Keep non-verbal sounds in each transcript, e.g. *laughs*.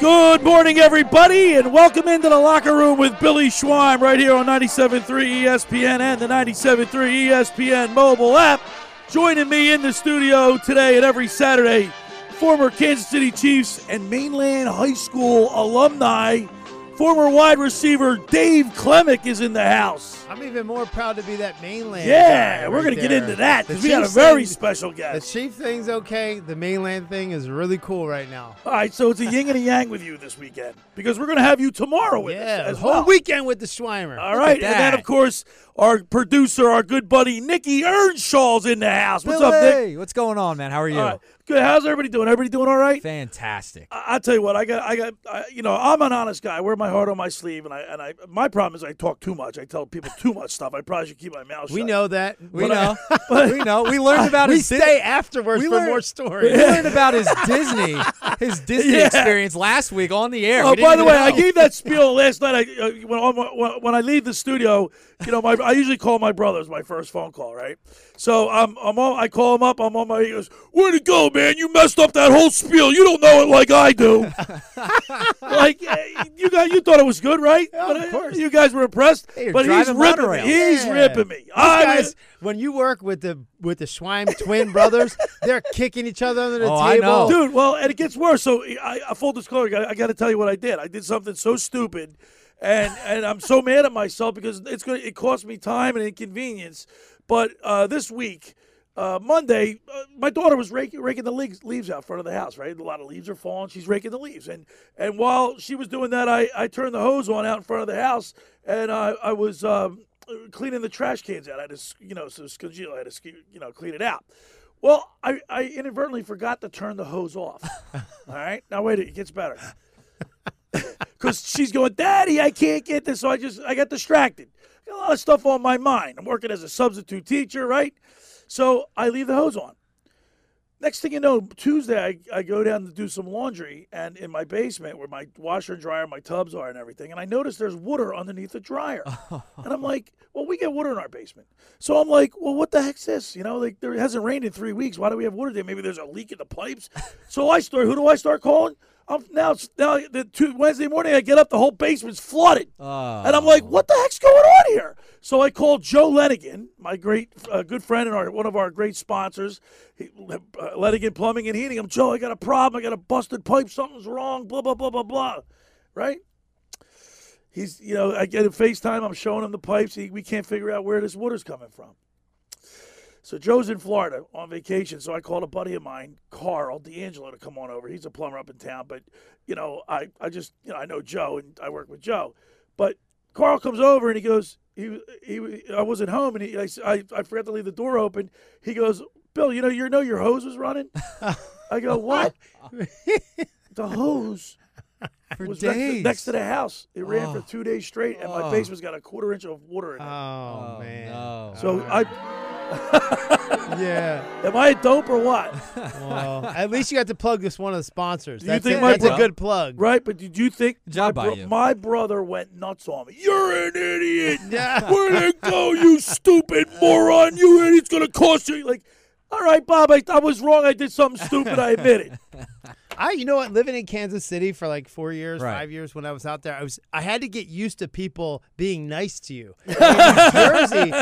Good morning, everybody, and welcome into the locker room with Billy Schweim right here on 97.3 ESPN and the 97.3 ESPN mobile app. Joining me in the studio today and every Saturday, former Kansas City Chiefs and Mainland High School alumni, former wide receiver Dave Klemic is in the house. I'm even more proud to be that mainland. Yeah, guy we're going to get into that because we got a very thing- special guest. The chief thing's okay. The mainland thing is really cool right now. All right, so it's a yin and a yang with you this weekend because we're going to have you tomorrow with yeah, us the whole well. weekend with the Schweimer. All right, and then of course our producer, our good buddy Nicky Earnshaw's in the house. What's up, Nick? Billy, What's going on, man? How are you? Right, good. How's everybody doing? Everybody doing all right? Fantastic. I, I tell you what, I got, I got, I, you know, I'm an honest guy. I wear my heart on my sleeve, and I, and I, my problem is I talk too much. I tell people too much stuff. I probably should keep my mouth shut. we know that. We But I- know. *laughs* we know. We learned about We his stay afterwards we for learned- more stories. *laughs* we learned about his Disney, his Disney Yeah. experience last week on the air. Oh, by the way, I gave that *laughs* spiel last night. I, uh, when, when, when I leave the studio, you know, my I usually call my brothers my first phone call, right? So I'm, I'm on, I call him up. I'm on my. He goes, "Where'd it go, man? You messed up that whole spiel. You don't know it like I do." *laughs* like eh, you guys, you thought it was good, right? Yeah, But, of uh, course. You guys were impressed, Hey, but he's ripping me. He's Yeah. ripping me. These I guys, when you work with the with the Schweim twin brothers, they're kicking each other under the Oh, I table. know. Dude, well, and it gets worse. So, I, I full disclosure, I, I got to tell you what I did. I did something so stupid, and and I'm so mad at myself because it's gonna it cost me time and inconvenience. But uh, this week, uh, Monday, uh, my daughter was raking, raking the leaves, leaves out front of the house. Right, a lot of leaves are falling. She's raking the leaves, and and while she was doing that, I I turned the hose on out in front of the house, and I I was. Um, cleaning the trash cans out. I had to, you know, so congeal. I had to, you know, clean it out. Well, I, I inadvertently forgot to turn the hose off. *laughs* All right. Now wait, it gets better. *laughs* Because she's going, Daddy, I can't get this. So I just I got distracted. Got a lot of stuff on my mind. I'm working as a substitute teacher, right? So I leave the hose on. Next thing you know, Tuesday I, I go down to do some laundry and in my basement where my washer and dryer, my tubs are and everything, and I notice there's water underneath the dryer. *laughs* and I'm like, well, we get water in our basement. So I'm like, well, what the heck's this? You know, like there hasn't rained in three weeks. Why do we have water there? Maybe there's a leak in the pipes. so I start. Who do I start calling? I'm now. Now the two, Wednesday morning, I get up. The whole basement's flooded, and I'm like, what the heck's going on here? So I called Joe Lenigan, my great uh, good friend and our, one of our great sponsors, he, uh, Lenigan Plumbing and Heating. I'm Joe. I got a problem. I got a busted pipe. Something's wrong. Blah blah blah blah blah. Right? He's, you know, I get a FaceTime. I'm showing him the pipes. He, we can't figure out where this water's coming from. So Joe's in Florida on vacation. So I called a buddy of mine, Carl D'Angelo, to come on over. He's a plumber up in town. But, you know, I, I just, you know, I know Joe and I work with Joe. But Carl comes over and he goes, he, he, I wasn't home and he, I, s- I, I forgot to leave the door open. He goes, Bill, you know, you know your hose was running? *laughs* I go, what? the hose for was next to, days. next to the house. It ran for Oh. two days straight, and my Oh. basement's got a quarter inch of water in it. Oh, Oh, man. no. so Uh, I, *laughs* yeah. am I a dope or what? Well, at least you got to plug this one of the sponsors. Do you That's, think it. my That's bro- a good plug. Right? But did you think job my, by you. my brother went nuts on me? You're an idiot. *laughs* Yeah. Where'd it go, you stupid moron? You idiot's gonna cost you. Like, all right, Bob, I, I was wrong. I did something stupid. I admit it. *laughs* I, you know what, living in Kansas City for like four years, Right. five years when I was out there, I was I had to get used to people being nice to you. *laughs* Jersey,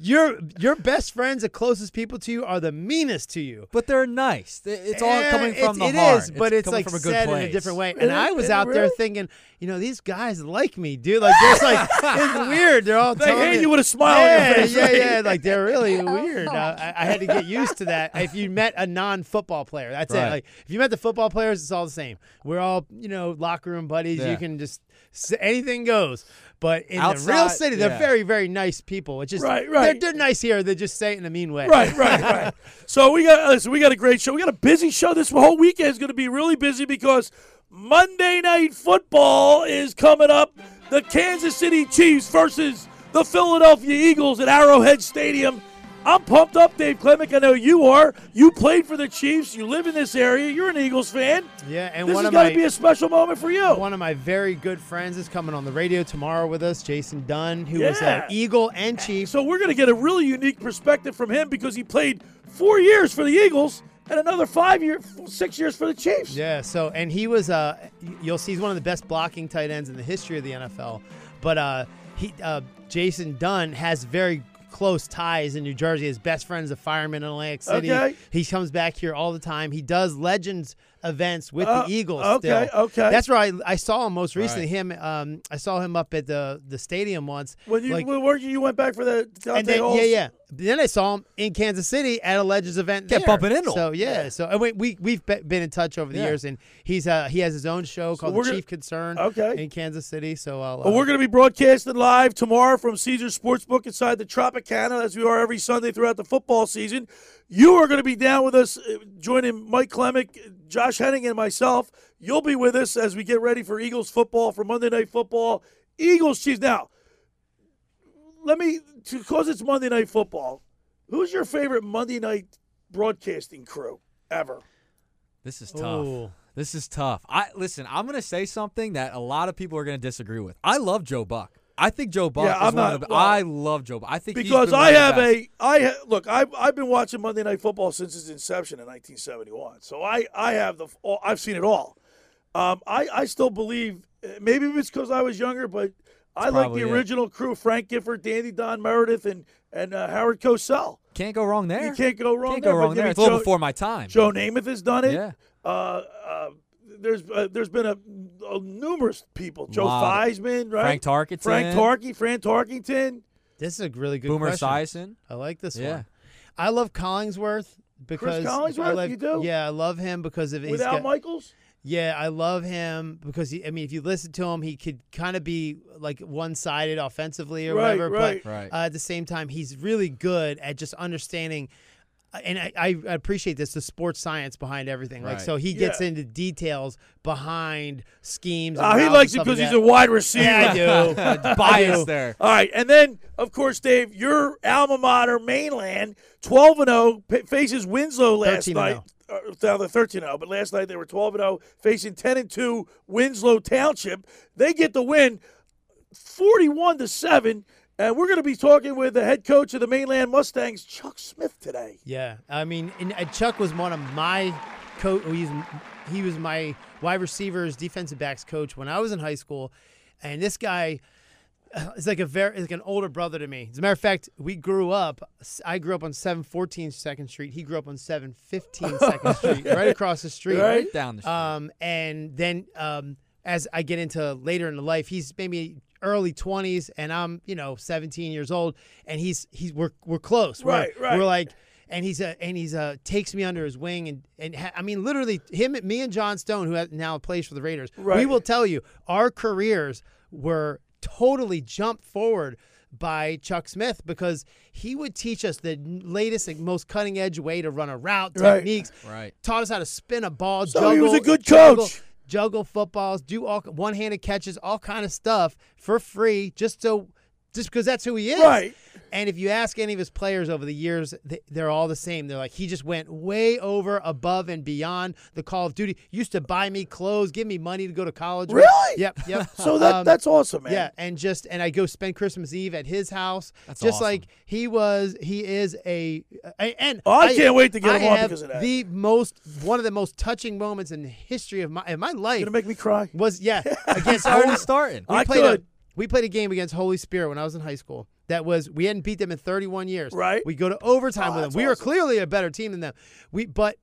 your your best friends, the closest people to you, are the meanest to you. but they're nice. It's all Eh, coming from it's- the it heart. is, but it's, coming like from a good said in a different way. Is And it- I was is it out there thinking, you know, these guys like me, dude. Like, it's like it's *laughs* weird. They're all They telling hate you with a smile on yeah, your face. yeah, right? yeah. Like they're really *laughs* weird. Uh, I, I had to get used to that. If you met a non-football player, that's it. Like if you met the football players, it's all the same. We're all you know locker room buddies. Yeah. You can just anything goes. But in the real city, they're yeah. very, very nice people. It's just Right, They're, right. they're nice here. They just say it in a mean way. Right, right, *laughs* right. So we got listen, we got a great show. We got a busy show. This whole weekend is going to be really busy because Monday Night Football is coming up. The Kansas City Chiefs versus the Philadelphia Eagles at Arrowhead Stadium. I'm pumped up, Dave Klemic. I know you are. You played for the Chiefs. You live in this area. You're an Eagles fan. Yeah, and this one has got to be a special moment for you. one of my very good friends is coming on the radio tomorrow with us, Jason Dunn, who was Yeah. an Eagle and Chief. So we're going to get a really unique perspective from him because he played four years for the Eagles and another five year, six years for the Chiefs. Yeah. So, and he was, uh, you'll see, he's one of the best blocking tight ends in the history of the NFL. But uh, he, uh, Jason Dunn has very close ties in New Jersey. His best friend is a fireman in Atlantic City. Okay. He comes back here all the time. He does Legends events with Uh, the Eagles. okay, still. okay. That's where I, I saw him most recently. Right. Him, um, I saw him up at the the stadium once. When you like- weren't you, you went back for the and then, yeah, yeah. Then I saw him in Kansas City at a Legends event. Kept there. bumping into him. So yeah, so and we, we we've been in touch over the Yeah. years, and he's uh he has his own show called we're The gonna- Chief Concern. Okay. In Kansas City, so I'll. Uh, Well, we're going to be broadcasting live tomorrow from Caesars Sportsbook inside the Tropicana, as we are every Sunday throughout the football season. You are going to be down with us, uh, joining Mike Klemic, Josh Henning, and myself. You'll be with us as we get ready for Eagles football for Monday Night Football. Eagles Chiefs. Now, let me, because it's Monday Night Football, who's your favorite Monday night broadcasting crew ever? This is tough. Ooh. This is tough. I listen. I'm gonna say something that a lot of people are gonna disagree with. I love Joe Buck. I think Joe Buck Yeah, is I'm one not- of the. well, I love Joe. Buck. I think because I have a I ha, look I've I've been watching Monday Night Football since its inception in 1971. So I I have the all, I've seen it all. Um, I I still believe uh, maybe it's because I was younger, but I like the it. original crew: Frank Gifford, Dandy Don Meredith, and and uh, Howard Cosell. Can't go wrong there. You can't go wrong Can't there. go wrong there. It's a little before my time. Joe Namath has done it. Yeah. Uh, uh, there's uh, there's been a, a numerous people. Joe Lot. Theismann, right? Frank Tarkenton. Frank Tarky, Fran Tarkenton. this is a really good Boomer question. Esiason. I like this Yeah. one. I love Collinsworth because I Collinsworth? love, You do? Yeah, I love him because of he's Without got, Michaels. Yeah, I love him because he. I mean, if you listen to him, he could kind of be like one-sided offensively or Right, whatever. right. But Right. uh, at the same time, he's really good at just understanding. And I, I appreciate this the sports science behind everything. Like Right. so, he gets Yeah. into details behind schemes. and Oh, he routes likes it and stuff because like he's that. a wide receiver. Yeah, I do. *laughs* I Bias do. there. All right, and then of course, Dave, your alma mater, Mainland, twelve and zero, faces Winslow last 13 and night. Uh, now they're thirteen zero, but last night they were twelve and zero, facing ten and two Winslow Township. They get the win, forty-one to seven. And we're going to be talking with the head coach of the Mainland Mustangs, Chuck Smith, today. Yeah, I mean, and, uh, Chuck was one of my coach. He's he was my wide receivers, defensive backs coach when I was in high school, and this guy uh, *sighs* is like a very like an older brother to me. As a matter of fact, we grew up. I grew up on 714 Second Street. He grew up on 715 *laughs* Second Street, right across the street. Right. Right down the street. Um, and then um, as I get into later in the life, he's maybe early 20s, and I'm you know 17 years old, and he's he's we're we're close. We're- Right, right. We're like. And he's a and he's a takes me under his wing and and ha- I mean literally him me and John Stone who has- now plays for the Raiders Right. we will tell you our careers were totally jumped forward by Chuck Smith because he would teach us the latest and most cutting edge way to run a route Right. techniques Right. taught us how to spin a ball So juggle he was a good juggle- coach. Juggle footballs, do all one-handed catches, all kind of stuff for free, just so, just because that's who he is. Right. And if you ask any of his players over the years, they, they're all the same. They're like, he just went way over, above, and beyond the Call of Duty. Used to buy me clothes, give me money to go to college. with. Really? Yep. Yep. *laughs* So that Um, that's awesome, man. yeah, and just and I go spend Christmas Eve at his house. That's just awesome. like he was. He is a, a- and Oh, I can't wait to get I him on because of that. The most one of the most touching moments in the history of my in my life Gonna make me cry. was yeah *laughs* against already Holy- starting. We I played could. A, we played a game against Holy Spirit when I was in high school. That was we hadn't beat them in 31 years. Right. We go to overtime Oh, with them. We were awesome. clearly a better team than them. We but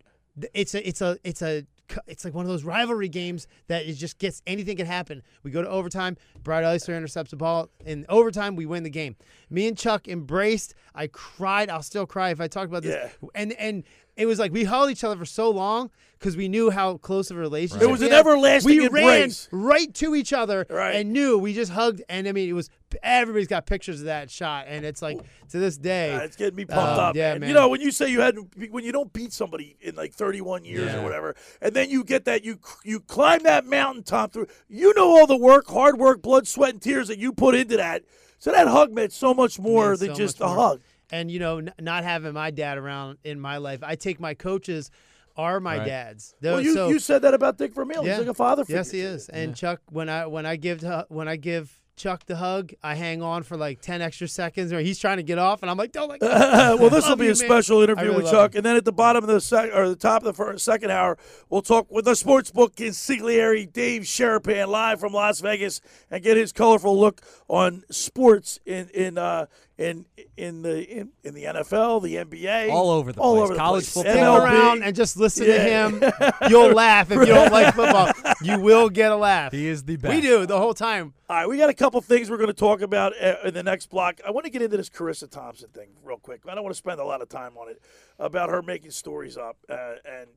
it's a it's a it's a it's like one of those rivalry games that it just gets anything can happen. We go to overtime. Brad Eisler intercepts the ball in overtime. We win the game. Me and Chuck embraced. I cried. I'll still cry if I talk about this. Yeah. And and it was like we held each other for so long because we knew how close of a relationship. Right. It was an everlasting we embrace. ran right to each other right. and knew we just hugged. And I mean, it was everybody's got pictures of that shot, and it's like to this day, uh, it's getting me pumped um, up. Yeah, man. You know, when you say you had when you don't beat somebody in like 31 years yeah. or whatever, and then you get that you you climb that mountaintop through. You know all the work, hard work, blood, sweat, and tears that you put into that. So that hug meant so much more than so just a hug and you know, n- not having my dad around in my life, I take my coaches are my right. dads. Well, you, so, you said that about Dick Vermeil. Yeah. He's like a father figure. Yes, he is. And yeah. Chuck, when I when I give to, when I give Chuck the hug, I hang on for like ten extra seconds, or he's trying to get off, and I'm like, don't like. *laughs* well, this will be you, a man. special interview really with Chuck, him. and then at the bottom of the sec- or the top of the first, second hour, we'll talk with the sports book consigliere Dave Sharapan live from Las Vegas and get his colorful look on sports in in uh, in in the in, in the NFL, the NBA, all over the all place. over the college place. football. Stick around and just listen yeah. to him. *laughs* You'll laugh if you don't like football. *laughs* You will get a laugh. He is the best. We do the whole time. All right, we got a couple things we're going to talk about uh, in the next block. I want to get into this Charissa Thompson thing real quick. I don't want to spend a lot of time on it about her making stories up uh, and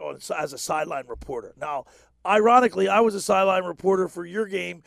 on, as a sideline reporter. Now, ironically, I was a sideline reporter for your game,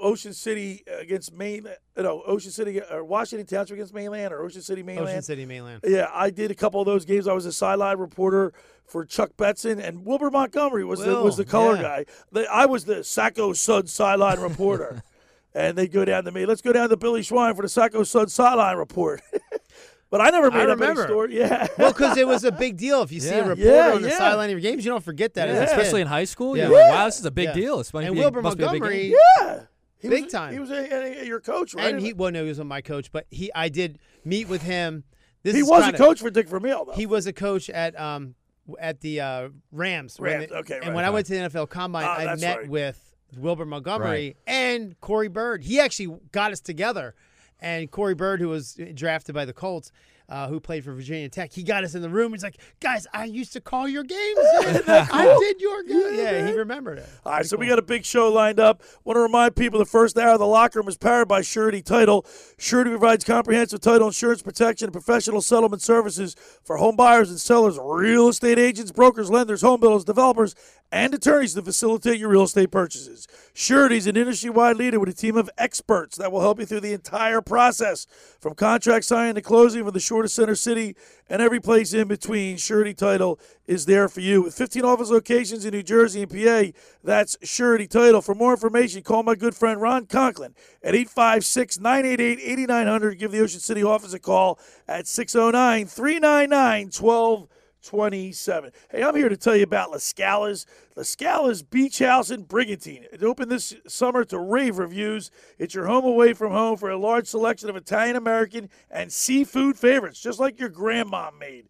Ocean City against Maine. No, Ocean City or Washington Township against Mainland or Ocean City Mainland. Ocean City Mainland. Yeah, I did a couple of those games. I was a sideline reporter for Chuck Betson and Wilbur Montgomery was Will, the, was the color yeah. guy. I was the Sacco Sun sideline reporter. *laughs* and they go down to me. Let's go down to Billy Schweim for the Sacco Sun sideline report. *laughs* But I never made I up remember. any story. *laughs* Yeah. well, because it was a big deal. If you see a reporter Yeah, on the yeah. sideline of your games, you don't forget that. especially in high school. Yeah. Like, wow, this is a big Yeah. deal. It's and Wilbur Montgomery, Yeah. He Big was, time. He was a, a- your coach, right? and he well, no, he wasn't my coach, but he I did meet with him. This He is was a kinda- coach for Dick Vermeil, though. He was a coach at um at the uh, Rams. Rams, they- okay, And right. when I went to the NFL Combine, ah, I met right. with Wilbur Montgomery and Cory Bird. He actually got us together and Cory Bird, who was drafted by the Colts, uh, who played for Virginia Tech, he got us in the room. He's like, "Guys, I used to call your games. *laughs* I did your game." Yeah, he remembered it. All right, Pretty so cool. we got a big show lined up. Want to remind people the first hour of the locker room is powered by Surety Title. Surety provides comprehensive title insurance protection and professional settlement services for home buyers and sellers, real estate agents, brokers, lenders, home builders, developers, and attorneys to facilitate your real estate purchases. Surety is an industry wide leader with a team of experts that will help you through the entire process from contract signing to closing for the shortest center city and every place in between. Surety Title is there for you. With 15 office locations in New Jersey and PA, that's Surety Title. For more information, call my good friend Ron Conklin at 856 988 8900. Give the Ocean City office a call at 609 399 1200. 27. Hey, I'm here to tell you about Lascala's. Lascala's Beach House in Brigantine. It opened this summer to rave reviews. It's your home away from home for a large selection of Italian American and seafood favorites, just like your grandma made.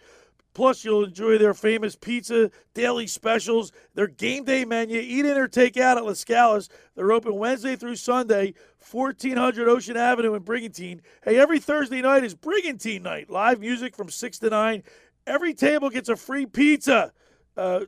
Plus, you'll enjoy their famous pizza, daily specials, their game day menu. Eat in or take out at Lascala's. They're open Wednesday through Sunday, 1400 Ocean Avenue in Brigantine. Hey, every Thursday night is Brigantine night. Live music from 6 to 9 Every table gets a free pizza. Uh,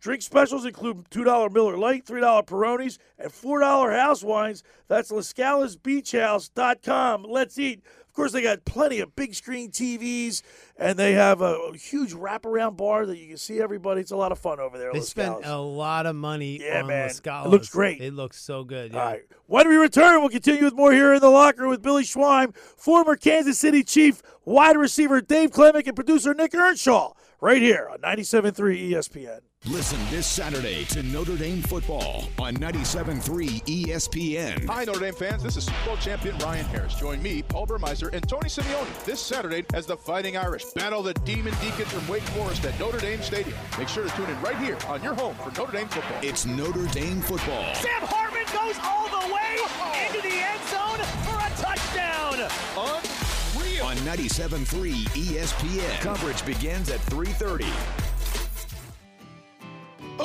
drink specials include $2 Miller Lite, $3 Peronis, and $4 house wines. That's LascalasBeachHouse.com. Let's eat course, they got plenty of big screen TVs, and they have a huge wraparound bar that you can see everybody. It's a lot of fun over there. They spend spent a lot of money yeah, on man. Las It looks great. It looks so good. Yeah. All right. When we return, we'll continue with more here in the locker with Billy Schweim, former Kansas City Chief wide receiver Dave Klemic, and producer Nick Earnshaw right here on 97.3 ESPN. Listen this Saturday to Notre Dame football on 97.3 ESPN. Hi, Notre Dame fans. This is Super Bowl champion Ryan Harris. Join me, Paul Burmeister, and Tony Simeone this Saturday as the Fighting Irish battle the Demon Deacons from Wake Forest at Notre Dame Stadium. Make sure to tune in right here on your home for Notre Dame football. It's Notre Dame football. Sam Hartman goes all the way. on 97.3 ESPN. Coverage begins at 3.30.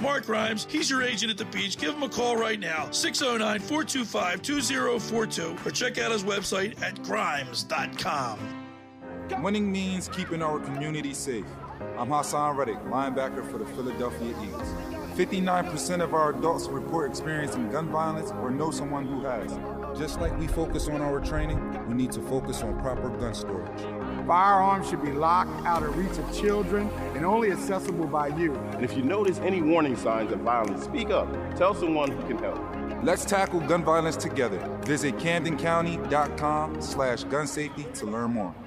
Mark Rhymes, he's your agent at the beach. Give him a call right now, 609 425 2042, or check out his website at grimes.com. Winning means keeping our community safe. I'm Haason Reddick, linebacker for the Philadelphia Eagles. 59% of our adults report experiencing gun violence or know someone who has. Just like we focus on our training, we need to focus on proper gun storage. Firearms should be locked out of reach of children and only accessible by you. And if you notice any warning signs of violence, speak up. Tell someone who can help. Let's tackle gun violence together. Visit CamdenCounty.com slash gun safety to learn more.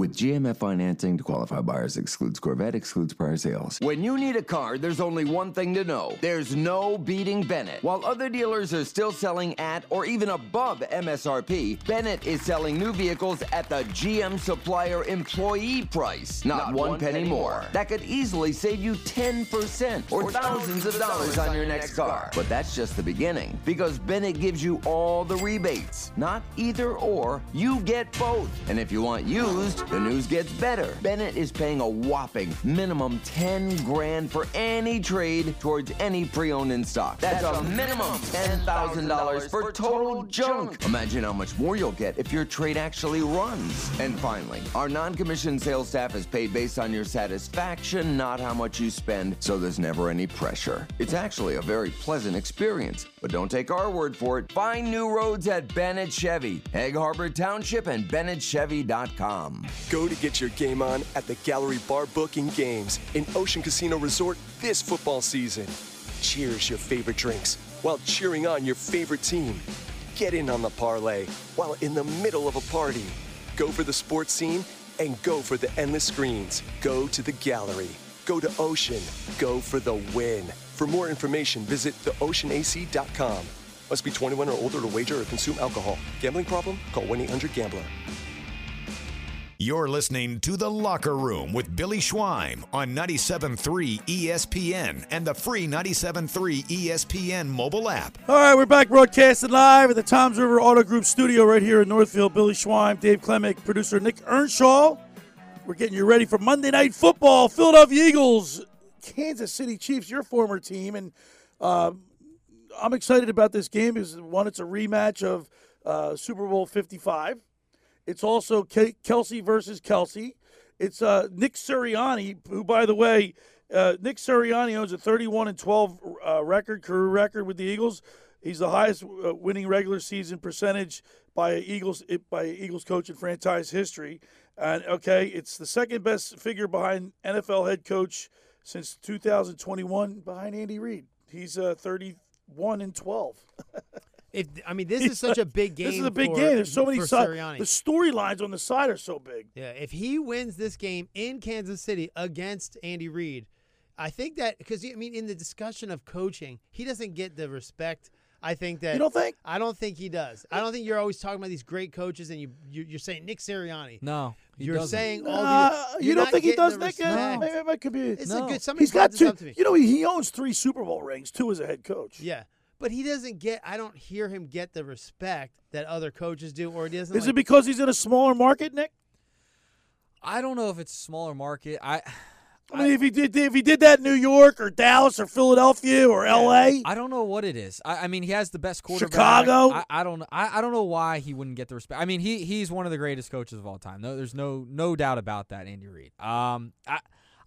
With GMF financing to qualify buyers excludes Corvette, excludes prior sales. When you need a car, there's only one thing to know. There's no beating Bennett. While other dealers are still selling at or even above MSRP, Bennett is selling new vehicles at the GM supplier employee price. Not, Not one, one penny, penny more. more. That could easily save you 10% or, thousands of dollars on your next car. But that's just the beginning because Bennett gives you all the rebates. Not either or, you get both. And if you want used, the news gets better. Bennett is paying a whopping minimum 10 grand for any trade towards any pre-owned in stock. That's, a minimum $10,000 for total junk. Imagine how much more you'll get if your trade actually runs. And finally, our non-commissioned sales staff is paid based on your satisfaction, not how much you spend, so there's never any pressure. It's actually a very pleasant experience. But don't take our word for it. Find new roads at Bennett Chevy, Egg Harbor Township, and BennettChevy.com. Go to get your game on at the Gallery Bar Booking Games in Ocean Casino Resort this football season. Cheers your favorite drinks while cheering on your favorite team. Get in on the parlay while in the middle of a party. Go for the sports scene and go for the endless screens. Go to the gallery. Go to Ocean. Go for the win. For more information, visit theoceanac.com. Must be 21 or older to wager or consume alcohol. Gambling problem? Call 1 800 Gambler. You're listening to The Locker Room with Billy Schweim on 97.3 ESPN and the free 97.3 ESPN mobile app. All right, we're back broadcasting live at the Toms River Auto Group studio right here in Northfield. Billy Schweim, Dave Klemic, producer Nick Earnshaw. We're getting you ready for Monday Night Football. Philadelphia Eagles, Kansas City Chiefs, your former team. And uh, I'm excited about this game because, one, it's a rematch of uh, Super Bowl 55. It's also Ke- Kelce versus Kelce. It's uh, Nick Sirianni, who, by the way, uh, Nick Sirianni owns a 31 and 12 uh, record, career record with the Eagles. He's the highest uh, winning regular season percentage by Eagles by Eagles coach in franchise history. And okay, it's the second best figure behind NFL head coach since 2021, behind Andy Reid. He's uh, 31 and 12. *laughs* If I mean, this is such a big game. *laughs* This is a big for- game. There's so many sides. The storylines on the side are so big. Yeah, if he wins this game in Kansas City against Andy Reid, I think that because I mean, in the discussion of coaching, he doesn't get the respect. I think that You don't think? I don't think he does. I don't think you're always talking about these great coaches, and you, you you're saying Nick Sirianni. No, he you're doesn't. saying all Uh, the. you don't think he does, Nick? respect. Uh, maybe it could be. It's No. a good. Somebody He's got two. to me. You know, he, he owns three Super Bowl rings, two as a head coach. Yeah, but he doesn't get. I don't hear him get the respect that other coaches do, or he doesn't. Is like, it because he's in a smaller market, Nick? I don't know if it's a smaller market. I I mean, if he did if he did that in New York or Dallas or Philadelphia or L.A. I don't know what it is. I, I mean, he has the best quarterback. Chicago? I, I don't. I, I don't know why he wouldn't get the respect. I mean, he he's one of the greatest coaches of all time. No, there's no no doubt about that. Andy Reid. Um, I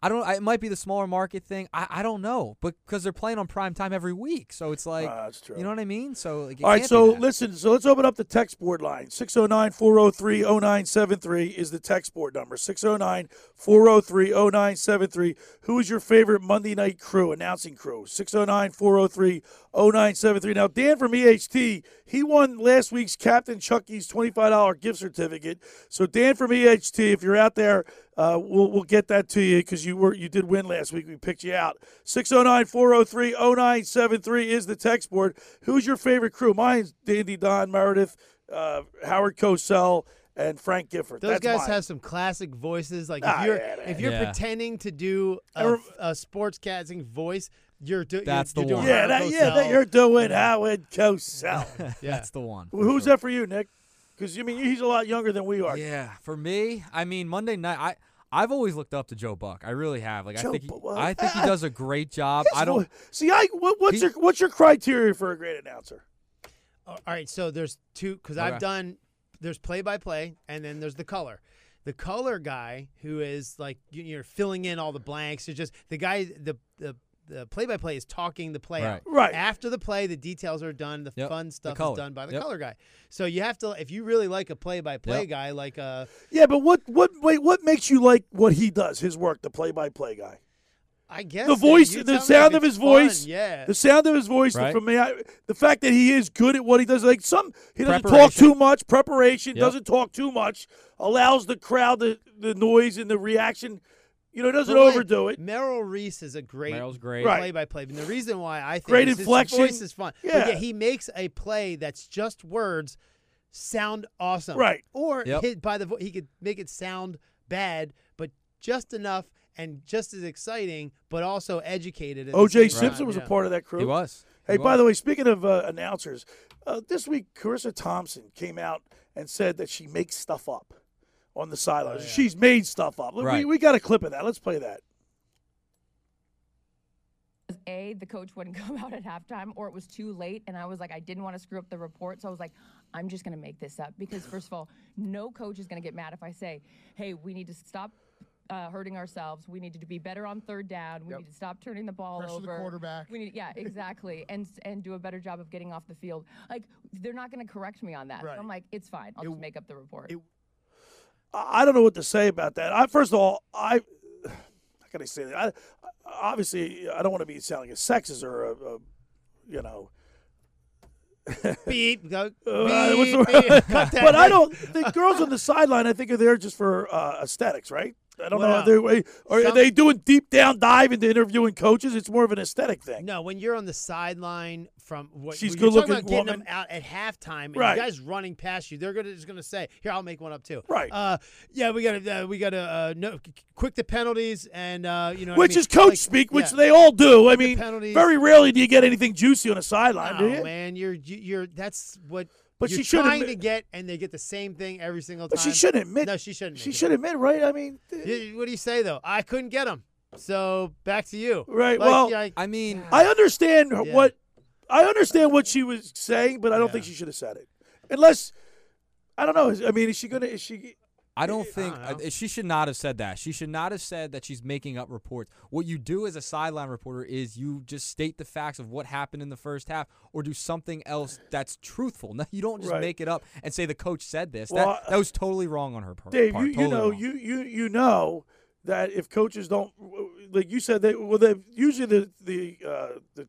I don't. It might be the smaller market thing. I, I don't know, but because they're playing on prime time every week, so it's like ah, true. you know what I mean. So like, it All right, so listen, so let's open up the text board line. 609 403 0973 is the text board number. 609 403 0973. Who is your favorite Monday night crew, announcing crew? 609 403 0973. Now, Dan from EHT, he won last week's Captain Chucky's $25 gift certificate. So, Dan from EHT, if you're out there, uh, we'll, we'll get that to you because you were you did win last week. We picked you out. 609 403 0973 is the text board. Who's your favorite crew? Mine's Dandy Don Meredith, uh, Howard Cosell, and Frank Gifford. Those That's guys mine. have some classic voices. Like Ah, if you're yeah, if you're yeah. pretending to do I a, rem- a sportscasting voice, you're, do, That's you're, the you're one. doing yeah, that, yeah, that you're doing Howard Cosell. *laughs* that's the one. Who's sure. that for you, Nick? Because you mean he's a lot younger than we are. Yeah, for me, I mean Monday night. I I've always looked up to Joe Buck. I really have. Like Joe I think he, Bu- well, I think he does a great job. His I don't. vo- see. I what, what's He- your what's your criteria for a great announcer? All right, so there's two because Okay. I've done there's play by play and then there's the color. The color guy who is like you- you're filling in all the blanks. It's just the guy the the the play by play is talking the play out. Right. Right. After the play, the details are done. The Yep, fun stuff color. is done by the Yep. color guy. So you have to if you really like a play by play Yep. guy like uh Yeah, but what what wait what makes you like what he does? His work, the play-by-play guy. I guess the that voice, you the sound of his fun, voice, yeah. the sound of his voice. Right. For me, I, the fact that he is good at what he does, like some, he doesn't talk too much. Preparation Yep. doesn't talk too much. Allows the crowd the the noise and the reaction. You know, it doesn't But overdo it. Merrill Reese is a great Merrill's great. Right. play by play. And the reason why I think Great is his inflection. voice is fun. But Yeah. yeah, he makes a play that's just words sound awesome. Right. Or Yep. hit by the vo- he could make it sound bad, but just enough and just as exciting, but also educated. at the O.J. same Simpson time, was a part of that crew. He was. Hey, He by was. the way, speaking of uh, announcers, uh, this week Charissa Thompson came out and said that she makes stuff up on the sidelines. She's made stuff up. We, Right. we got a clip of that. Let's play that. A, the coach wouldn't *laughs* come out at halftime, or it was too late, and I was like, I didn't want to screw up the report, so I was like, I'm just going to make this up because, first of all, no coach is going to get mad if I say, hey, we need to stop uh, hurting ourselves. We need to be better on third down. We need to stop turning the ball Pressure the over. quarterback. We need, yeah, *laughs* exactly, and and do a better job of getting off the field. Like they're not going to correct me on that. So I'm like, it's fine. I'll just make up the report. I I don't know what to say about that. I first of all, I *sighs* how can I say that? I, obviously, I don't want to be sounding a sexist or a, a you know. *laughs* Beep. Go, Uh, beep, word? beep. *laughs* Cut that. but I don't. The girls on the sideline, I think, are there just for uh, aesthetics, right? I don't Well, know. Are they, are some- they doing deep down dive into interviewing coaches? It's more of an aesthetic thing. No, when you're on the sideline from what She's you're talking good-looking about getting woman. them out at halftime, and Right. you guys running past you, they're gonna just gonna say, "Here, I'll make one up too." Right. Uh, yeah, we gotta uh, we gotta uh, no, quick the penalties and uh, you know, what I Which mean? is coach Like, speak, which yeah. they all do. I Quick the mean, penalties. very rarely do you get anything juicy on a sideline, do Oh you? man, you're you- you're that's what. But you're she should trying admit- to get, and they get the same thing every single But time. she shouldn't admit. No, she shouldn't. She should admit, right? I mean, You- What do you say though? I couldn't get them. So back to you. Right. Like, well, like, I mean, I understand Yeah. what I understand what she was saying, but I don't think she should have said it. Unless I don't know. I mean, is she gonna? Is she? I don't think uh, she should not have said that. She should not have said that she's making up reports. What you do as a sideline reporter is you just state the facts of what happened in the first half, or do something else that's truthful. No, you don't just Right. make it up and say the coach said this. Well, that that was totally wrong on her part. Dave, part, you, you know, wrong. you you you know that if coaches don't, like you said, they well, they usually the the uh, the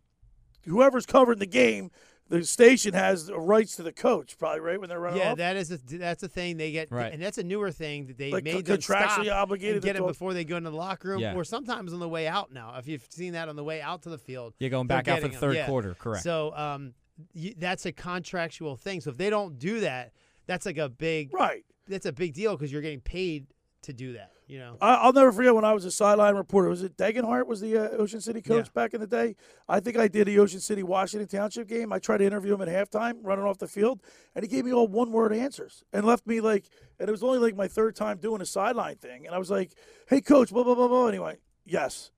whoever's covering the game, the station has the rights to the coach, probably right when they're running Yeah, off. that is a that's a thing they get, Right. and that's a newer thing that they Like, made co- them contractually stop obligated and to get it before they go into the locker room, Yeah. or sometimes on the way out. Now, if you've seen that on the way out to the field, you're going back out for getting the them. third Yeah. quarter, correct. So um, you, that's a contractual thing. So if they don't do that, that's like a big right. That's a big deal because you're getting paid to do that. You know. I, I'll never forget when I was a sideline reporter. Was it Degenhart was the uh, Ocean City coach back in the day? I think I did the Ocean City Washington Township game. I tried to interview him at halftime, running off the field, and he gave me all one word answers and left me like. And it was only like my third time doing a sideline thing, and I was like, "Hey, coach, blah blah blah blah." Anyway, yes.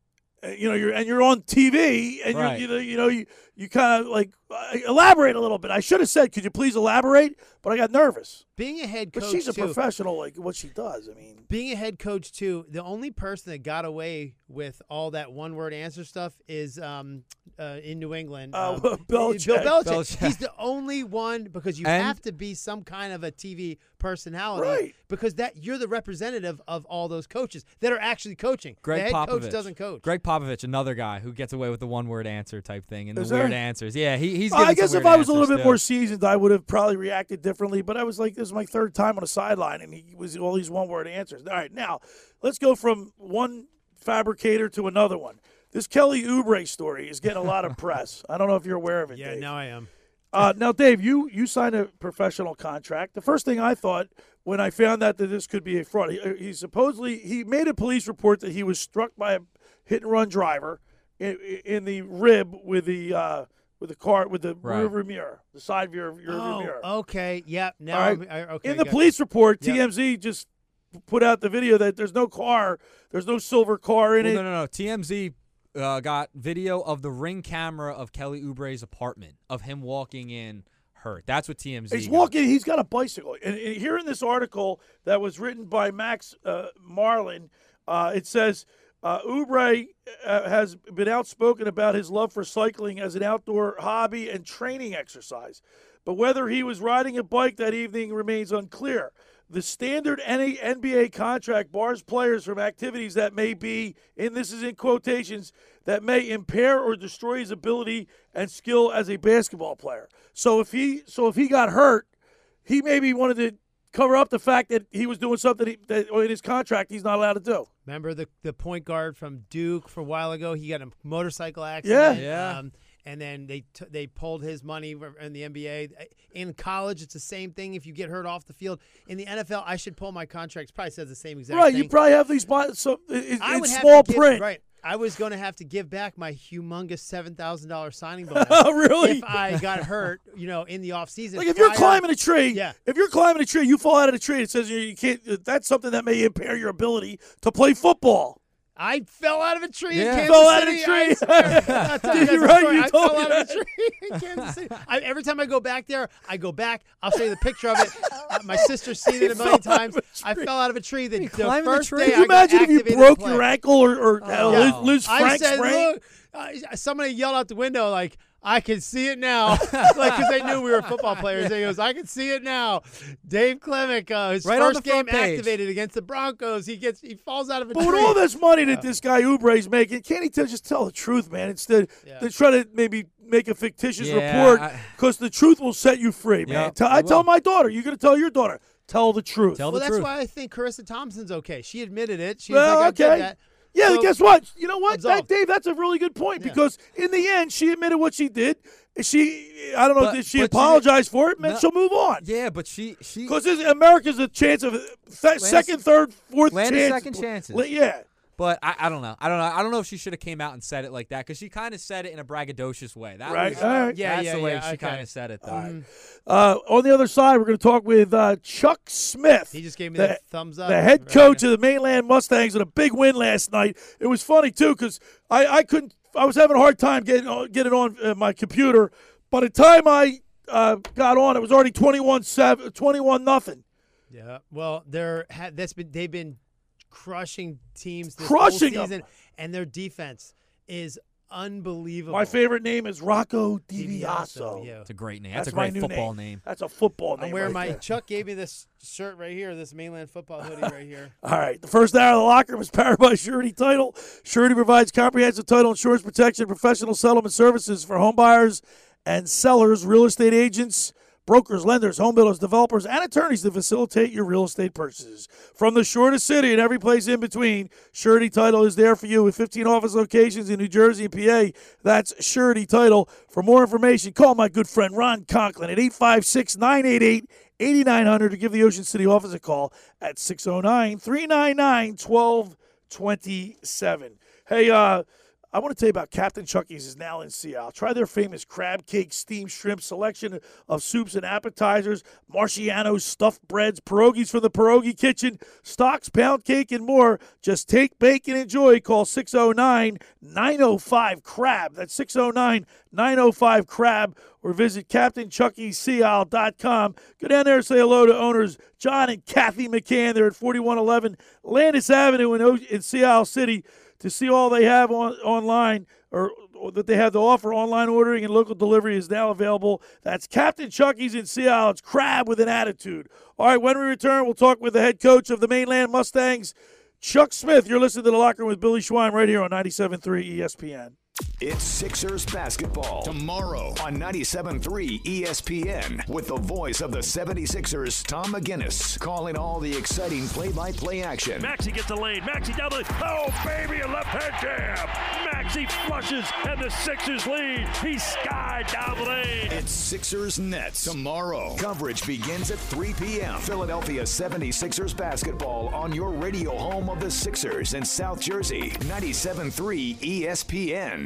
Uh, you know, you're and you're on TV, and Right. you're, you know, you know, you you kind of like uh, elaborate a little bit. I should have said, "Could you please elaborate?" But I got nervous. Being a head coach, But she's a too, professional, like what she does. I mean, being a head coach too, the only person that got away with all that one word answer stuff is um, uh, in New England. Uh, um, Belichick. Bill Belichick. Belichick. He's the only one because you And- have to be some kind of a TV personality, Right. Because that you're the representative of all those coaches that are actually coaching. Gregg the head Popovich coach doesn't coach. Gregg Popovich, another guy who gets away with the one word answer type thing and Is the weird answers. Yeah, he, he's. I guess if I was a little bit too. more seasoned, I would have probably reacted differently. But I was like, this is my third time on a sideline, and he was all these one word answers. All right, now let's go from one fabricator to another one. This Kelly Oubre story is getting a lot of *laughs* press. I don't know if you're aware of it. yeah, Dave. now I am. Uh, now, Dave, you you signed a professional contract. The first thing I thought when I found out that this could be a fraud, he, he supposedly he made a police report that he was struck by a hit and run driver in, in the rib with the uh, with the car with the Right. rear mirror, the side view rear view Oh, mirror. okay. Yep. Now, right? I, okay. in the got it. police report, Yep. TMZ just put out the video that there's no car, there's no silver car in Well, it. no, no, no. TMZ uh, got video of the ring camera of Kelly Oubre's apartment of him walking in hurt. That's what TMZ. He's got. walking. He's got a bicycle. And, and here in this article that was written by Max uh, Marlin, uh, it says uh, Oubre uh, has been outspoken about his love for cycling as an outdoor hobby and training exercise. But whether he was riding a bike that evening remains unclear. The standard NA NBA contract bars players from activities that may be, and this is in quotations, that may impair or destroy his ability and skill as a basketball player. So if he, so if he got hurt, he maybe wanted to cover up the fact that he was doing something he, that in his contract he's not allowed to do. Remember the the point guard from Duke for a while ago? He got a motorcycle accident. Yeah. Um, and then they t- they pulled his money in the NBA. In college, it's the same thing. If you get hurt off the field, in the NFL, I should pull my contracts. Probably says the same exact right, thing. Right, you probably have these so in, I in would have small give- print. right. I was going to have to give back my humongous seven thousand dollars signing bonus. *laughs* Oh, really? If I got hurt, you know, in the off season. Like if you're prior- uh, climbing a tree, Yeah. If you're climbing a tree, you fall out of the tree. It says you can't. That's something that may impair your ability to play football. I fell out of a tree Yeah. in Kansas Fell out of a City. tree. I swear. I'll you guys You're a right, story. you I told fell me out of a tree in Kansas City. I, every time I go back there, I go back. I'll show you the picture of it. *laughs* Uh, my sister's seen it a million times. I fell out of a tree. The, the climbing the first tree? day Can you I imagine if you broke your ankle or, or had a Liz, Liz I said, look, uh, somebody yelled out the window like, I can see it now, *laughs* like because they knew we were football players. He goes, I can see it now. Dave Klemic, uh, his Right first game page. activated against the Broncos. He gets, he falls out of a But tree. with all this money that this guy Oubre's making, can't he tell, just tell the truth, man? Instead, Yeah. they try to maybe make a fictitious Yeah, report because the truth will set you free, man. Yeah, Tell- it I tell my daughter, you're going to tell your daughter, tell the truth. Tell well, the that's truth. why I think Charissa Thompson's okay. She admitted it. She well, was like, I okay. Yeah, So- guess what? You know what, that, Dave? That's a really good point Yeah. because in the end, she admitted what she did. She, I don't know, But- did she but she apologize for it? Man, No. she'll move on. Yeah, but she she Because America's a chance of th- second, third, fourth landed chance. second chances. Yeah. But I, I don't know. I don't know. I don't know if she should have came out and said it like that because she kind of said it in a braggadocious way. That Right, was, all right. Yeah, that's yeah, the way yeah, she okay. kind of said it though. Uh, on the other side, we're going to talk with uh, Chuck Smith. He just gave me the, the thumbs up. The head Right. coach of the Mainland Mustangs with a big win last night. It was funny too because I, I couldn't. I was having a hard time getting on- getting on uh, my computer. By the time I uh, got on, it was already 21 7, 21 nothing. Yeah. Well, they're ha- that's been they've been crushing teams this Crushing whole 'em. season, and their defense is unbelievable. My favorite name is Rocco DiBiaso, DiBiaso. yeah. It's a great name. That's That's, a my great new football name. name. That's a football name. I'm wearing right my there. Chuck gave me this shirt right here, this mainland football hoodie right here. *laughs* All right. The first hour of the locker room is powered by Surety Title. Surety provides comprehensive title insurance protection, professional settlement services for home buyers and sellers, real estate agents, brokers, lenders, home builders, developers, and attorneys to facilitate your real estate purchases. From the shortest city and every place in between, Surety Title is there for you with 15 office locations in New Jersey and PA. That's Surety Title. For more information, call my good friend Ron Conklin at 856 988 8900 to give the Ocean City office a call at 609 399 1227. Hey, uh, I want to tell you about Captain Chucky's is now in Sea Isle. Try their famous crab cake, steamed shrimp selection of soups and appetizers, Marciano's stuffed breads, pierogies from the pierogi kitchen, stocks, pound cake, and more. Just take, bake, and enjoy. Call 609 905 Crab. That's 609 905 Crab or visit CaptainChuckySeaIsle.com. Go down there and say hello to owners John and Kathy McCann. They're at 4111 Landis Avenue in, O- in Sea Isle City to see all they have on online or, or that they have to offer. Online ordering and local delivery is now available. That's Captain Chucky's in Sea Isle. It's crab with an attitude. All right, when we return, we'll talk with the head coach of the Mainland Mustangs, Chuck Smith. You're listening to the locker room with Billy Schweim right here on 97.3 ESPN. It's Sixers basketball tomorrow on 97.3 ESPN with the voice of the 76ers, Tom McGinnis, calling all the exciting play-by-play action. Maxey gets the lane. Maxey down the oh baby, a left hand jam. Maxey flushes and the Sixers lead. He skied down the lane. It's Sixers Nets tomorrow. Coverage begins at 3 p.m. Philadelphia 76ers basketball on your radio home of the Sixers in South Jersey, 97.3 ESPN.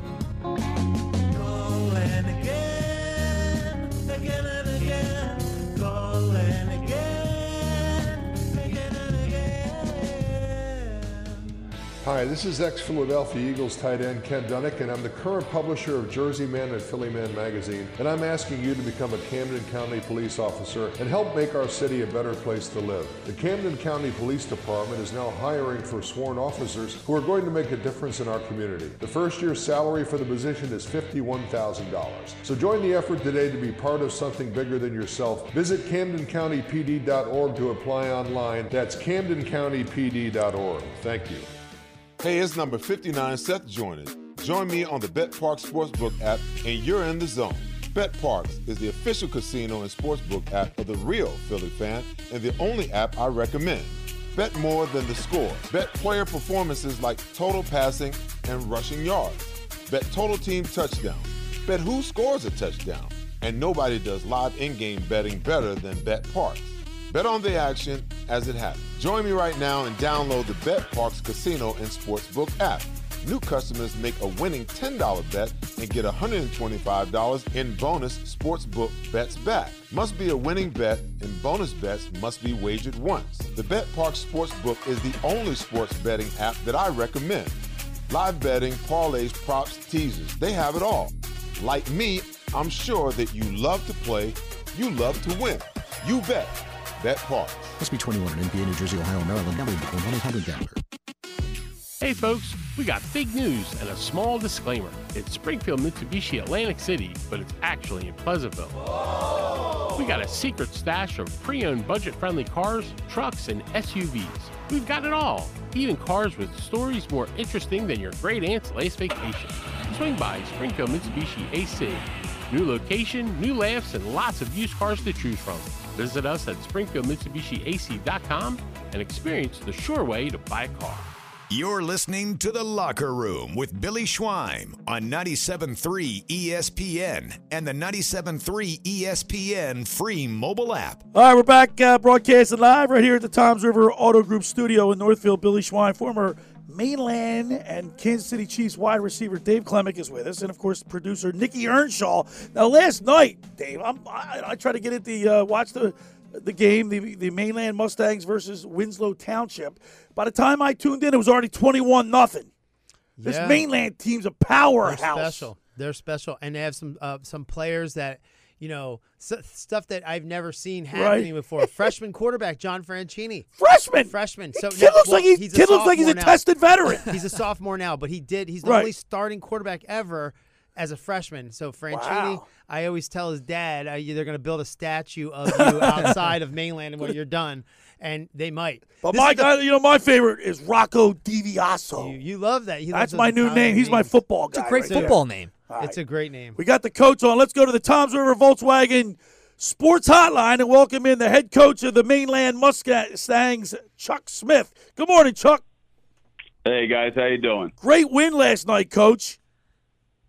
Hi, this is ex Philadelphia Eagles tight end Ken Dunek, and I'm the current publisher of Jersey Man and Philly Man magazine. And I'm asking you to become a Camden County police officer and help make our city a better place to live. The Camden County Police Department is now hiring for sworn officers who are going to make a difference in our community. The first year's salary for the position is $51,000. So join the effort today to be part of something bigger than yourself. Visit CamdenCountyPD.org to apply online. That's CamdenCountyPD.org. Thank you. Hey, it's number 59, Seth Joyner. Join me on the BetParx Sportsbook app, and you're in the zone. BetParx is the official casino and sportsbook app of the real Philly fan and the only app I recommend. Bet more than the score. Bet player performances like total passing and rushing yards. Bet total team touchdowns. Bet who scores a touchdown. And nobody does live in-game betting better than BetParx. Bet on the action as it happens. Join me right now and download the BetParx Casino and Sportsbook app. New customers make a winning $10 bet and get $125 in bonus sportsbook bets back. Must be a winning bet and bonus bets must be wagered once. The BetParx Sportsbook is the only sports betting app that I recommend. Live betting, parlays, props, teasers, they have it all. Like me, I'm sure that you love to play, you love to win. You bet. BetParx. Must be 21 in NBA, New Jersey, Ohio, Maryland. Gambling between 1 800 Gambler. Hey folks, we got big news and a small disclaimer. It's Springfield Mitsubishi Atlantic City, but it's actually in Pleasantville. We got a secret stash of pre owned budget friendly cars, trucks, and SUVs. We've got it all, even cars with stories more interesting than your great aunt's last vacation. Swing by Springfield Mitsubishi AC. New location, new laughs, and lots of used cars to choose from. Visit us at SpringfieldMitsubishiAC.com and experience the sure way to buy a car. You're listening to The Locker Room with Billy Schweim on 97.3 ESPN and the 97.3 ESPN free mobile app. All right, we're back uh, broadcasting live right here at the Toms River Auto Group studio in Northfield. Billy Schweim, former Mainland and Kansas City Chiefs wide receiver Dave Klemic is with us, and of course producer Nikki Earnshaw. Now, last night, Dave, I'm, I, I tried to get at the uh, watch the the game, the the Mainland Mustangs versus Winslow Township. By the time I tuned in, it was already twenty-one nothing. This Yeah. Mainland team's a powerhouse. They're special. They're special, and they have some uh, some players that you know, s- stuff that I've never seen happening before. *laughs* Freshman quarterback John Franchini. Freshman. Freshman. So Kid now- looks like well, he- a kid looks like he's a now. tested veteran. *laughs* he's a sophomore now, but he did. He's the Right. only starting quarterback ever as a freshman. So Franchini, Wow. I always tell his dad, uh, they're going to build a statue of you *laughs* outside of mainland when you're done, and they might. But This my is the- guy, you know, my favorite is Rocco DiViaso. You, you love that. He That's my new Italian name. He's my football guy. It's a great right football there. It's a great name. We got the coach on. Let's go to the Toms River Volkswagen Sports Hotline and welcome in the head coach of the Mainland Mustangs, Chuck Smith. Good morning, Chuck. Hey guys, how you doing? Great win last night, Coach.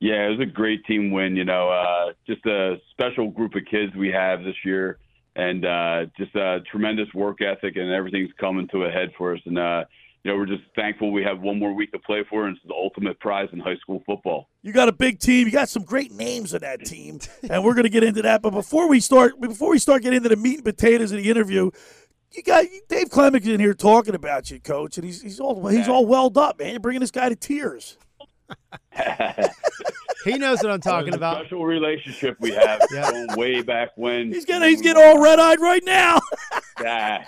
Yeah, it was a great team win. You know, uh, just a special group of kids we have this year, and uh, just a tremendous work ethic, and everything's coming to a head for us. And uh, you know, we're just thankful we have one more week to play for, and it's the ultimate prize in high school football. You got a big team. You got some great names in that team, and we're going to get into that. But before we start, before we start getting into the meat and potatoes of the interview, you got Dave Klemic in here talking about you, Coach, and he's he's all he's all welled up, man. You're bringing this guy to tears. *laughs* He knows what I'm talking about. Special relationship we have *laughs* Yeah. going way back when. He's getting he's getting all red eyed right now. Yeah.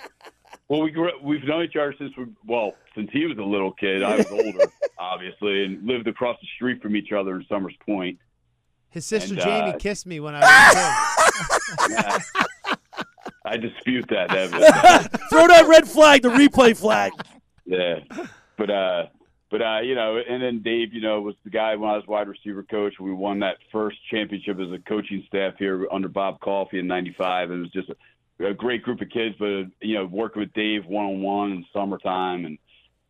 Well, we grew, we've known each other since we well since he was a little kid. I was older, *laughs* obviously, and lived across the street from each other in Somers Point. His sister And, Jamie uh, kissed me when I was a kid. *laughs* Yeah. I dispute that. Evan. *laughs* Throw that red flag, the replay flag. yeah, but uh, but uh, you know, and then Dave, you know, was the guy when I was wide receiver coach. We won that first championship as a coaching staff here under Bob Coffey in '95. It was just a, a great group of kids, but you know, working with Dave one on one in summertime and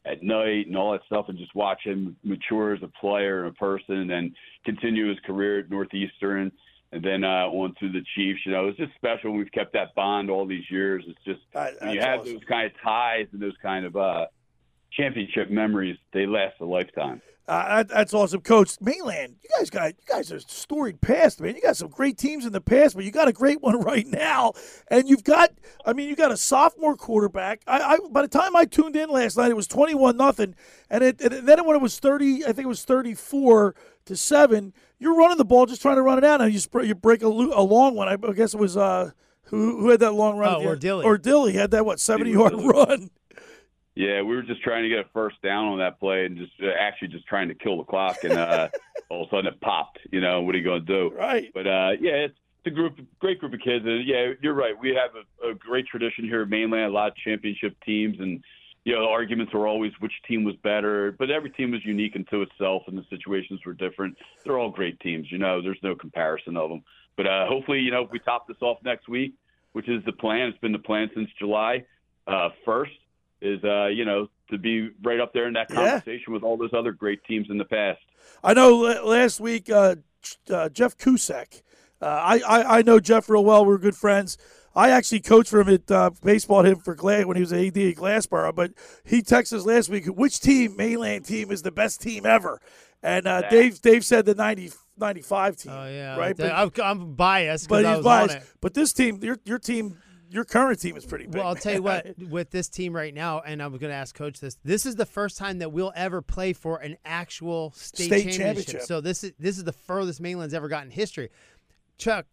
at night and all that stuff, and just watch him mature as a player and a person, and then continue his career at Northeastern. And then uh, on to the Chiefs, you know, it's just special. We've kept that bond all these years. It's just when you have awesome. those kind of ties and those kind of uh, championship memories, they last a lifetime. Uh, that, that's awesome, Coach. Mainland, you guys got you guys are storied past, man. You got some great teams in the past, but you got a great one *laughs* right now, and you've got. I mean, you got a sophomore quarterback. I, I by the time I tuned in last night, it was twenty-one nothing, and it and then when it was thirty, I think it was thirty-four to seven. You're running the ball, just trying to run it out, and you sp- you break a, lo- a long one. I guess it was uh who who had that long run? Oh, at the end? Ordilly. Ordilly had that what seventy-yard *laughs* run. Yeah, we were just trying to get a first down on that play and just uh, actually just trying to kill the clock, and uh, *laughs* all of a sudden it popped. You know, what are you going to do? Right. But uh, yeah, it's, it's a group, great group of kids, and yeah, you're right. We have a, a great tradition here at Mainland, a lot of championship teams, and you know, the arguments were always which team was better, but every team was unique unto itself, and the situations were different. They're all great teams. You know, there's no comparison of them. But uh, hopefully, you know, if we top this off next week, which is the plan, it's been the plan since July uh, first, is uh, you know to be right up there in that Yeah. conversation with all those other great teams in the past. I know last week, uh, uh, Jeff Cusack. Uh, I, I I know Jeff real well. We're good friends. I actually coached for him at uh, baseball at him for Glass when he was an AD at Glassboro. But he texted us last week, which team, mainland team, is the best team ever? And uh, Dave Dave said the 90, 95 team. Oh yeah, right. I'm, I'm biased but because I he's was biased. on it. But this team, your your team, your current team is pretty big. Well, I'll tell you what, *laughs* with this team right now, and I'm going to ask Coach this. This is the first time that we'll ever play for an actual state, State championship. championship. So this is this is the furthest Mainland's ever gotten in history. Chuck,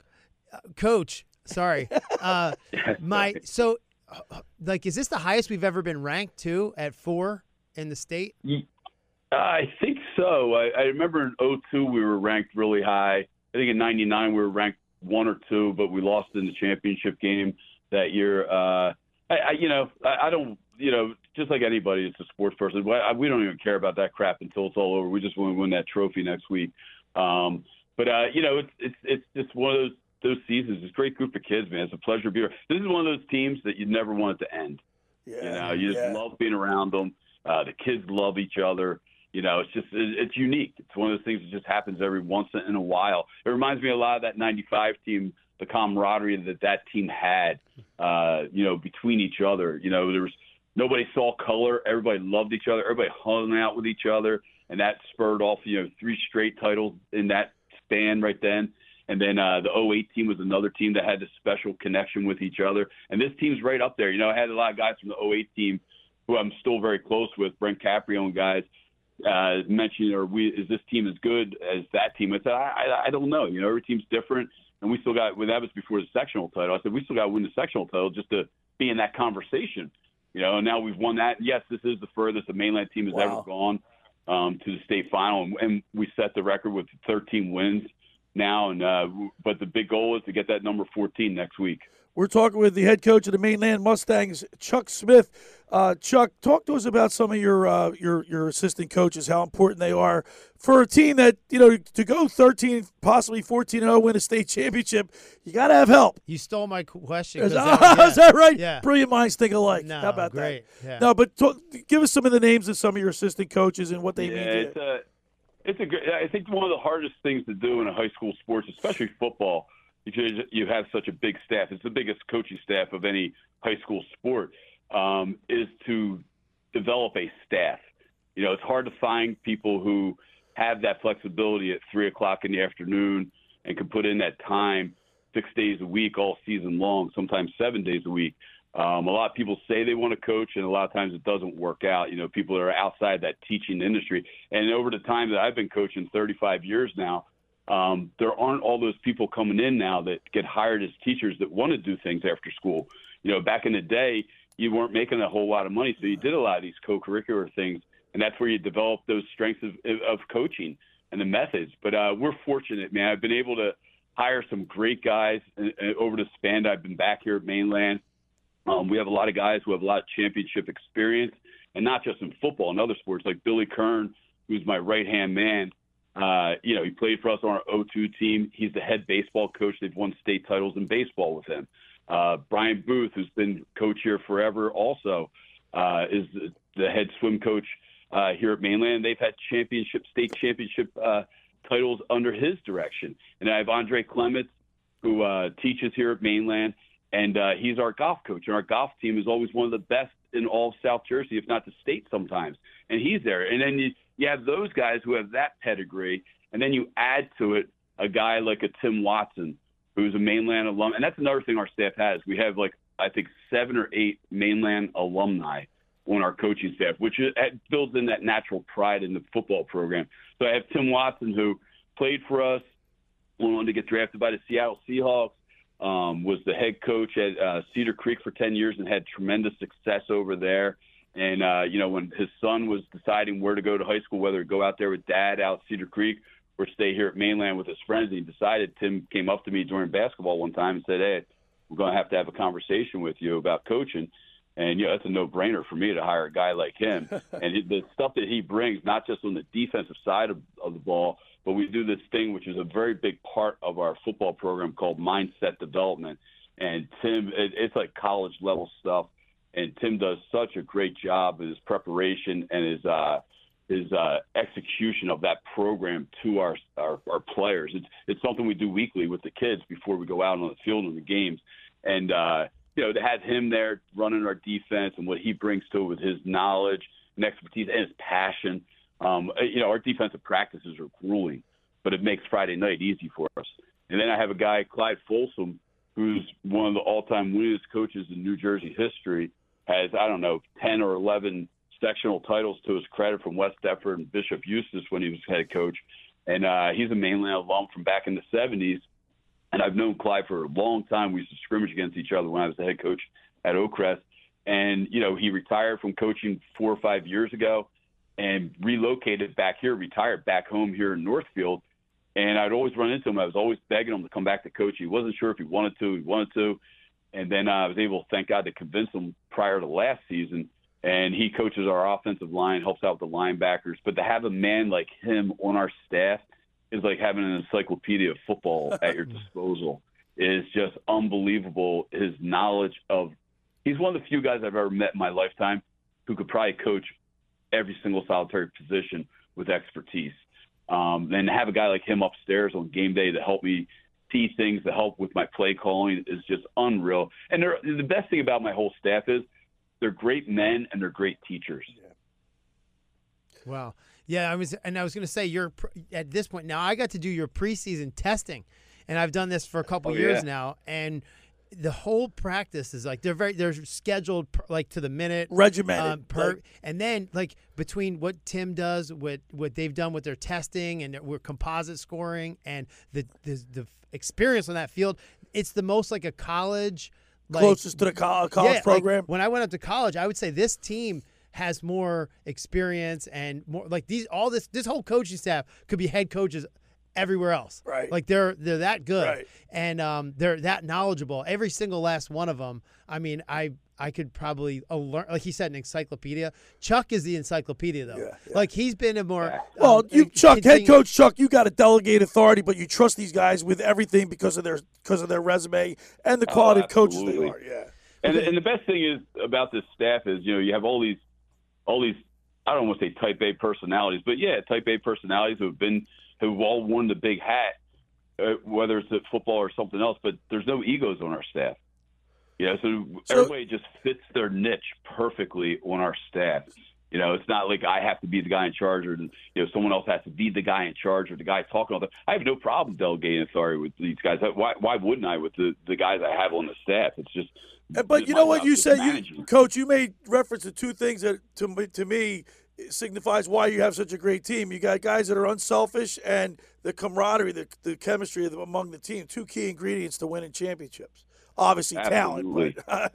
uh, Coach, sorry, *laughs* uh, my so uh, like, is this the highest we've ever been ranked to at four in the state? I think so. I, I remember in 02 we were ranked really high. I think in 99 we were ranked one or two, but we lost in the championship game that year. Uh, I, I, you know, I, I don't, you know, just like anybody, it's a sports person. we don't even care about that crap until it's all over. We just want to win that trophy next week. Um, but uh, you know, it's it's it's just one of those those seasons. It's a great group of kids, man. It's a pleasure to be here. This is one of those teams that you never want it to end. Yeah, you know, you just love being around them. Uh, the kids love each other. You know, it's just it, it's unique. It's one of those things that just happens every once in a while. It reminds me a lot of that '95 team, the camaraderie that that team had. Uh, you know, between each other. You know, there was nobody saw color. Everybody loved each other. Everybody hung out with each other, and that spurred off you know three straight titles in that span right then. And then uh, the 08 team was another team that had this special connection with each other. And this team's right up there. You know, I had a lot of guys from the 08 team who I'm still very close with, Brent Caprio and guys, uh, mentioning, are we, is this team as good as that team? I said, I, I, I don't know. You know, every team's different. And we still got. Well, that was before the sectional title. I said we still got to win the sectional title just to be in that conversation. You know, and now we've won that. Yes, this is the furthest a mainland team has Wow. ever gone um, to the state final, and, and we set the record with 13 wins now. And uh, but the big goal is to get that number 14 next week. We're talking with the head coach of the Mainland Mustangs, Chuck Smith. Uh, Chuck, talk to us about some of your uh, your your assistant coaches, how important they are for a team that you know to go 13, possibly 14 0, win a state championship. You got to have help. You stole my question. Is 'cause that, that- yeah. *laughs* is that right? Yeah. Brilliant minds think alike. No, how about great. that? Yeah. No, but talk, give us some of the names of some of your assistant coaches and what they yeah, mean. To it's a, it's a great. I think one of the hardest things to do in a high school sports, especially football, because you have such a big staff. It's the biggest coaching staff of any high school sport. Um, is to develop a staff. You know, it's hard to find people who have that flexibility at three o'clock in the afternoon and can put in that time six days a week all season long, sometimes seven days a week. Um, a lot of people say they want to coach, and a lot of times it doesn't work out. You know, people that are outside that teaching industry. And over the time that I've been coaching, 35 years now, um, there aren't all those people coming in now that get hired as teachers that want to do things after school. You know, back in the day, you weren't making a whole lot of money, so you did a lot of these co-curricular things, and that's where you develop those strengths of, of coaching and the methods. But uh, we're fortunate, man. I've been able to hire some great guys uh, uh, over the span. I've been back here at Mainland. Um, we have a lot of guys who have a lot of championship experience, and not just in football and other sports, like Billy Kern, who's my right hand man. Uh, you know, he played for us on our O2 team. He's the head baseball coach. They've won state titles in baseball with him. Uh, Brian Booth, who's been coach here forever, also uh, is the- the head swim coach uh, here at Mainland. They've had championship, state championship uh, titles under his direction. And I have Andre Clements, who uh, teaches here at Mainland, and uh, he's our golf coach. And our golf team is always one of the best in all of South Jersey, if not the state sometimes. And he's there. And then you, you have those guys who have that pedigree, and then you add to it a guy like a Tim Watson, who's a mainland alum. And that's another thing our staff has. We have like I think seven or eight mainland alumni on our coaching staff, which builds in that natural pride in the football program. So I have Tim Watson, who played for us, went on to get drafted by the Seattle Seahawks, um, was the head coach at uh, Cedar Creek for 10 years and had tremendous success over there. And, uh, you know, when his son was deciding where to go to high school, whether to go out there with dad out Cedar Creek or stay here at Mainland with his friends, he decided, Tim came up to me during basketball one time and said, Hey, we're going to have to have a conversation with you about coaching. And, you know, that's a no brainer for me to hire a guy like him. *laughs* and the stuff that he brings, not just on the defensive side of, of the ball, but we do this thing, which is a very big part of our football program called mindset development. And Tim, it, it's like college level stuff. And Tim does such a great job in his preparation and his, uh, his uh, execution of that program to our, our our players. It's it's something we do weekly with the kids before we go out on the field in the games, and uh, you know to have him there running our defense and what he brings to it with his knowledge and expertise and his passion. Um, you know our defensive practices are grueling, but it makes Friday night easy for us. And then I have a guy Clyde Folsom, who's one of the all-time winningest coaches in New Jersey history. Has I don't know ten or eleven sectional titles to his credit from West Deptford and Bishop Eustace when he was head coach. And uh, he's a mainland alum from back in the 70s. And I've known Clyde for a long time. We used to scrimmage against each other when I was the head coach at Oakcrest. And, you know, he retired from coaching four or five years ago and relocated back here, retired back home here in Northfield. And I'd always run into him. I was always begging him to come back to coach. He wasn't sure if he wanted to. He wanted to. And then I was able, thank God, to convince him prior to last season and he coaches our offensive line, helps out with the linebackers. But to have a man like him on our staff is like having an encyclopedia of football *laughs* at your disposal. It is just unbelievable. His knowledge of he's one of the few guys I've ever met in my lifetime who could probably coach every single solitary position with expertise. Um, and to have a guy like him upstairs on game day to help me see things, to help with my play calling is just unreal. And they're, the best thing about my whole staff is they're great men and they're great teachers. Wow. Yeah, I was, and I was going to say, you're at this point now. I got to do your preseason testing, and I've done this for a couple Oh, years yeah. now. And the whole practice is like they're very they're scheduled per, like to the minute, Regimented, um, per, like- and then like between what Tim does, what what they've done with their testing and their composite scoring, and the the, the experience on that field, it's the most like a college. Like, Closest to the co- college yeah, like, program. when I went up to college, I would say this team has more experience and more like these all this this whole coaching staff could be head coaches everywhere else. Right. Like they're they're that good Right. and um, they're that knowledgeable. Every single last one of them. I mean, I I could probably uh, learn like he said an encyclopedia. Chuck is the encyclopedia though. Like he's been a more Well, um, you Chuck, head continue- coach Chuck, you got to delegate authority, but you trust these guys with everything because of their because of their resume and the Oh, quality of coaches they are. Yeah. And, and the best thing is about this staff is you know you have all these all these I don't want to say type A personalities, but yeah, type A personalities who have been who've all worn the big hat, uh, whether it's at football or something else. But there's no egos on our staff. You know, so, So- everybody just fits their niche perfectly on our staff. You know, it's not like I have to be the guy in charge, or you know, someone else has to be the guy in charge, or the guy talking all the. I have no problem delegating authority with these guys. Why? Why wouldn't I with the the guys I have on the staff? It's just. But it's you know what you said, you, coach. You made reference to two things that to to me signifies why you have such a great team. You got guys that are unselfish and the camaraderie, the, the chemistry among the team. Two key ingredients to winning championships. Obviously, Absolutely. talent.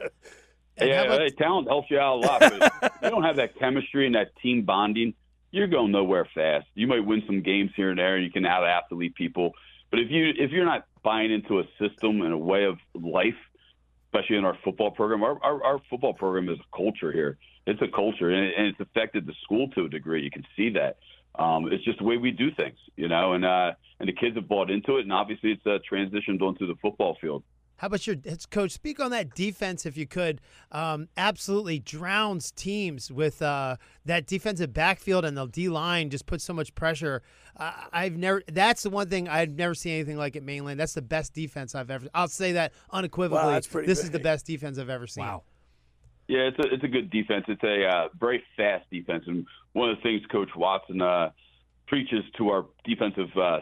But *laughs* yeah, hey, talent helps you out a lot, but if you don't have that chemistry and that team bonding, you're going nowhere fast. You might win some games here and there, and you can out athlete people. But if you if you're not buying into a system and a way of life, especially in our football program, our our, our football program is a culture here. It's a culture, and, and it's affected the school to a degree. You can see that. Um, it's just the way we do things, you know, and uh, and the kids have bought into it, and obviously it's uh, transitioned onto the football field. How about your coach? Speak on that defense if you could. Um, absolutely drowns teams with uh, that defensive backfield and the D line just puts so much pressure. Uh, I've never. That's the one thing I've never seen anything like at Mainland. That's the best defense I've ever. I'll say that unequivocally. that's pretty this is the best defense I've ever seen. Wow. Yeah, it's a it's a good defense. It's a uh, very fast defense, and one of the things Coach Watson uh, preaches to our defensive uh,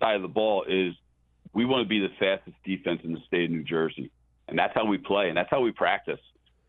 side of the ball is we want to be the fastest defense in the state of New Jersey, and that's how we play, and that's how we practice.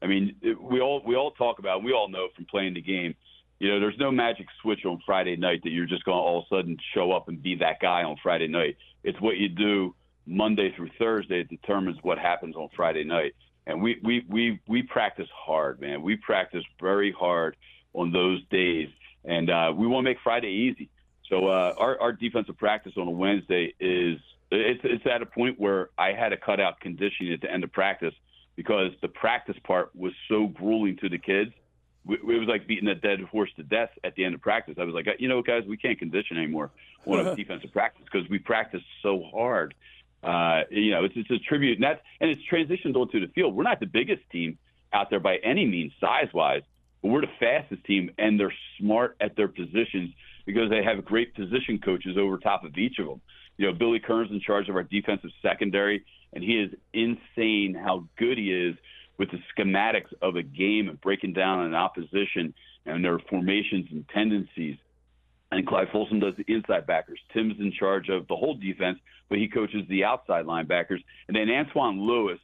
I mean, it, we all we all talk about, we all know from playing the game. You know, there's no magic switch on Friday night that you're just going to all of a sudden show up and be that guy on Friday night. It's what you do Monday through Thursday that determines what happens on Friday night. And we we we we practice hard, man. We practice very hard on those days, and uh, we want to make Friday easy. So uh, our our defensive practice on a Wednesday is it's it's at a point where I had to cut out conditioning at the end of practice because the practice part was so grueling to the kids. It was like beating a dead horse to death at the end of practice. I was like, you know, guys, we can't condition anymore on a *laughs* defensive practice because we practice so hard. Uh, you know, it's, it's a tribute, and that's and it's transitioned onto the field. We're not the biggest team out there by any means, size wise, but we're the fastest team, and they're smart at their positions because they have great position coaches over top of each of them. You know, Billy Kern's in charge of our defensive secondary, and he is insane how good he is with the schematics of a game and breaking down an opposition and their formations and tendencies. And Clyde Folsom does the inside backers. Tim's in charge of the whole defense, but he coaches the outside linebackers. And then Antoine Lewis,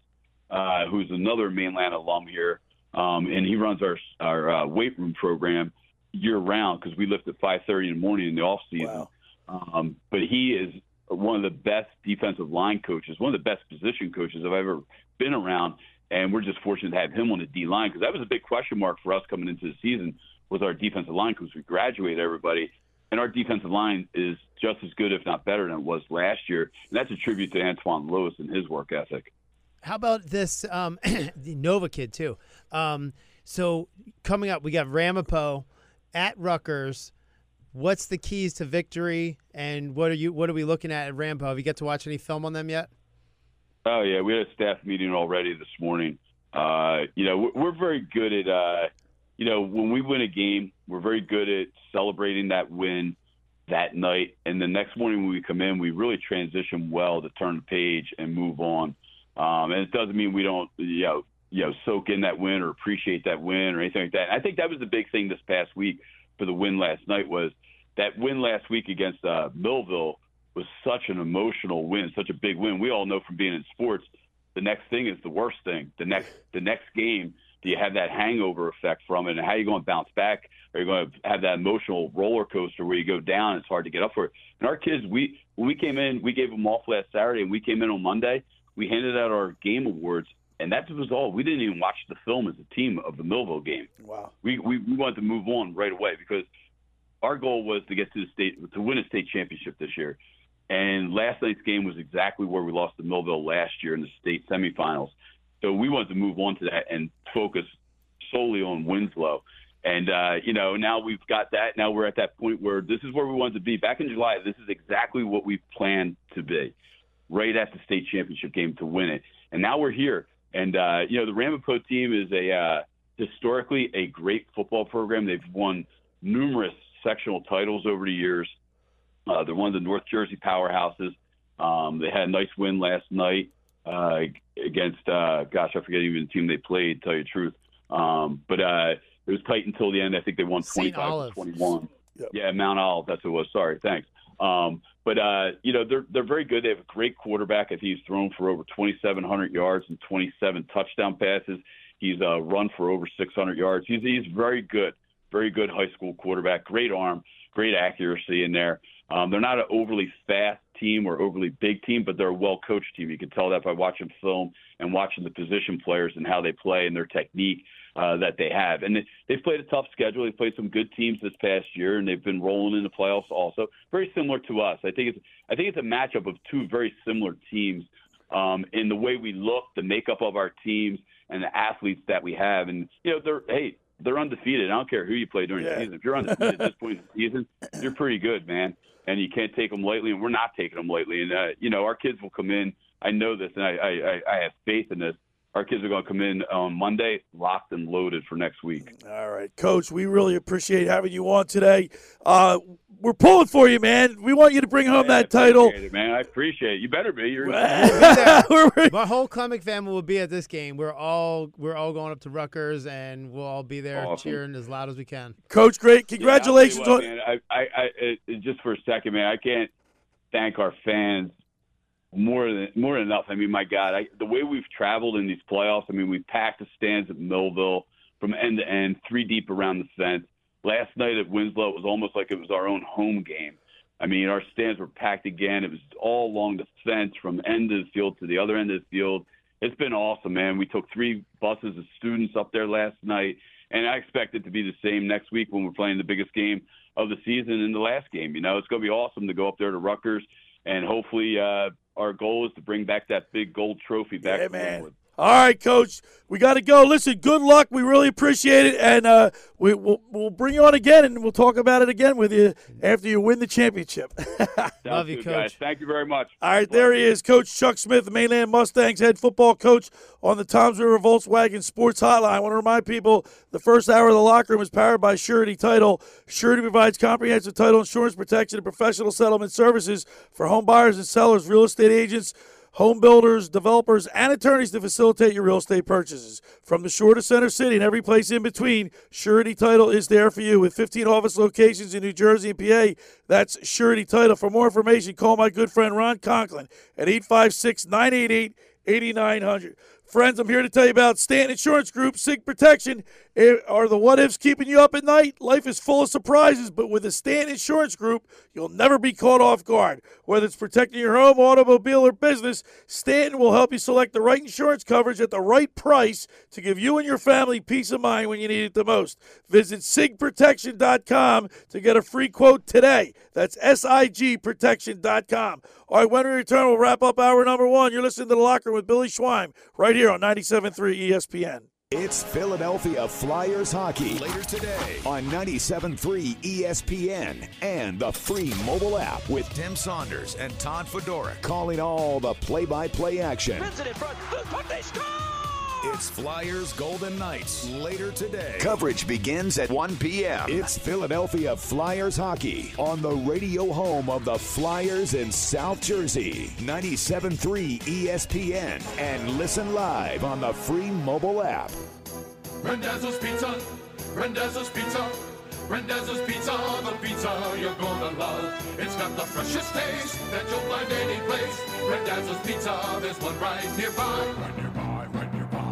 uh, who's another mainland alum here, um, and he runs our our uh, weight room program year round because we lift at 5:30 in the morning in the off season. Um, but he is one of the best defensive line coaches, one of the best position coaches I've ever been around. And we're just fortunate to have him on the D line because that was a big question mark for us coming into the season was our defensive line because we graduated everybody. And our defensive line is just as good, if not better, than it was last year. And that's a tribute to Antoine Lewis and his work ethic. How about this um, *clears throat* the Nova kid too? Um, so coming up, we got Ramapo at Rutgers. What's the keys to victory, and what are you? What are we looking at at Rambo? Have you get to watch any film on them yet? Oh yeah, we had a staff meeting already this morning. Uh, you know, we're, very good at, uh, you know, when we win a game, we're very good at celebrating that win that night, and the next morning when we come in, we really transition well to turn the page and move on. Um, and it doesn't mean we don't, you know, you know, soak in that win or appreciate that win or anything like that. I think that was the big thing this past week for the win last night was that win last week against uh, Millville was such an emotional win, such a big win. We all know from being in sports, the next thing is the worst thing. The next the next game, do you have that hangover effect from it, and how are you going to bounce back? Are you going to have that emotional roller coaster where you go down? It's hard to get up for it. And our kids, we when we came in, we gave them off last Saturday, and we came in on Monday. We handed out our game awards, and that was all. We didn't even watch the film as a team of the Millville game. Wow. We we, we wanted to move on right away because our goal was to get to the state to win a state championship this year. And last night's game was exactly where we lost to Millville last year in the state semifinals. So we wanted to move on to that and focus solely on Winslow. And uh, you know, now we've got that. Now we're at that point where this is where we wanted to be. Back in July, this is exactly what we planned to be, right at the state championship game to win it. And now we're here. And uh, you know, the Ramapo team is a uh, historically a great football program. They've won numerous sectional titles over the years. Uh, they're one of the North Jersey powerhouses. Um, they had a nice win last night uh, against, uh, gosh, I forget even the team they played. To tell you the truth, um, but uh, it was tight until the end. I think they won 25 Olive. to 21. Yeah, Mount Olive. That's what it was. Sorry, thanks. Um, but uh, you know they're they're very good. They have a great quarterback. I think he's thrown for over 2,700 yards and 27 touchdown passes. He's uh, run for over 600 yards. He's he's very good, very good high school quarterback. Great arm, great accuracy in there. Um, they're not an overly fast team or overly big team, but they're a well coached team. You can tell that by watching film and watching the position players and how they play and their technique uh, that they have. And they, they've played a tough schedule. They've played some good teams this past year, and they've been rolling in the playoffs also. Very similar to us. I think it's I think it's a matchup of two very similar teams um, in the way we look, the makeup of our teams, and the athletes that we have. And you know, they're hey, they're undefeated. I don't care who you play during Yeah. the season. If you're undefeated at this point in the season, *laughs* you're pretty good, man. And you can't take them lightly, and we're not taking them lightly. And uh, you know, our kids will come in. I know this, and I, I, I have faith in this. Our kids are going to come in on Monday, locked and loaded for next week. All right, Coach. We really appreciate having you on today. Uh, we're pulling for you, man. We want you to bring home that title. It, man. I appreciate it. You better be. You're *laughs* My whole Klemic family will be at this game. We're all we're all going up to Rutgers, and we'll all be there Awesome. cheering as loud as we can. Coach, great. Yeah, I'll tell you Congratulations what, on. man. I, I, I, it, just for a second, man. I can't thank our fans more than more than enough. I mean, my God, I, the way we've traveled in these playoffs. I mean, we've packed the stands at Millville from end to end, three deep around the fence. Last night at Winslow, it was almost like it was our own home game. I mean, our stands were packed again. It was all along the fence from end of the field to the other end of the field. It's been awesome, man. We took three buses of students up there last night, and I expect it to be the same next week when we're playing the biggest game of the season in the last game. You know, it's going to be awesome to go up there to Rutgers, and hopefully, uh, our goal is to bring back that big gold trophy back. Yeah, to man. All right, Coach. We got to go. Listen, good luck. We really appreciate it, and uh, we, we'll we'll bring you on again, and we'll talk about it again with you after you win the championship. *laughs* Sounds good, guys. Thank you very much. All right, there he is, Coach Chuck Smith, the Mainland Mustangs head football coach on the Toms River Volkswagen Sports Hotline. I want to remind people the first hour of the locker room is powered by Surety Title. Surety provides comprehensive title insurance protection and professional settlement services for home buyers and sellers, real estate agents, home builders, developers, and attorneys to facilitate your real estate purchases. From the shore to center city and every place in between, Surety Title is there for you. With 15 office locations in New Jersey and PA, that's Surety Title. For more information, call my good friend Ron Conklin at 856 988 8900. Friends, I'm here to tell you about Stanton Insurance Group, SIG Protection. Are the what ifs keeping you up at night? Life is full of surprises, but with the Stanton Insurance Group, you'll never be caught off guard. Whether it's protecting your home, automobile, or business, Stanton will help you select the right insurance coverage at the right price to give you and your family peace of mind when you need it the most. Visit sigprotection.com to get a free quote today. That's sigprotection.com. All right, when we return, we'll wrap up hour number one. You're listening to The Locker with Billy Schweim right here on 97.3 ESPN. It's Philadelphia Flyers hockey. Later today on 97.3 ESPN and the free mobile app with Tim Saunders and Todd Fedoruk calling all the play-by-play action. It's Flyers Golden Knights later today. Coverage begins at 1 p.m. It's Philadelphia Flyers hockey on the radio home of the Flyers in South Jersey. 97.3 ESPN and listen live on the free mobile app. Rendezvous Pizza, Rendezvous Pizza, Rendezvous Pizza, the pizza you're gonna love. It's got the freshest taste that you'll find any place. Rendezvous Pizza, there's one right nearby. Right nearby, right nearby.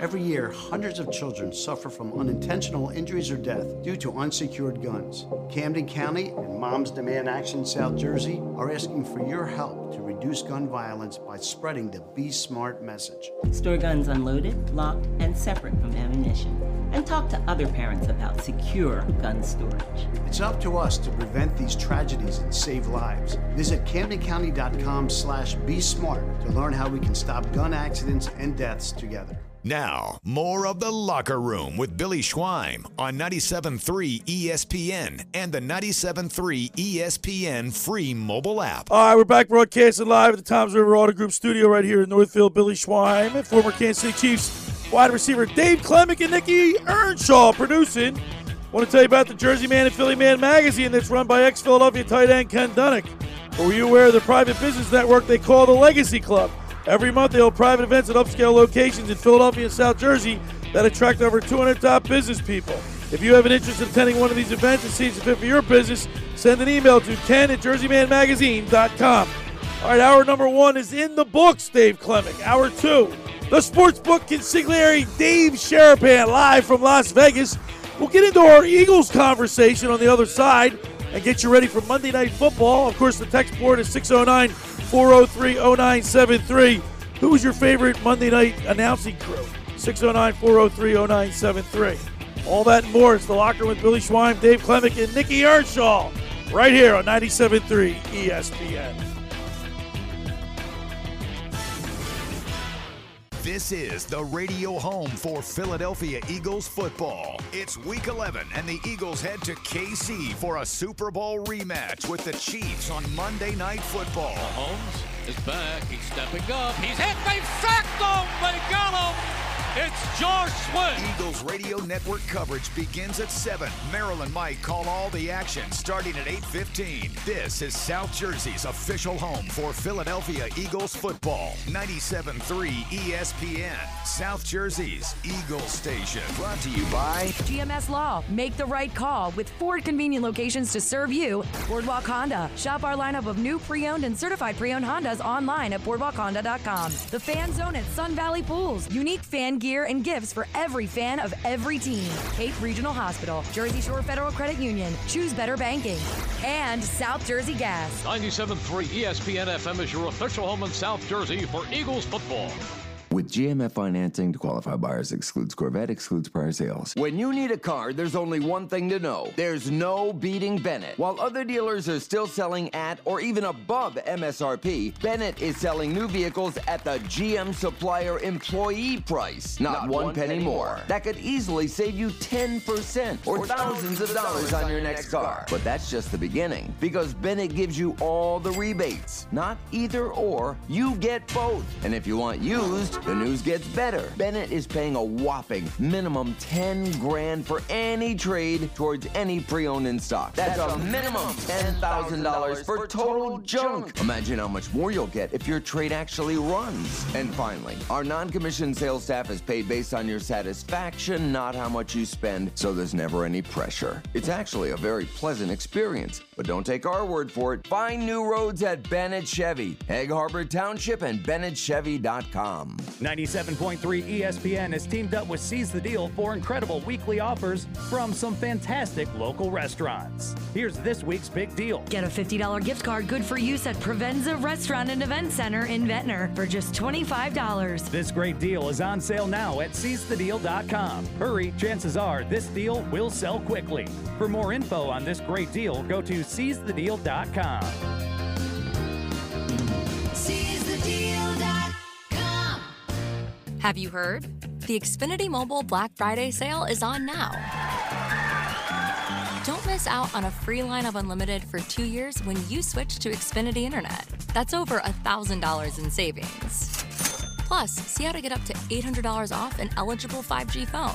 Every year, hundreds of children suffer from unintentional injuries or death due to unsecured guns. Camden County and Moms Demand Action South Jersey are asking for your help to reduce gun violence by spreading the Be Smart message. Store guns unloaded, locked, and separate from ammunition. And talk to other parents about secure gun storage. It's up to us to prevent these tragedies and save lives. Visit CamdenCounty.com slash Be Smart to learn how we can stop gun accidents and deaths together. Now, more of the locker room with Billy Schweim on 97.3 ESPN and the 97.3 ESPN free mobile app. All right, we're back broadcasting live at the Toms River Auto Group studio right here in Northfield. Billy Schweim former Kansas City Chiefs wide receiver Dave Klemic and Nikki Earnshaw producing. Want to tell you about the Jersey Man and Philly Man magazine that's run by ex-Philadelphia tight end Ken Dunek. Were you aware of the private business network they call the Legacy Club? Every month, they hold private events at upscale locations in Philadelphia and South Jersey that attract over 200 top business people. If you have an interest in attending one of these events and see seems fit for your business, send an email to ken at jerseymanmagazine.com. All right, hour number one is in the books, Dave Klemic. Hour two, the sportsbook consigliere Dave Sharapan live from Las Vegas. We'll get into our Eagles conversation on the other side and get you ready for Monday Night Football. Of course, the text board is 609 403 0973. Who was your favorite Monday night announcing crew? 609 403 0973. All that and more. It's the locker with Billy Schweim, Dave Klemic, and Nikki Earnshaw right here on 97.3 ESPN. This is the radio home for Philadelphia Eagles football. It's week 11, and the Eagles head to KC for a Super Bowl rematch with the Chiefs on Monday Night Football. Mahomes is back. He's stepping up. He's hit. They've sacked him. They got him. It's Josh Sweat. Eagles radio network coverage begins at 7. Merrill and Mike call all the action starting at 8.15. This is South Jersey's official home for Philadelphia Eagles football. 97.3 ESPN, South Jersey's Eagles station. Brought to you by GMS Law. Make the right call with four convenient locations to serve you. Boardwalk Honda. Shop our lineup of new pre-owned and certified pre-owned Hondas online at boardwalkhonda.com. The Fan Zone at Sun Valley Pools. Unique fan gear and gifts for every fan of every team. Cape Regional Hospital, Jersey Shore Federal Credit Union. Choose better banking. And South Jersey Gas. 97.3 ESPN FM is your official home in South Jersey for Eagles football. With GMF financing to qualify buyers excludes Corvette, excludes prior sales. When you need a car, there's only one thing to know. There's no beating Bennett. While other dealers are still selling at or even above MSRP, Bennett is selling new vehicles at the GM supplier employee price. Not, Not one, one penny, penny more. more. That could easily save you 10% or, thousands of dollars on your next car. But that's just the beginning because Bennett gives you all the rebates. Not either or, you get both. And if you want used, the news gets better. Bennett is paying a whopping minimum 10 grand for any trade towards any pre-owned in stock. That's, a minimum $10,000 for total junk. Imagine how much more you'll get if your trade actually runs. And finally, our non-commissioned sales staff is paid based on your satisfaction, not how much you spend, so there's never any pressure. It's actually a very pleasant experience. But don't take our word for it. Find new roads at Bennett Chevy, Egg Harbor Township, and BennettChevy.com. 97.3 ESPN has teamed up with Seize the Deal for incredible weekly offers from some fantastic local restaurants. Here's this week's big deal. Get a $50 gift card good for use at Provenza Restaurant and Event Center in Ventnor for just $25. This great deal is on sale now at seizethedeal.com. Hurry, chances are this deal will sell quickly. For more info on this great deal, go to seizethedeal.com. Have you heard? The Xfinity Mobile Black Friday sale is on now. Don't miss out on a free line of unlimited for two years when you switch to Xfinity Internet. That's over $1,000 in savings. Plus, see how to get up to $800 off an eligible 5G phone.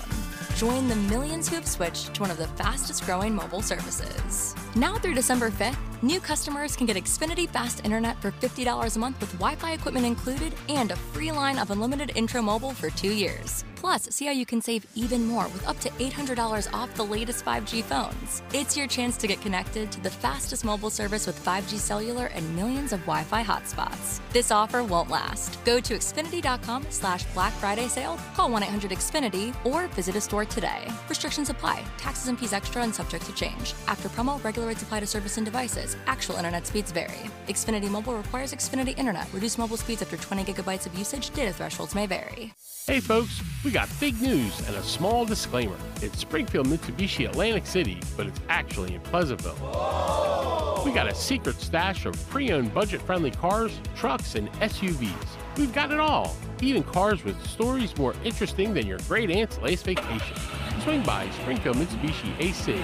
Join the millions who have switched to one of the fastest growing mobile services. Now through December 5th, new customers can get Xfinity Fast Internet for $50 a month with Wi Fi equipment included and a free line of unlimited intro mobile for two years. Plus, see how you can save even more with up to $800 off the latest 5G phones. It's your chance to get connected to the fastest mobile service with 5G cellular and millions of Wi-Fi hotspots. This offer won't last. Go to Xfinity.com slash Black Friday sale, call 1-800-XFINITY, or visit a store today. Restrictions apply. Taxes and fees extra and subject to change. After promo, regular rates apply to service and devices. Actual internet speeds vary. Xfinity Mobile requires Xfinity Internet. Reduced mobile speeds after 20 gigabytes of usage. Data thresholds may vary. Hey folks, we got big news and a small disclaimer. It's Springfield Mitsubishi Atlantic City, but it's actually in Pleasantville. We got a secret stash of pre owned budget friendly cars, trucks, and SUVs. We've got it all, even cars with stories more interesting than your great aunt's last vacation. Swing by Springfield Mitsubishi AC.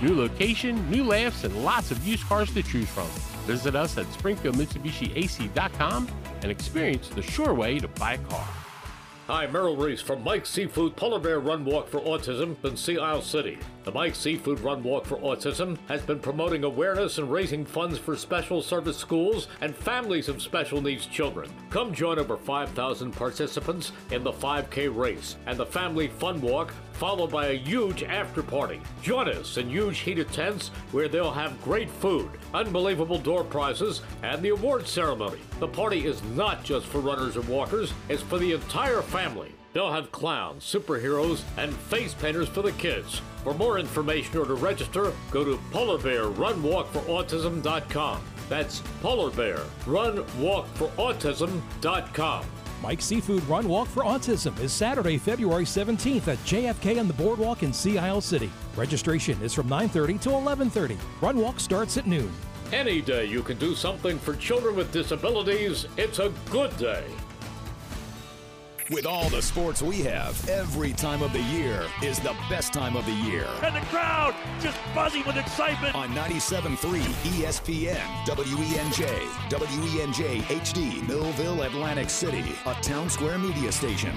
New location, new laughs, and lots of used cars to choose from. Visit us at SpringfieldMitsubishiAC.com and experience the sure way to buy a car. Hi, Merrill Reese from Mike's Seafood Polar Bear Run Walk for Autism in Sea Isle City. The Mike Seafood Run Walk for Autism has been promoting awareness and raising funds for special service schools and families of special needs children. Come join over 5,000 participants in the 5K race and the Family Fun Walk, followed by a huge after party. Join us in huge heated tents where they'll have great food, unbelievable door prizes, and the award ceremony. The party is not just for runners and walkers, it's for the entire family. They'll have clowns, superheroes, and face painters for the kids. For more information or to register, go to polarbearrunwalkforautism.com. That's Polar Bear Run Walk for Autism.com. Mike's Seafood Run Walk for Autism is Saturday, February 17th at JFK on the Boardwalk in Sea Isle City. Registration is from 9:30 to 11:30. Run Walk starts at noon. Any day you can do something for children with disabilities, it's a good day. With all the sports we have, every time of the year is the best time of the year. And the crowd just buzzing with excitement. On 97.3 ESPN, WENJ, WENJ HD, Millville, Atlantic City, a town square media station.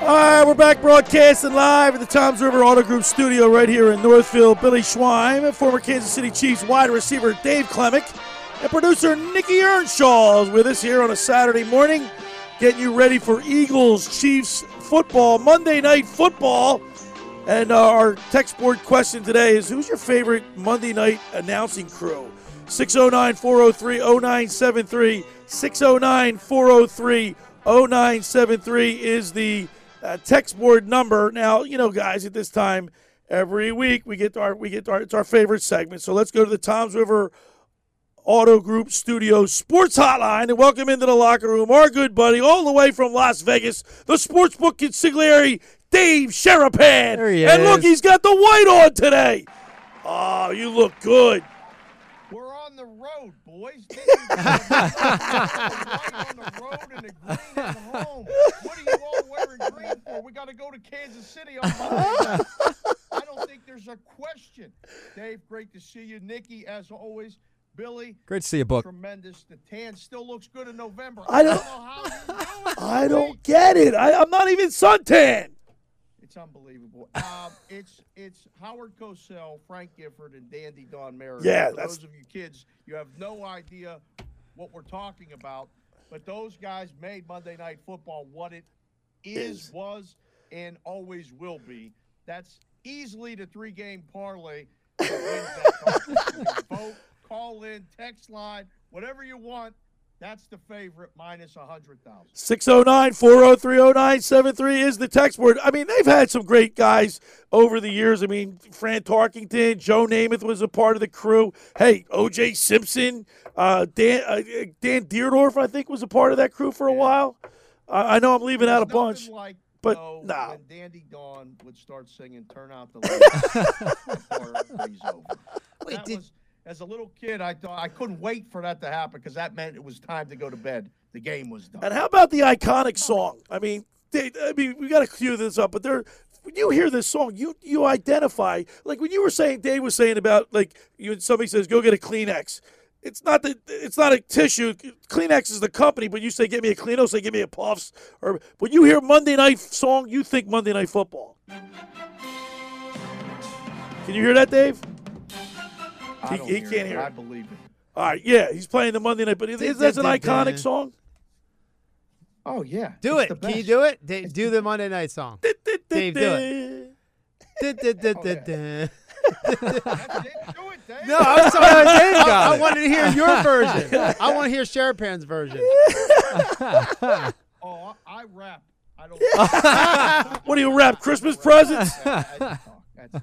All right, we're back broadcasting live at the Toms River Auto Group studio right here in Northfield. Billy Schweim, former Kansas City Chiefs wide receiver Dave Klemic, and producer Nikki Earnshaw is with us here on a Saturday morning, getting you ready for Eagles Chiefs football, Monday night football. And uh, our text board question today is who's your favorite Monday night announcing crew? 609 403 0973. 609 403 0973 is the uh, text board number. Now, you know, guys, at this time every week we get our we get our it's our favorite segment. So let's go to the Toms River Auto Group Studio Sports Hotline and welcome into the locker room our good buddy all the way from Las Vegas, the sportsbook consigliere Dave Sharapan. There he and look, he's got the white on today. Oh, you look good. We're on the road, boys. *laughs* This on the road and the green at home. What are you all wearing green for? We got to go to Kansas City on Monday. I don't think there's a question. Dave, great to see you. Nikki, as always. Billy, Great to see you, Book. tremendous. The tan still looks good in November. I don't- know how you do it. I don't get it. I, I'm not even suntan. It's unbelievable. Um, *laughs* it's it's Howard Cosell, Frank Gifford, and Dandy Don Meredith. Yeah, For that's- those of you kids, you have no idea what we're talking about. But those guys made Monday Night Football what it is, Is. was, and always will be. That's easily the three-game parlay. that wins that *laughs* contest. You can Vote, call in, text line, whatever you want. That's the favorite, minus a hundred thousand. 609 403 0973 is the text word. I mean, they've had some great guys over the years. I mean, Fran Tarkenton, Joe Namath was a part of the crew. Hey, OJ Simpson, uh, Dan, uh, Dan Dierdorf, I think, was a part of that crew for a while. I I know I'm leaving out a bunch. Like, but though, nah. when Dandy Don would start singing "Turn Out the Lights," *laughs* party's over. that was, as a little kid, I thought I couldn't wait for that to happen because that meant it was time to go to bed. The game was done. And how about the iconic song? I mean, they, I mean, we got to cue this up, but. When you hear this song, you you identify like when you were saying Dave was saying about like you somebody says go get a Kleenex. It's not the it's not a tissue. Kleenex is the company, but you say give me a Kleenex, say give me a Puffs, or when you hear Monday Night song, you think Monday Night Football. Can you hear that, Dave? I He, he hear can't it, hear. but I believe it. All right, yeah, he's playing the Monday Night, but is, is that an iconic song? Oh yeah, Do it's it. Can you do it? Da- do the Monday night song. *laughs* Dave, do it. No, I'm sorry. I, I wanted to hear your *laughs* version. I want to hear Sharapan's version. *laughs* Oh, I, I rap. I don't. What do you wrap Christmas presents? I just talk. That's it.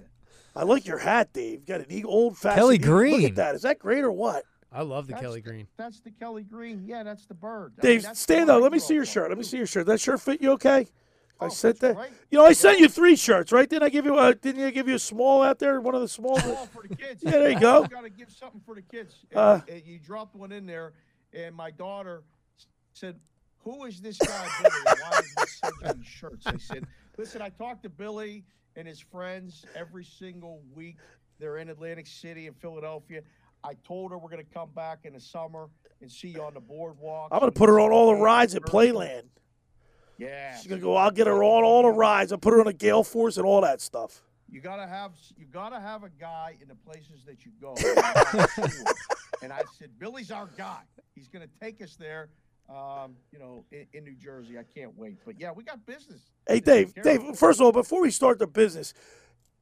I like your hat, Dave. Got an eagle, old fashioned Kelly green. Look Green. at that. Is that great or what? I love the That's Kelly the- Green. That's the Kelly Green. Yeah, that's the bird. I mean, Dave, stand up. Let me see your shirt. Let me see your shirt. That shirt fit you okay? I Oh, sent that. great. You know, I sent you three shirts, right? Didn't I give you? A, didn't I give you a small out there? One of the small. All for the kids. Yeah, there you go. *laughs* got to give something for the kids. Uh, And- and you dropped one in there, and my daughter said, "Who is this guy Billy? Why is he sending shirts?" I said, "Listen, I talked to Billy and his friends every single week. They're in Atlantic City and Philadelphia. I told her we're going to come back in the summer and see you on the boardwalk. I'm gonna put her on all the rides at Playland. Yeah, She's gonna go. I'll get her on all the rides. I'll put her on a gale force and all that stuff. You gotta have you gotta have a guy in the places that you go. *laughs* and I said, Billy's our guy. He's gonna take us there. Um, you know, in, in New Jersey. I can't wait. But yeah, we got business. Hey, Dave. Dave. First of all, before we start the business,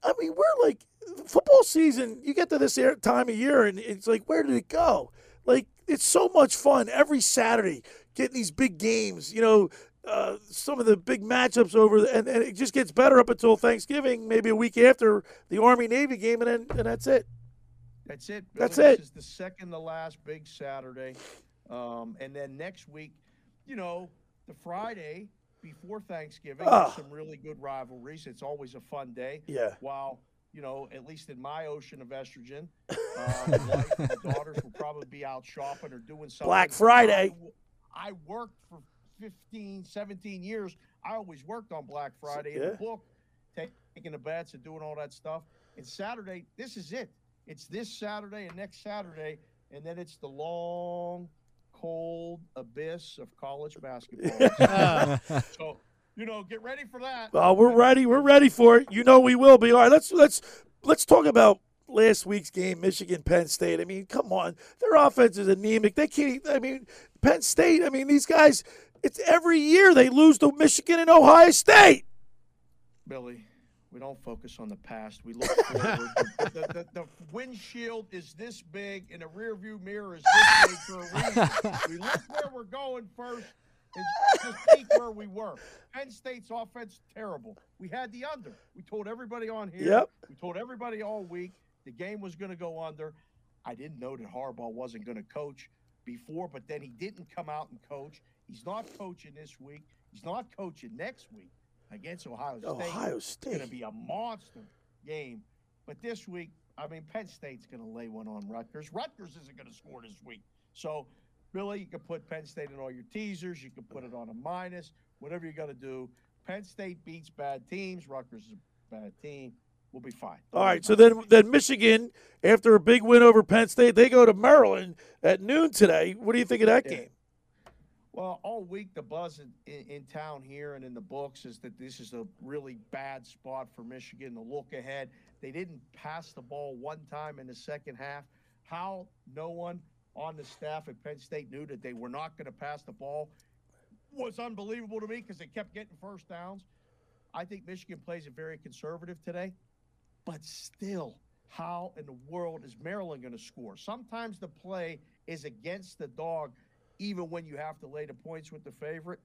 I mean, we're like football season. You get to this time of year, and it's like, where did it go? Like, it's so much fun every Saturday getting these big games. You know, uh, some of the big matchups over, and, and it just gets better up until Thanksgiving, maybe a week after the Army Navy game, and then and that's it. That's it. That's it. This is the second to last big Saturday. Um, and then next week, you know, the Friday before Thanksgiving, Ah. some really good rivalries. It's always a fun day. Yeah. While, you know, at least in my ocean of estrogen, *laughs* uh, my wife and the daughters will probably be out shopping or doing something. Black Friday. I, I worked for 15, 17 years. I always worked on Black Friday in the book, take- taking the bets and doing all that stuff. And Saturday, this is it. It's this Saturday and next Saturday, and then it's the long, cold abyss of college basketball. *laughs* *laughs* so, you know, get ready for that. Oh, we're ready. We're ready for it. You know we will be. All right, let's let's let's talk about last week's game, Michigan Penn State. I mean, come on, their offense is anemic. They can't. I mean, Penn State. I mean, these guys. It's every year they lose to Michigan and Ohio State. Billy, we don't focus on the past. We look forward. the, the, the, windshield is this big, and the rearview mirror is this big for a reason. *laughs* We look where we're going first and just where we were. Penn State's offense terrible. We had the under. We told everybody on here. Yep. We told everybody all week the game was going to go under. I didn't know that Harbaugh wasn't going to coach before, but then he didn't come out and coach. He's not coaching this week. He's not coaching next week. Against Ohio State. Ohio It's going to be a monster game. But this week, I mean, Penn State's going to lay one on Rutgers. Rutgers isn't going to score this week. So, Billy, you can put Penn State in all your teasers. You can put it on a minus, whatever you got to do. Penn State beats bad teams. Rutgers is a bad team. We'll be fine. All right, so then then Michigan, after a big win over Penn State, they go to Maryland at noon today. What do you think of that Yeah. game? Well, all week the buzz in, in, in town here and in the books is that this is a really bad spot for Michigan to look ahead. They didn't pass the ball one time in the second half. How no one on the staff at Penn State knew that they were not going to pass the ball was unbelievable to me because they kept getting first downs. I think Michigan plays it very conservative today, but still, how in the world is Maryland going to score? Sometimes the play is against the dog, even when you have to lay the points with the favorite.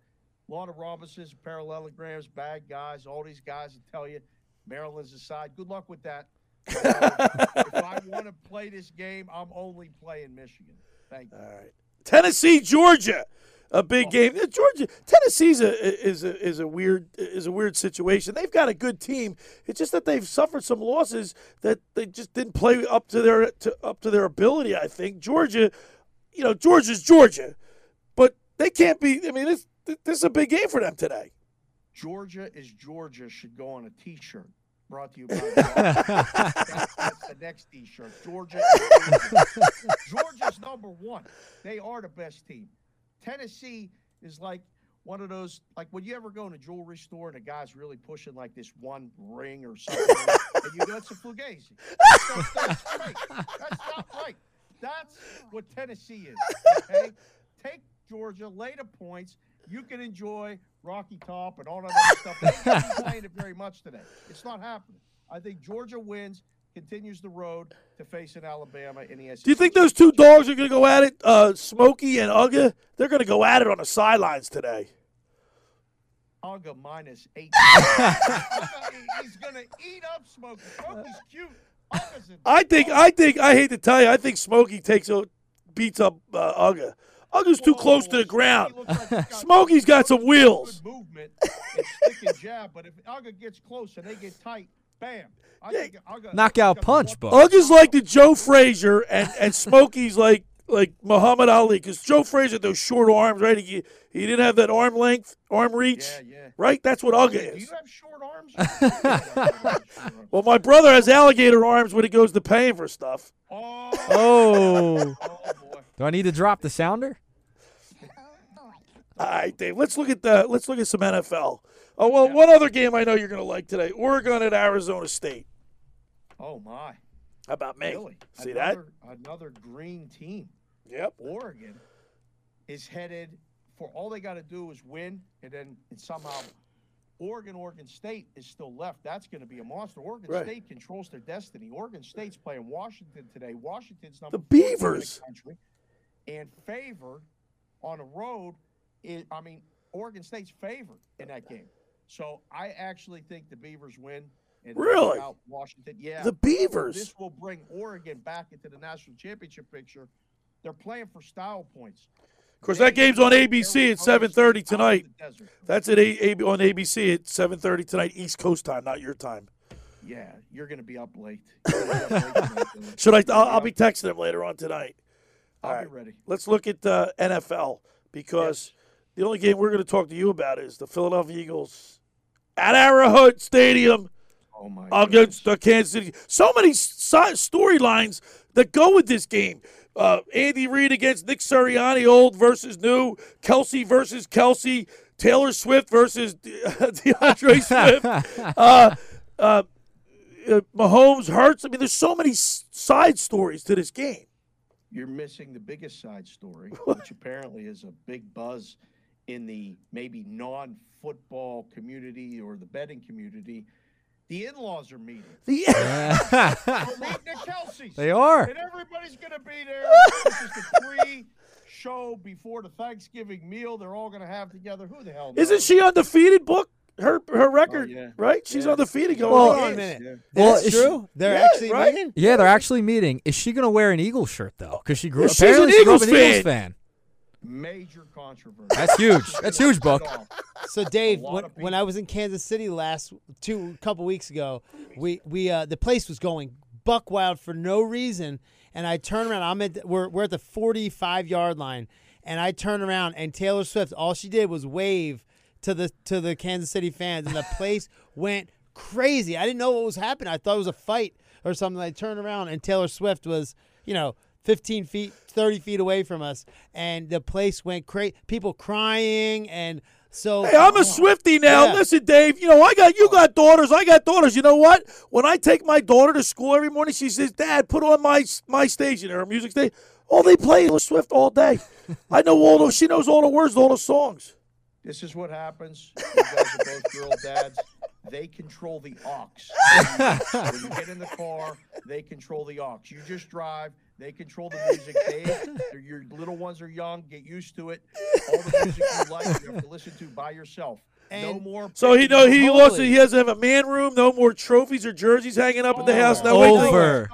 A lot of Robinsons, parallelograms, bad guys, all these guys that tell you Maryland's aside. Good luck with that. *laughs* If I want to play this game, I'm only playing Michigan. Thank you. All right. Tennessee, Georgia, a big game. Uh, Georgia, Tennessee's a, is a is a weird is a weird situation. They've got a good team. It's just that they've suffered some losses that they just didn't play up to their to, up to their ability. I think Georgia, you know, Georgia's Georgia, but they can't be. I mean, this this is a big game for them today. Georgia is Georgia should go on a T-shirt. Brought to you by. *laughs* that's, that's the next T-shirt. Georgia. Georgia. Georgia's number one. They are the best team. Tennessee is like one of those. Like when you ever go in a jewelry store and a guy's really pushing like this one ring or something, and you go, "It's a fugazi." That's, that's right. That's not right. That's what Tennessee is. *laughs* Okay, take Georgia, lay the points. You can enjoy Rocky Top and all that other stuff. They ain't even playing it very much today. It's not happening. I think Georgia wins, continues the road to facing Alabama in the SEC. Do you think those two dogs are going to go at it, uh, Smokey and Uga? They're going to go at it on the sidelines today. Uga minus eight. *laughs* He's gonna eat up Smokey. Smokey's cute. Uga's a I think I think I hate to tell you, I think Smokey takes a beats up uh, Uga. Uga's too close to the ground. Smokey's got some wheels. movement and stick and jab, but if Uga gets close and they get tight, bam. I think Uga, Knockout punch, Buck. Uga's like the Joe Frazier, and and Smokey's like like Muhammad Ali, because Joe Frazier had those short arms, right? He he didn't have that arm length, arm reach, right? That's what Uga Do is. you have short arms? *laughs* Well, my brother has alligator arms when he goes to paying for stuff. Oh. oh. *laughs* oh Do I need to drop the sounder? All right, Dave. Let's look at the let's look at some NFL. Oh well, one other game I know you're going to like today: Oregon at Arizona State. Oh my. How about me? Really? See that? another, Another green team. Yep. Oregon is headed for all they got to do is win, and then and somehow Oregon, Oregon State is still left. That's going to be a monster. Oregon Right. State controls their destiny. Oregon State's playing Washington today. Washington's number The four in Beavers. country, and favored on the road. Is, I mean, Oregon State's favored in that game. So I actually think the Beavers win. And Really? out Washington. Yeah. The Beavers. This will bring Oregon back into the national championship picture. They're playing for style points. Of course, that game's on ABC at 7:30 tonight. That's at a- A- on ABC at 7:30 tonight, East Coast time, not your time. Yeah, you're going to be up late. Be up late. *laughs* Should I? I'll, I'll be texting them later on tonight. I'll All be ready. Let's look at uh, NFL because the only game we're going to talk to you about is the Philadelphia Eagles at Arrowhead Stadium Oh my against the Kansas City. So many storylines that go with this game. Uh, Andy Reid against Nick Sirianni, old versus new. Kelce versus Kelce. Taylor Swift versus De- *laughs* DeAndre Swift. *laughs* Uh, uh, uh, Mahomes Hurts. I mean, there's so many side stories to this game. You're missing the biggest side story, *laughs* which apparently is a big buzz in the maybe non-football community or the betting community. The in-laws are meeting. The *laughs* They're meeting at Kelce's. They are. and everybody's going to be there. this is the pre-show before the Thanksgiving meal. They're all going to have together. Who the hell? Isn't knows? she undefeated? Book her her oh, record, yeah. right? She's undefeated going. Well, into Hold on a games. minute. Well, That's true? She, they're Yeah, actually right? meeting. Yeah, they're actually meeting. Is she going to wear an Eagles shirt though? Because she grew Yeah, up. she's an apparently she grew up an Eagles fan. Fan. Major controversy. That's huge. That's huge, Buck. So Dave, when, when I was in Kansas City last two couple weeks ago, we we uh, the place was going buck wild for no reason, and I turn around. I'm at we're we're at the 45 yard line, and I turn around and Taylor Swift. All she did was wave to the to the Kansas City fans, and the *laughs* place went crazy. I didn't know what was happening. I thought it was a fight or something. I turned around and Taylor Swift was, you know. 15 feet, 30 feet away from us, and the place went crazy. People crying, and so Hey, I'm a Swifty now. Yeah. Listen, Dave. You know I got you got daughters. I got daughters. You know what? When I take my daughter to school every morning, she says, "Dad, put on my my station, her music station." All they play is Swift all day. *laughs* I know all those. She knows all the words, all the songs. This is what happens. You guys are both girl dads. They control the aux. when you get in the car, they control the aux. You just drive. They control the music. *laughs* They, your little ones are young. Get used to it. All the music you like, you have to listen to by yourself. no more. So he know he Totally. lost. He has to have a man room. No more trophies or jerseys hanging up at the house. No Over.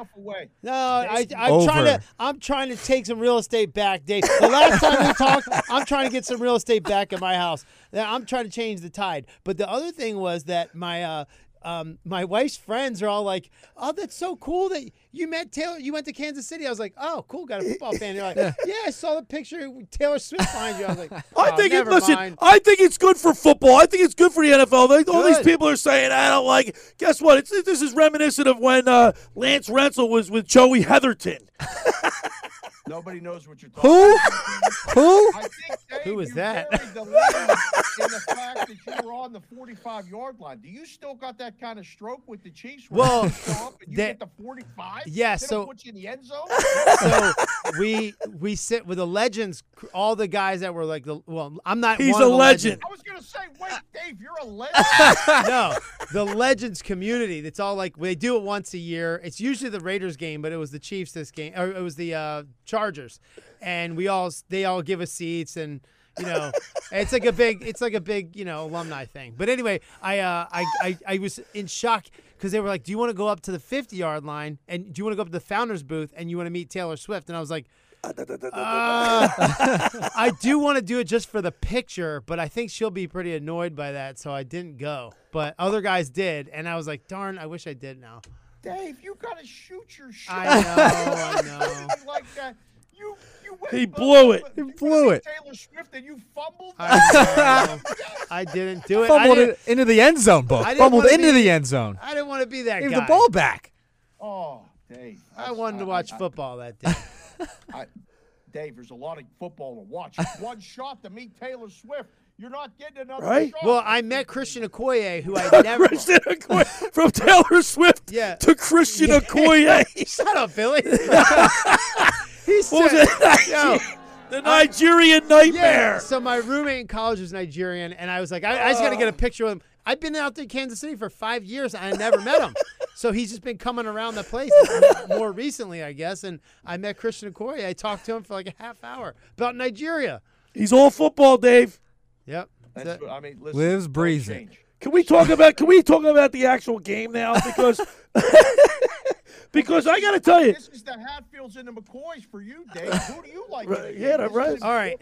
No, I, I'm trying to. I'm trying to take some real estate back, Dave. The last time we talked, I'm trying to get some real estate back in my house. Now, I'm trying to change the tide. But the other thing was that my uh, um, my wife's friends are all like, "Oh, that's so cool that you met Taylor. You went to Kansas City." I was like, "Oh, cool, got a football fan." They're like, *laughs* "Yeah, I saw the picture with Taylor Swift behind you." I was like, *laughs* I "Oh, think it. Listen, mind." I think it's good for football. I think it's good for the NFL. They, all these people are saying I don't like. it." Guess what? It's this is reminiscent of when uh, Lance Rentzel was with Joey Heatherton. *laughs* Nobody knows what you're talking Who? about. Who? I think, Dave, Who was you that? the in the fact that you were on the 45 yard line. Do you still got that kind of stroke with the Chiefs? Well, you show you that- get the 45. Yeah, They so- put you in the end zone. so we we sit with the legends, all the guys that were like the well, I'm not. He's one a of the legend. I was gonna say, wait, *laughs* Dave, you're a legend. *laughs* no, the Legends community. It's all like they do it once a year. It's usually the Raiders game, but it was the Chiefs this game, or it was the uh, Chargers, and we all they all give us seats, and you know, *laughs* it's like a big, it's like a big, you know, alumni thing. But anyway, I uh, I, I I was in shock because they were like, "Do you want to go up to the 50 yard line, and do you want to go up to the founders booth, and you want to meet Taylor Swift?" And I was like. Uh, I do want to do it just for the picture, but I think she'll be pretty annoyed by that, so I didn't go. But other guys did, and I was like, darn, I wish I did now. Dave, you gotta shoot your shot. I know, I know. *laughs* like that. You, you went, He blew it. He blew it. Taylor Swift and you fumbled. I. I didn't do it. I Fumbled didn't, it into the end zone, Buck. I didn't Fumbled wanna into be- the end zone. I didn't want to be that Gave guy. the ball back. Oh, Dave. I wanted to watch football that day. I, Dave, there's a lot of football to watch. One shot to meet Taylor Swift. You're not getting another Right? shot. Well, I met Christian Okoye, who I *laughs* never. Christian Okoye, from Taylor Swift Yeah. to Christian Okoye. *laughs* Shut up, Billy. *laughs* he What was it? *laughs* Yo, the Nigerian nightmare. Yeah. So my roommate in college was Nigerian, and I was like, I, I just got to get a oh. picture with him. I've been out to Kansas City for five years, and I never met him. *laughs* So he's just been coming around the place *laughs* more recently, I guess. And I met Christian Okoye. I talked to him for like a half hour about Nigeria. He's all football, Dave. Yep. That's, I mean, listen, Lives, don't breathes it. change. Can we talk about can we talk about the actual game now? Because because I gotta tell you, This is the Hatfields and the McCoys for you, Dave. *laughs* Who do you like? in yeah, This right. All right.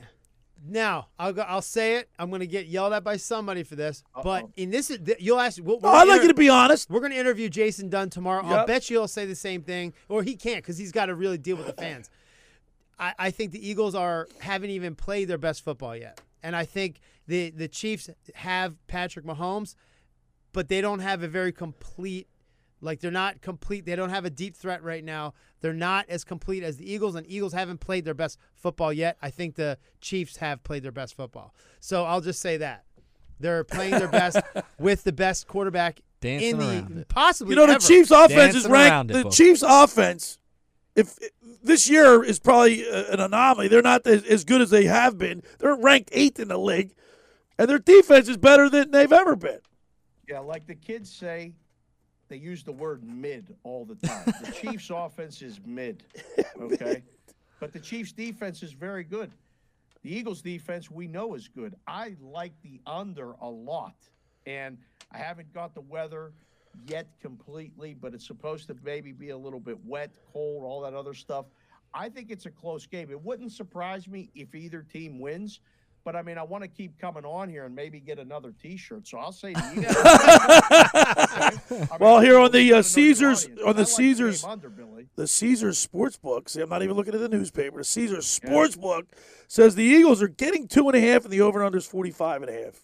Now I'll go, I'll say it. I'm going to get yelled at by somebody for this, but in this, th- you'll ask. We'll, No, oh, I'd like you to be honest. We're going to interview Jason Dunn tomorrow. I'll bet you he'll say the same thing, or he can't because he's got to really deal with the fans. I, I think the Eagles are haven't even played their best football yet, and I think the the Chiefs have Patrick Mahomes, but they don't have a very complete. Like they're not complete. They don't have a deep threat right now. They're not as complete as the Eagles, and Eagles haven't played their best football yet. I think the Chiefs have played their best football. So I'll just say that they're playing their best *laughs* with the best quarterback Dancing in the around it. possibly. you know the. Chiefs' offense is Dancing around ranked. it, The Book. Chiefs' offense, if this year is probably uh, an anomaly. They're not as, as good as they have been. They're ranked eighth in the league, and their defense is better than they've ever been. Yeah, like the kids say, they use the word mid all the time. The *laughs* Chiefs' offense is *laughs* mid, okay? But the Chiefs' defense is very good. The Eagles' defense we know is good. I like the under a lot, and I haven't got the weather yet completely, but it's supposed to maybe be a little bit wet, cold, all that other stuff. I think it's a close game. It wouldn't surprise me if either team wins. But I mean, I want to keep coming on here and maybe get another T-shirt. So I'll say to you guys. *laughs* Well, here on the uh, Caesars on the Caesars the Caesars sports book. See, I'm not even looking at the newspaper. The Caesars sports book says the Eagles are getting two and a half, and the over under is 45 and a half.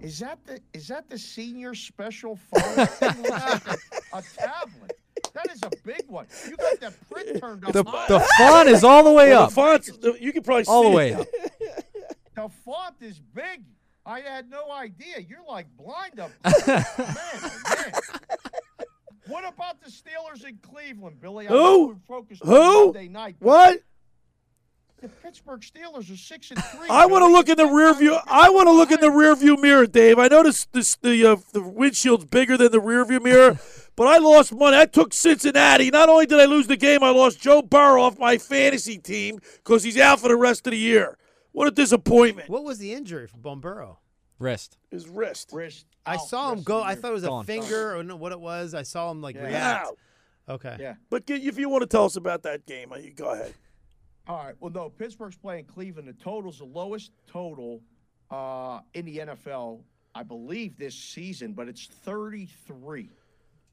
Is that the is that the senior special phone? That *laughs* thing looks like a, a tablet. That is a big one. You got that print turned up. The, high. the font is all the way Well, up. The fonts, you can probably see All see the it. way up. *laughs* The font is big. I had no idea. You're like blind up. *laughs* man, oh, man. What about the Steelers in Cleveland, Billy? I Who? focused Who? Monday night. What? The Pittsburgh Steelers are six and three. I want to look in the rear view. I want to look in the rear view mirror, Dave. I noticed this the uh, the windshield's bigger than the rear view mirror, *laughs* but I lost money. I took Cincinnati. Not only did I lose the game, I lost Joe Burrow off my fantasy team because he's out for the rest of the year. What a disappointment! What was the injury for Bombero? Wrist. His wrist. Wrist. I out saw him rest go. I thought it was a Gone. finger or no, what it was. I saw him like Yeah. react. Out. Okay. Yeah. But if you want to tell us about that game, uh, you go ahead. All right. Well, no, Pittsburgh's playing Cleveland. The total's the lowest total uh, in the NFL, I believe, this season, but it's 33.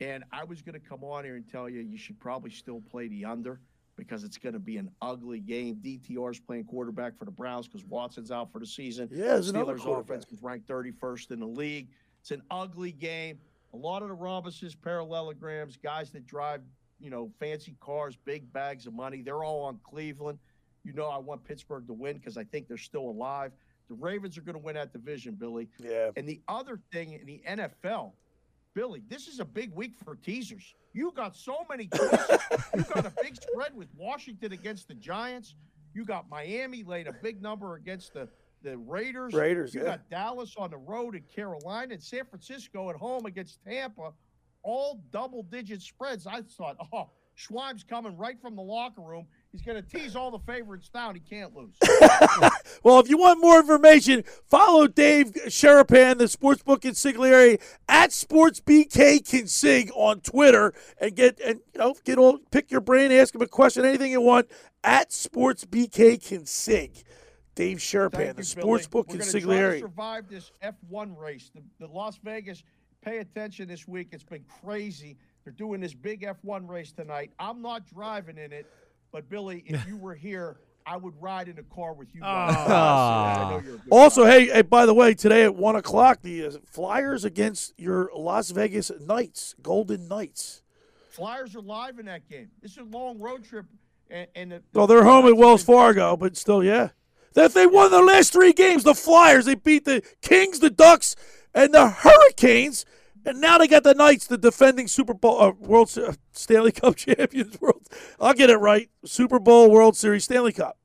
And I was going to come on here and tell you you should probably still play the under because it's going to be an ugly game. DTR's playing quarterback for the Browns because Watson's out for the season. Yeah, another Steelers offense is ranked 31st in the league. It's an ugly game. A lot of the rhombuses, parallelograms, guys that drive, you know, fancy cars, big bags of money, they're all on Cleveland. You know, I want Pittsburgh to win because I think they're still alive. The Ravens are going to win that division, Billy. Yeah. And the other thing in the NFL, Billy, this is a big week for teasers. You got so many choices. you got a big spread with Washington against the Giants. You got Miami laid a big number against the, the Raiders. Raiders, You yeah. got Dallas on the road in Carolina and San Francisco at home against Tampa. All double digit spreads. I thought, oh, Schwab's coming right from the locker room. He's going to tease all the favorites down. He can't lose. *laughs* Well, if you want more information, follow Dave Sharapan, the sportsbook consigliere at SportsBK Consig on Twitter, and get and you know get all pick your brain, ask him a question, anything you want at SportsBK Consig. Dave Sharapan, the sportsbook We're gonna try to consigliere. survive this F1 race. The, the Las Vegas, pay attention this week. It's been crazy. They're doing this big F1 race tonight. I'm not driving in it, but Billy, if you were here, I would ride in a car with you. guys. I know you're a good Also, hey, hey, by the way, today at one o'clock, the uh, Flyers against your Las Vegas Knights, Golden Knights. Flyers are live in that game. This is a long road trip, and, and the, Well, they're home at Wells Fargo, but still, yeah. That they won the last three games. The Flyers, they beat the Kings, the Ducks, and the Hurricanes, and now they got the Knights, the defending Super Bowl, uh, World uh, Stanley Cup *laughs* champions. World, I'll get it right. Super Bowl, World Series, Stanley Cup.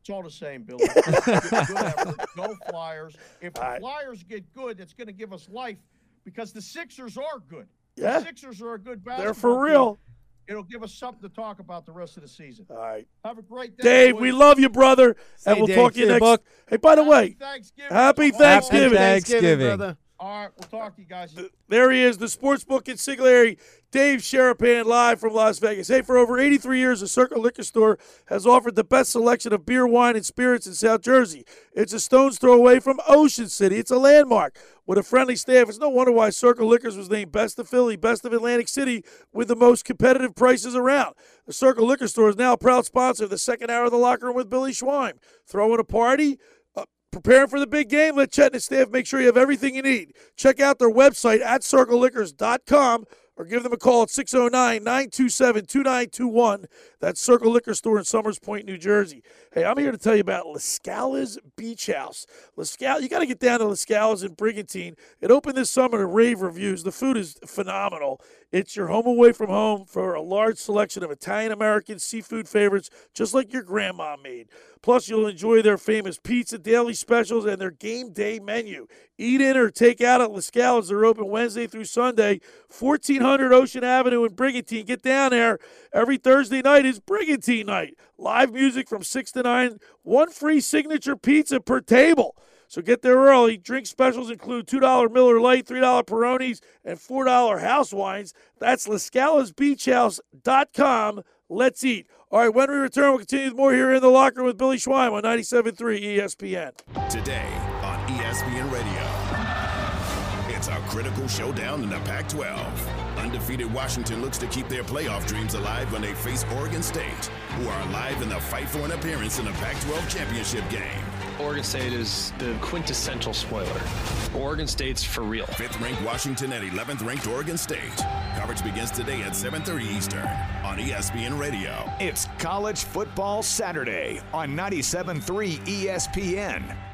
It's all the same, Billy. good effort. *laughs* Go Flyers. If the All right. Flyers get good, that's going to give us life because the Sixers are good. Yeah. The Sixers are a good basketball They're for team. real. It'll give us something to talk about the rest of the season. All right. Have a great day. Dave, boys. we love you, brother, and we'll Dave. talk to you See you, next. Buck. Hey, by the way, Thanksgiving. happy to all. Thanksgiving. Thanksgiving. brother. All right, we'll talk to you guys. Uh, there he is, the sports sportsbook consigliere, Dave Sharapan, live from Las Vegas. Hey, for over 83 years, the Circle Liquor Store has offered the best selection of beer, wine, and spirits in South Jersey. It's a stone's throw away from Ocean City. It's a landmark with a friendly staff. It's no wonder why Circle Liquors was named Best of Philly, Best of Atlantic City, with the most competitive prices around. The Circle Liquor Store is now a proud sponsor of the second hour of the locker room with Billy Schweim. Throwing a party? Preparing for the big game? Let Chet and his staff make sure you have everything you need. Check out their website at circleliquors.com or give them a call at 609 927 2921. That's Circle Liquor Store in Somers Point, New Jersey. Hey, I'm here to tell you about Lascala's Beach House. Lascala, you got to get down to Lascala's in Brigantine. It opened this summer to rave reviews. The food is phenomenal. It's your home away from home for a large selection of Italian American seafood favorites, just like your grandma made. Plus, you'll enjoy their famous pizza daily specials and their game day menu. Eat in or take out at Lascala's. They're open Wednesday through Sunday, 1400 Ocean Avenue in Brigantine. Get down there. Every Thursday night is Brigantine night. Live music from 6 to 9. One free signature pizza per table. So get there early. Drink specials include $2 Miller Lite, $3 Peronis, and $4 house wines. That's LaScalasBeachHouse.com. Let's eat. All right, when we return, we'll continue with more here in the locker with Billy Schweim on 97.3 ESPN. Today on ESPN Radio, it's a critical showdown in the Pac 12. Undefeated Washington looks to keep their playoff dreams alive when they face Oregon State, who are alive in the fight for an appearance in the Pac 12 championship game. Oregon State is the quintessential spoiler. Oregon State's for real. Fifth ranked Washington and 11th ranked Oregon State. Coverage begins today at 7:30 Eastern on ESPN Radio. It's College Football Saturday on 97.3 ESPN.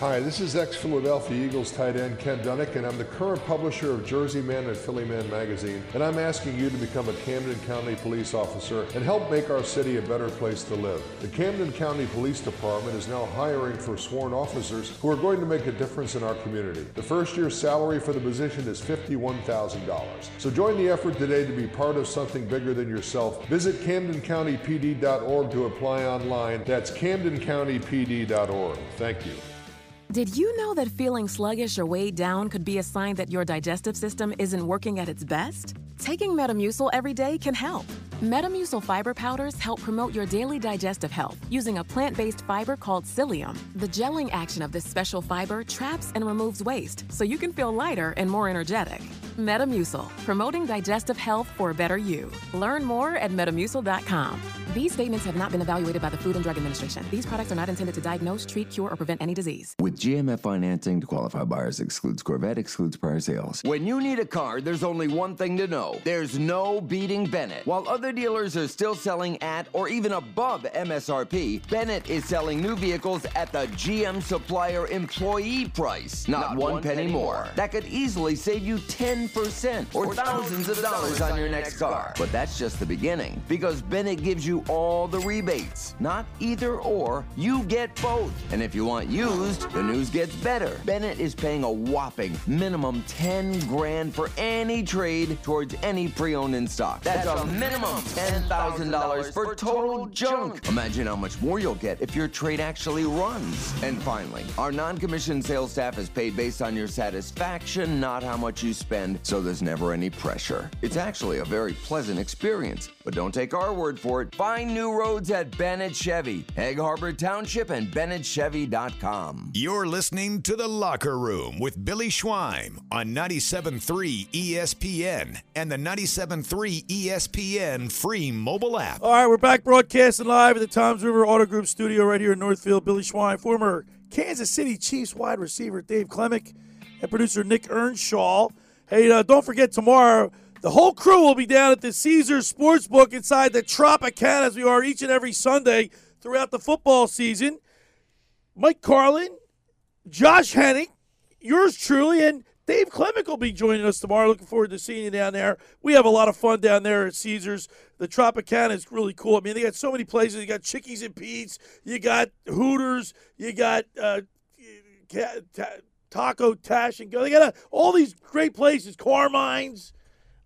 Hi, this is ex-Philadelphia Eagles tight end Ken Dunek, and I'm the current publisher of Jersey Man and Philly Man magazine, and I'm asking you to become a Camden County police officer and help make our city a better place to live. The Camden County Police Department is now hiring for sworn officers who are going to make a difference in our community. The first year's salary for the position is $51,000. So join the effort today to be part of something bigger than yourself. Visit CamdenCountyPD.org to apply online. That's CamdenCountyPD.org. Thank you. Did you know that feeling sluggish or weighed down could be a sign that your digestive system isn't working at its best? Taking Metamucil every day can help. Metamucil fiber powders help promote your daily digestive health using a plant based fiber called psyllium. The gelling action of this special fiber traps and removes waste so you can feel lighter and more energetic. Metamucil, promoting digestive health for a better you. Learn more at metamucil.com. These statements have not been evaluated by the Food and Drug Administration. These products are not intended to diagnose, treat, cure, or prevent any disease. With GMF financing to qualify buyers excludes Corvette, excludes prior sales. When you need a car, there's only one thing to know. There's no beating Bennett. While other dealers are still selling at or even above MSRP, Bennett is selling new vehicles at the GM supplier employee price. Not, one, penny, more. That could easily save you 10% or thousands of dollars on your next car. But that's just the beginning because Bennett gives you all the rebates. Not either or, you get both. And if you want used, the news gets better. Bennett is paying a whopping minimum 10 grand for any trade towards any pre-owned in stock. That's a minimum $10,000 for total junk. Imagine how much more you'll get if your trade actually runs. And finally, our non-commissioned sales staff is paid based on your satisfaction, not how much you spend, so there's never any pressure. It's actually a very pleasant experience. But don't take our word for it. Find new roads at Bennett Chevy, Egg Harbor Township, and BennettChevy.com. You're listening to The Locker Room with Billy Schweim on 97.3 ESPN and the 97.3 ESPN free mobile app. All right, we're back broadcasting live at the Toms River Auto Group studio right here in Northfield. Billy Schweim, former Kansas City Chiefs wide receiver Dave Klemic, and producer Nick Earnshaw. Hey, uh, don't forget tomorrow, the whole crew will be down at the Caesars Sportsbook inside the Tropicana as we are each and every Sunday throughout the football season. Mike Carlin, Josh Henning, yours truly, and Dave Klemic will be joining us tomorrow. Looking forward to seeing you down there. We have a lot of fun down there at Caesars. The Tropicana is really cool. I mean, they got so many places. You got Chickies and Pete's, you got Hooters, you got uh, Taco Tash and Go. They got uh, all these great places, Carmine's.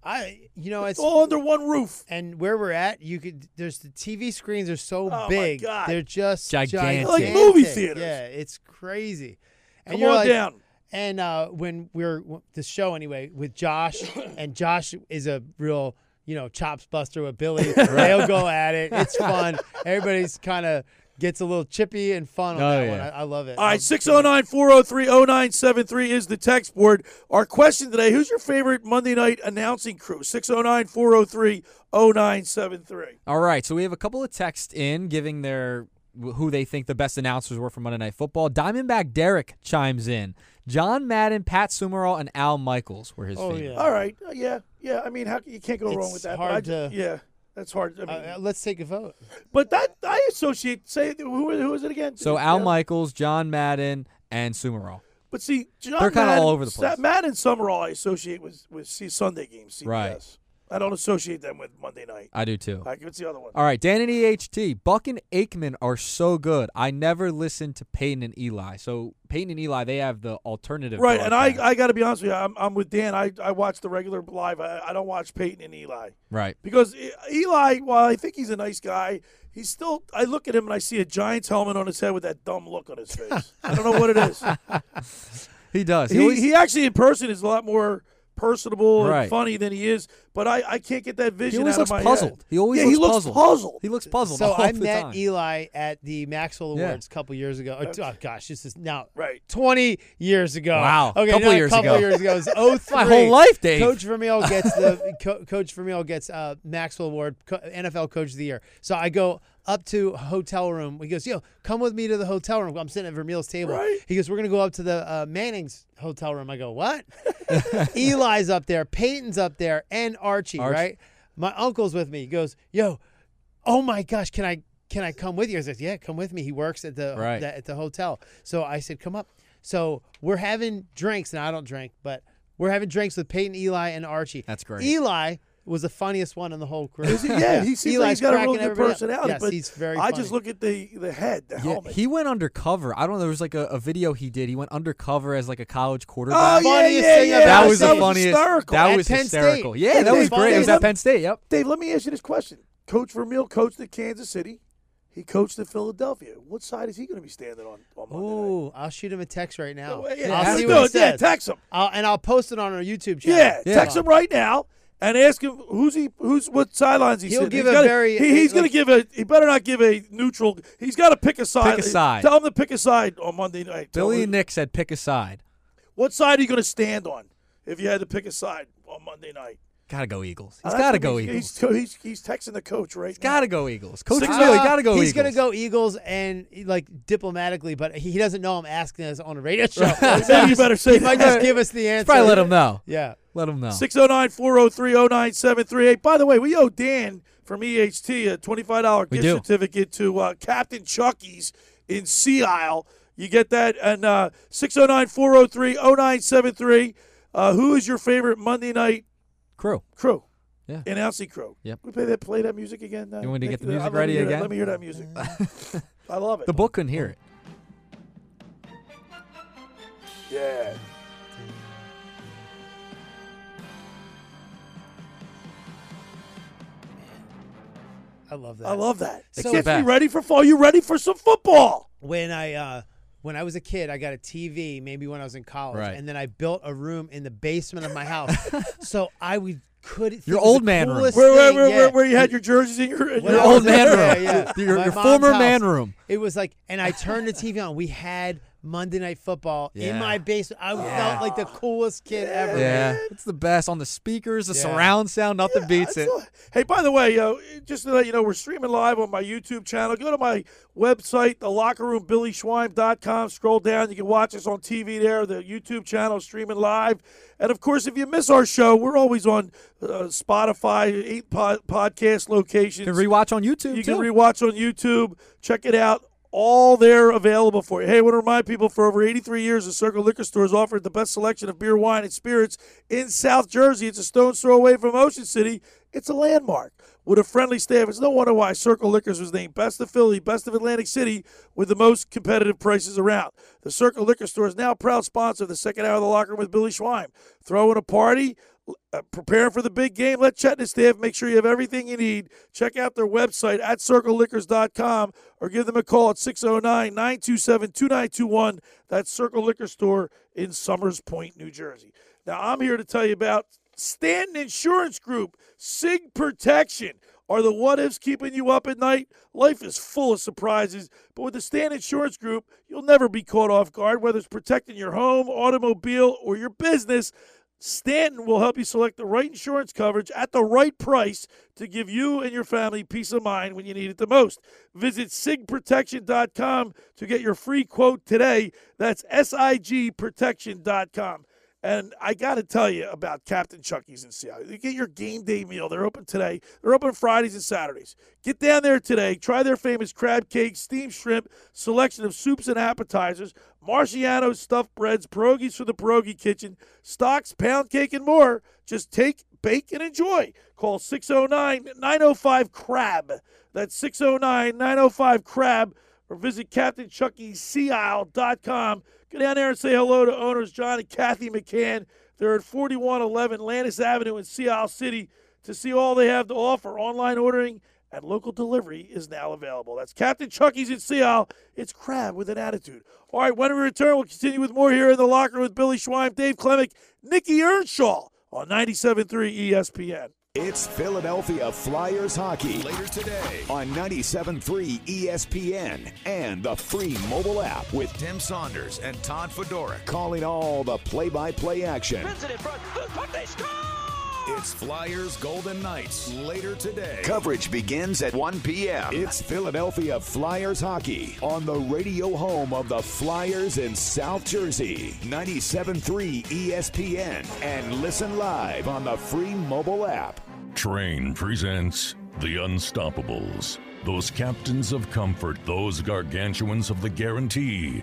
I, you know, it's all under one roof. And where we're at, you could. There's the TV screens are so Oh, my big. God. They're just Gigantic. Like movie gigantic. theaters. Yeah, it's crazy. And Come you're on like, down. And uh, when we're the show anyway with Josh, *coughs* and Josh is a real, you know, chops buster with Billy. *laughs* They'll go at it. It's fun. Everybody's kind of gets a little chippy and fun on Oh, that yeah. one. I, I love it. All right, Um, 609 403 0973 is the text board. Our question today who's your favorite Monday night announcing crew? 609 403 0973. All right, so we have a couple of texts in giving their who they think the best announcers were for Monday Night Football. Diamondback Derek chimes in. John Madden, Pat Summerall, and Al Michaels were his Oh, favorites. yeah. All right. Uh, yeah. Yeah. I mean, how you can't go wrong with that. hard I, to- Yeah. That's hard. I mean, uh, let's take a vote. but that I associate. Say who who is it again? So Al Yeah. Michaels, John Madden, and Summerall. But see, John They're kinda all over the place. Sa- Madden Summerall, I associate with with see Sunday games. CBS. Right. I don't associate them with Monday night. I do too. I what's the other one? All right, Dan and EHT. Buck and Aikman are so good. I never listened to Peyton and Eli. So Peyton and Eli, they have the alternative. Right, and I. I got to be honest with you. I'm, I'm with Dan. I, I watch the regular live. I, I don't watch Peyton and Eli right. because Eli, while I think he's a nice guy, he's still. I look at him and I see a Giants helmet on his head with that dumb look on his face. *laughs* I don't know what it is. He does. He, he, always- he actually in person is a lot more personable Right. and funny than he is. But I, I can't get that vision. he always out looks of my puzzled. head. He always yeah, looks, he looks puzzled. puzzled. He looks puzzled. So all I the met time. Eli at the Maxwell Awards a couple years ago. Oh, oh, gosh, this is now Right. 20 years ago. Wow. Okay, Couple not years a couple ago. years ago. It was *laughs* 03. My whole life, Dave. Coach Vermeil gets the *laughs* co- Coach Vermeil gets uh, Maxwell Award, co- NFL Coach of the Year. So I go up to a hotel room. He goes, "Yo, come with me to the hotel room." I'm sitting at Vermeil's table. Right. He goes, "We're gonna go up to the uh, Manning's hotel room." I go, "What?" *laughs* Eli's up there, Peyton's up there, and Archie. Arch- Right. My uncle's with me. He goes, "Yo, oh my gosh, can I can I come with you?" I said, "Yeah, come with me." He works at the, Right. the- at the hotel. So I said, "Come up." So we're having drinks, and I don't drink, but we're having drinks with Peyton, Eli, and Archie. That's great. Eli was the funniest one in the whole crew. Is he? Yeah, he seems like he's got a real good everybody up. personality. Yes, but he's very. I funny. just look at the the head, the Yeah, helmet. he went undercover. I don't know. There was like a, a video he did. He went undercover as like a college oh quarterback. yeah, Funniest yeah, thing yeah. I've that was the funniest. Hysterical. That At was Penn hysterical. State. Yeah, Hey, that was Dave, great. It was Dave, at Penn State. Yep. Dave, let me ask you this question. Coach Vermeil coached at Kansas City. He coached at Philadelphia. What side is he going to be standing on on Monday night? Ooh, I'll shoot him a text right now. Oh, yeah, I'll yeah, see do what he it. Yeah, says. text him. I'll, and I'll post it on our YouTube channel. Yeah, Yeah. text him right now and ask him who's he, who's what sidelines he's He'll sitting. give He's a gotta- very- he- he's going to give a. He better not give a neutral. He's got to pick a side. Pick a side. Tell him to pick a side on Monday night. Tell Billy him- and Nick said pick a side. What side are you going to stand on if you had to pick a side on Monday night? Gotta go Eagles. He's that's gotta go he's, Eagles. He's, he's, he's texting the coach right He's now. gotta go Eagles. Coach Six- Billy, uh, gotta go he's Eagles. gonna go Eagles and like diplomatically, but he, he doesn't know I'm asking us on a radio show. *laughs* Then you better say he might just give us the answer. Probably let him know. Yeah. Let them know. 609 403 0973. By the way, we owe Dan from EHT a $25 We gift certificate to uh, Captain Chucky's in Sea Isle. You get that? And uh, 609 403 0973. Uh, Who is your favorite Monday night Crew. crew? Yeah. Announcing Crow. Yep. We play that, play that music again. Uh, You want me to get the music ready hear that- again? Let me hear that music. *laughs* I love it. The book couldn't hear it. Yeah. I love that. I love that. It the gets me ready for fall. You ready for some football? when I uh when I was a kid, I got a TV maybe when I was in college, Right. and then I built a room in the basement of my house. *laughs* so I would could think Your it was old the man room. coolest Where, where, thing, where, yeah. where, where you had your jerseys in your, in When your I was old man room. yeah. *laughs* Your, My your mom's former man room. It was like, and I turned the TV on. We had Monday Night Football in my basement. I felt like the coolest kid ever. Yeah, man. it's the best on the speakers, the Yeah. surround sound. Nothing beats it. Hey, by the way, uh, just to let you know, we're streaming live on my YouTube channel. Go to my website, thelockerroombillyschweim.com. Scroll down. You can watch us on TV there. The YouTube channel is streaming live. And, of course, if you miss our show, we're always on uh, Spotify, eight pod- podcast locations. You can rewatch on YouTube You too. can rewatch on YouTube. Check it out. All there available for you. Hey, I want to remind people for over 83 years, the Circle Liquor Store has offered the best selection of beer, wine, and spirits in South Jersey. It's a stone's throw away from Ocean City. It's a landmark with a friendly staff. It's no wonder why Circle Liquors was named Best of Philly, Best of Atlantic City, with the most competitive prices around. The Circle Liquor Store is now proud sponsor of the second hour of the locker room with Billy Schweim. Throwing a party, uh, preparing for the big game. Let Chet and his staff make sure you have everything you need. Check out their website at circleliquors.com or give them a call at 609 927 2921. That's Circle Liquor Store in Somers Point, New Jersey. Now, I'm here to tell you about Stanton Insurance Group, SIG Protection. Are the what ifs keeping you up at night? Life is full of surprises, but with the Stan Insurance Group, you'll never be caught off guard, whether it's protecting your home, automobile, or your business. Stanton will help you select the right insurance coverage at the right price to give you and your family peace of mind when you need it the most. Visit sigprotection.com to get your free quote today. That's sigprotection.com. And I got to tell you about Captain Chucky's in Sea Isle. You get your game day meal. They're open today. They're open Fridays and Saturdays. Get down there today. Try their famous crab cake, steamed shrimp, selection of soups and appetizers, Marciano stuffed breads, pierogies from the pierogi kitchen, stocks, pound cake, and more. Just take, bake, and enjoy. Call 609 905 CRAB. That's 609 905 CRAB or visit CaptainChuckySeaIsle.com. Go down there and say hello to owners John and Kathy McCann. They're at 4111 Landis Avenue in Sea Isle City to see all they have to offer. Online ordering and local delivery is now available. That's Captain Chucky's in Sea Isle. It's crab with an attitude. All right, when we return, we'll continue with more here in the locker with Billy Schweim, Dave Klemic, Nikki Earnshaw on 97.3 ESPN. It's Philadelphia Flyers hockey. Later today on 97.3 ESPN and the free mobile app with Tim Saunders and Todd Fedoruk calling all the play-by-play action. It's Flyers Golden Knights later today. Coverage begins at 1 p.m. It's Philadelphia Flyers hockey on the radio home of the Flyers in South Jersey. 97.3 ESPN and listen live on the free mobile app. Trane presents The Unstoppables. Those captains of comfort, those gargantuans of the guarantee,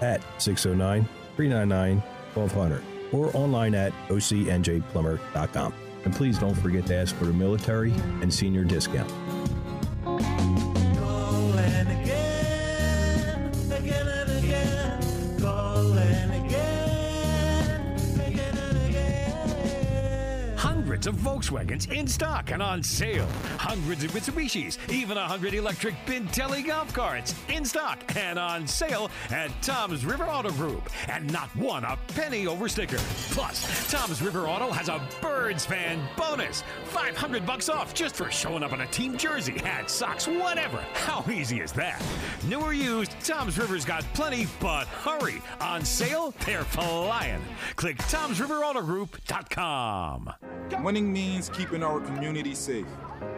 at 609 399 1200 or online at ocnjplumber.com. And please don't forget to ask for the military and senior discount. Hundreds of Volkswagens in stock and on sale. Hundreds of Mitsubishis, even a hundred electric Bintelli golf carts in stock and on sale at Tom's River Auto Group. And not one a penny over sticker. Plus, Tom's River Auto has a Birds fan bonus. 500 bucks off just for showing up in a team jersey, hat, socks, whatever. How easy is that? New or used, Tom's River's got plenty, but hurry. On sale, they're flying. Click Tom'sRiverAutoGroup.com. Winning means keeping our community safe.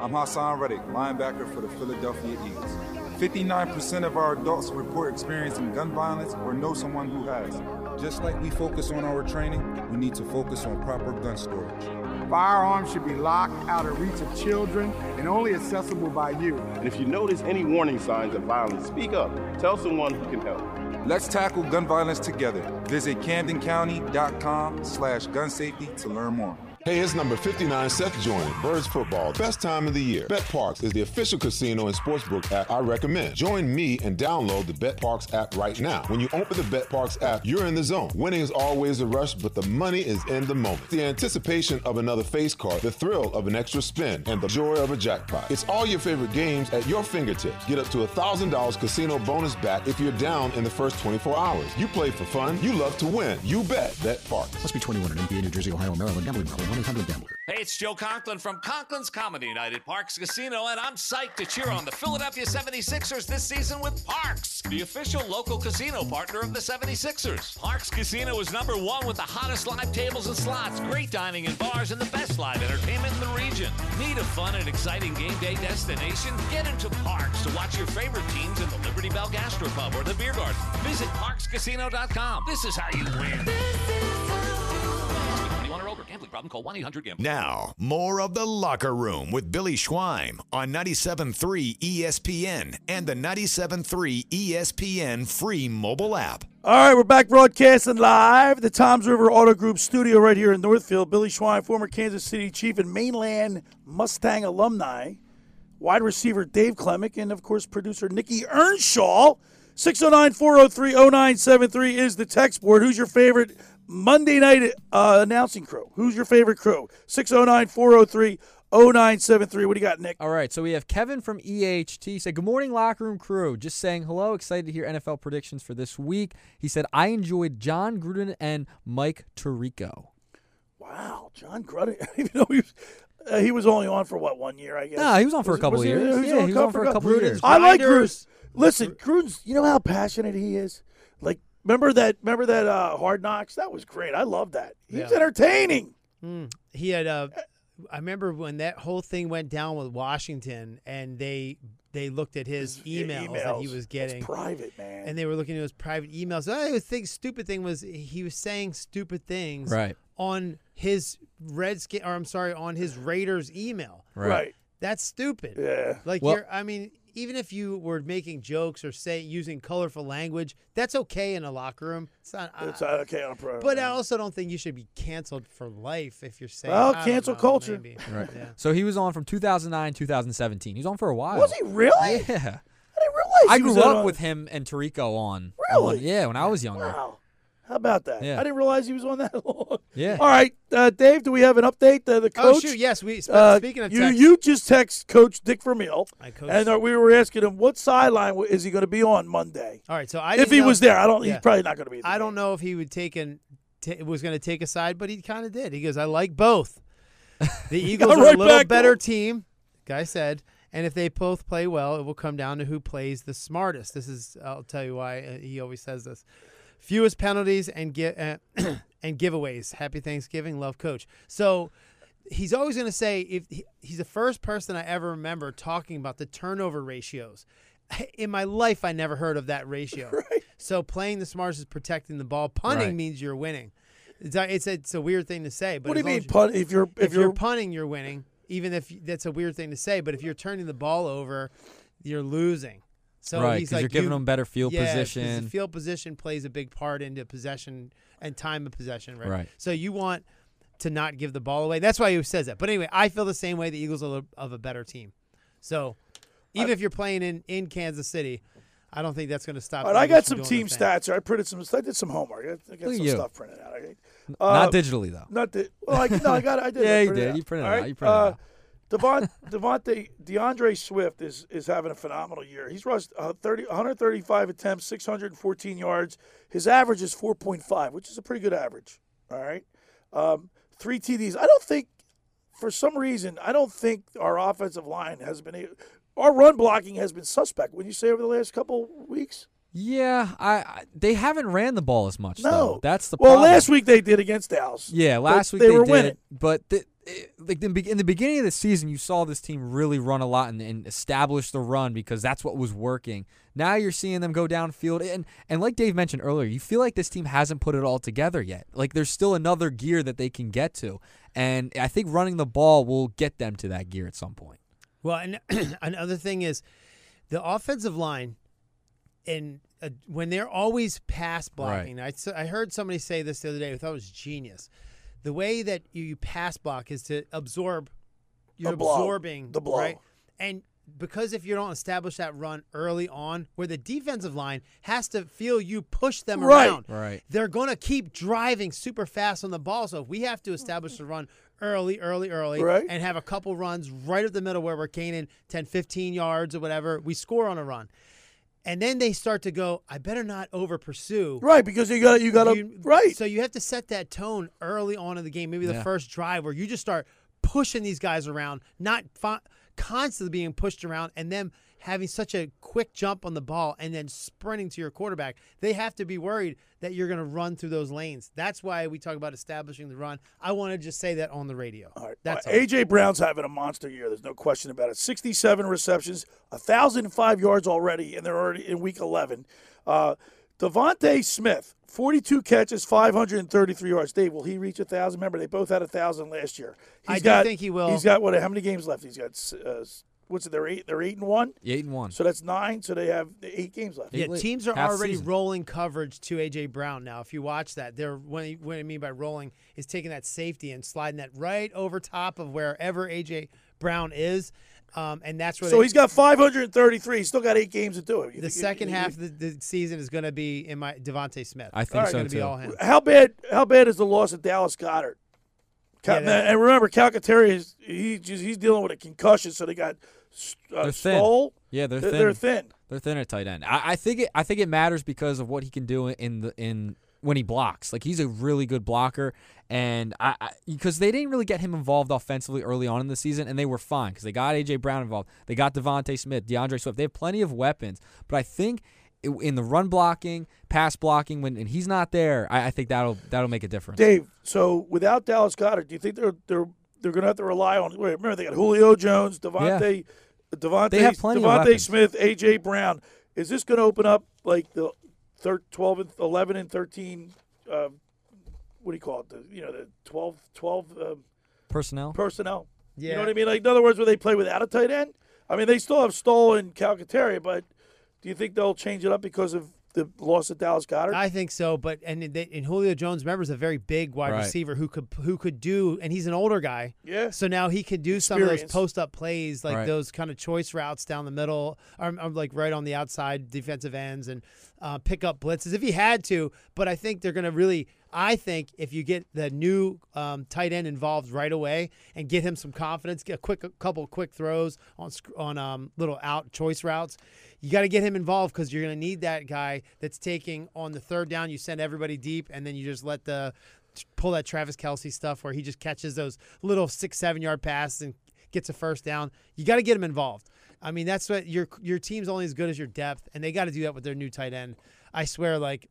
I'm Haason Reddick, linebacker for the Philadelphia Eagles. 59% of our adults report experiencing gun violence or know someone who has. Just like we focus on our training, we need to focus on proper gun storage. Firearms should be locked out of reach of children and only accessible by you. And if you notice any warning signs of violence, speak up. Tell someone who can help. Let's tackle gun violence together. Visit CamdenCounty.com slash gun safety to learn more. Hey, it's number 59 Seth joining Birds Football. Best time of the year. BetParx is the official casino and sportsbook app I recommend. Join me and download the BetParx app right now. When you open the BetParx app, you're in the zone. Winning is always a rush, but the money is in the moment. The anticipation of another face card, the thrill of an extra spin, and the joy of a jackpot. It's all your favorite games at your fingertips. Get up to $1,000 casino bonus back if you're down in the first 24 hours. You play for fun. You love to win. You bet. BetParx. Must be 21 in NBA, New Jersey, Ohio, Maryland. Gambling. 1-800 Gambler. Hey, it's Joe Conklin from Conklin's Comedy Night at Parx Casino, and I'm psyched to cheer on the Philadelphia 76ers this season with Parx, the official local casino partner of the 76ers. Parx Casino is number one with the hottest live tables and slots, great dining and bars, and the best live entertainment in the region. Need a fun and exciting game day destination? Get into Parx to watch your favorite teams in the Liberty Bell Gastropub or the Beer Garden. Visit parxcasino.com. This is how you win. 21 or over. Gambling problem? Call 1-800-GAMBLER. Now, more of the locker room with Billy Schweim on 97.3 ESPN and the 97.3 ESPN free mobile app. All right, we're back broadcasting live. The Tom's River Auto Group studio right here in Northfield. Billy Schweim, former Kansas City Chief and mainland Mustang alumni. wide receiver Dave Klemic, and of course producer Nikki Earnshaw. 609-403-0973 is the text board. Who's your favorite Monday night uh, announcing crew? Who's your favorite crew? 609-403-0973. What do you got, Nick? All right, so we have Kevin from EHT. He said, Good morning, locker room crew. Just saying hello. Excited to hear NFL predictions for this week. He said, I enjoyed Jon Gruden and Mike Tirico. Wow, Jon Gruden. *laughs* I didn't even know he was, uh, he was only on for what one year, I guess. No, he was on for a couple he- years. he was Yeah, he was on for a couple years. I like Gruden. Listen, Gruden's. You know how passionate he is. Like, remember that? Remember that uh, Hard Knocks? That was great. I love that. He's Yeah. entertaining. Mm. He had uh, I remember when that whole thing went down with Washington, and they they looked at his, emails, that he emails. was It's getting private, man. and they were looking at his private emails. I think stupid thing was he was saying stupid things Right. on his Redskin, or I'm sorry, on his Raiders email. Right. Right. That's stupid. Yeah. Like Well- you're, I mean, even if you were making jokes or say using colorful language, that's okay in a locker room. It's not. It's uh, uh, okay on a pro. but I also don't think you should be canceled for life if you're saying. Well, I cancel know, culture. maybe. *laughs* Right. Yeah. So he was on from 2009, 2017. He was on for a while. Was he really? Yeah. I didn't realize. I he grew that up on- with him and Tirico on. Really? on- yeah, when I was younger. Wow. How about that? Yeah. I didn't realize he was on that *laughs* long. Yeah. All right, uh, Dave. Do we have an update? Uh, the Oh, coach. shoot, yes, we- sp- uh, speaking of you, text- you just text Coach Dick Vermeil, I and uh, we were asking him what sideline is he going to be on Monday. All right, so I if he know- was there, I don't. Yeah. He's probably not going to be. There. I don't know if he would take an t- was going to take a side, but he kind of did. He goes, "I like both." *laughs* The Eagles got are a little back better on. team, guy said, and if they both play well, it will come down to who plays the smartest. This is, I'll tell you why uh, he always says this: fewest penalties and gi- uh, *clears throat* and giveaways. Happy Thanksgiving, love, Coach. So. He's always going to say if he, he's the first person I ever remember talking about the turnover ratios. *laughs* In my life, I never heard of that ratio. *laughs* So playing the smartest is protecting the ball. Punting Right. means you're winning. It's a, it's a, it's a weird thing to say. But What do you mean punt? If you're if, if you're, you're punting, you're winning. Even if that's a weird thing to say, but if you're turning the ball over, you're losing. So Right, he's 'cause like you're giving you- them better field yeah, 'cause position. The field position plays a big part into possession and time of possession, right? Right. So you want to not give the ball away. That's why he says that. But anyway, I feel the same way. The Eagles are of a better team. So even if you're playing in, in Kansas City, I don't think that's going to stop. All the right, I got some team stats. here. I printed some. I did some homework. I I got Look some you. stuff printed out. Okay. Not digitally, though. Not the. Well, I, no, I got. it. I *laughs* did. Yeah, you did. It out. You printed it out. right, You printed it uh, out. Devon, Devontae, D'Andre Swift is is having a phenomenal year. He's rushed uh, 30, 135 attempts, 614 yards. His average is 4.5, which is a pretty good average. All right. Um, three TDs. I don't think, for some reason, I don't think our offensive line has been. Our run blocking has been suspect. Would you say over the last couple weeks? Yeah, I, I they haven't ran the ball as much. No. though. that's the well, problem. last week they did against Dallas. Yeah, But last week they, they, were did, winning. but the, it- like the, in the beginning of the season, you saw this team really run a lot and, and establish the run because that's what was working. Now you're seeing them go downfield, and and like Dave mentioned earlier, you feel like this team hasn't put it all together yet. Like there's still another gear that they can get to, and I think running the ball will get them to that gear at some point. Well, and *clears throat* another thing is the offensive line, and uh, when they're always pass blocking. I heard somebody say this the other day. I thought it was genius. The way that you, you pass block is to absorb. You're The blow. absorbing The blow. right, and because if you don't establish that run early on, where the defensive line has to feel you push them Right. around, Right. they're going to keep driving super fast on the ball. So if we have to establish the run early, early, early, Right. and have a couple runs right up the middle where we're gaining 10, 15 yards or whatever, we score on a run. And then they start to go, I better not over pursue. Right, because you got you got to right. So you have to set that tone early on in the game, maybe the Yeah. first drive where you just start pushing these guys around, not fi- constantly being pushed around, and them having such a quick jump on the ball and then sprinting to your quarterback. They have to be worried that you're going to run through those lanes. That's why we talk about establishing the run. I want to just say that on the radio. All right, That's Uh, all. AJ Brown's having a monster year. There's no question about it. 67 receptions, 1,005 yards already, and they're already in week 11. Uh, DeVonta Smith, 42 catches, 533 yards. Dave, will he reach a 1,000? Remember, they both had a 1,000 last year. I He's do got, think he will. He's got, what, how many games left? He's got, uh, what's it, they're eight, they're eight and one? Eight and one. So that's nine, so they have eight games left. Yeah, teams are already rolling coverage to AJ Brown now. If you watch that, they're what, I- what I mean by rolling is taking that safety and sliding that right over top of wherever AJ Brown is. Um, and that's where So they- he's got 533. He's still got eight games to do it. the second half of the, the season is going to be in my DeVonta Smith. I think All right. so Gonna be too. all him. How bad? How bad is the loss of Dallas Goedert? Cal- Yeah, and remember, Calcaterra is he just, he's dealing with a concussion, so they got uh, They're thin. Stoll. Yeah, they're They're- thin. they're thin. They're thin at tight end. I, I think it. I think it matters because of what he can do in the in when he blocks. Like he's a really good blocker, and I, I because they didn't really get him involved offensively early on in the season, and they were fine because they got AJ Brown involved. They got DeVonta Smith, D'Andre Swift. They have plenty of weapons, but I think. I- In the run blocking, pass blocking, when and he's not there, I, I think that'll that'll make a difference. Dave, so without Dallas Goedert, do you think they're they're they're going to have to rely on? Wait, remember they got Julio Jones, DeVonta, DeVonta, They have plenty DeVonta weapons. Smith, AJ Brown. Is this going to open up like the thir- 12 and 11 and 13 uh, what do you call it? The, you know, the 12 12 uh, Personnel. personnel. You Yeah. know what I mean? Like in other words, where they play without a tight end. I mean, they still have Stoll and Calcaterra, but do you think they'll change it up because of the loss of Dallas Goedert? I think so, but and they, and Julio Jones, remember, is a very big wide Right. receiver who could who could do, and he's an older guy. Yeah. So now he could do some of those post up plays, like Right. those kind of choice routes down the middle, or, or like right on the outside defensive ends, and uh, pick up blitzes if he had to. But I think they're going to really. I think if you get the new um, tight end involved right away and get him some confidence, get a quick a couple quick throws on on um, little out choice routes, you got to get him involved because you're going to need that guy that's taking on the third down. You send everybody deep, and then you just let the pull that Travis Kelce stuff where he just catches those little six seven yard passes and gets a first down. You got to get him involved. I mean, that's what your your team's only as good as your depth, and they got to do that with their new tight end. I swear, like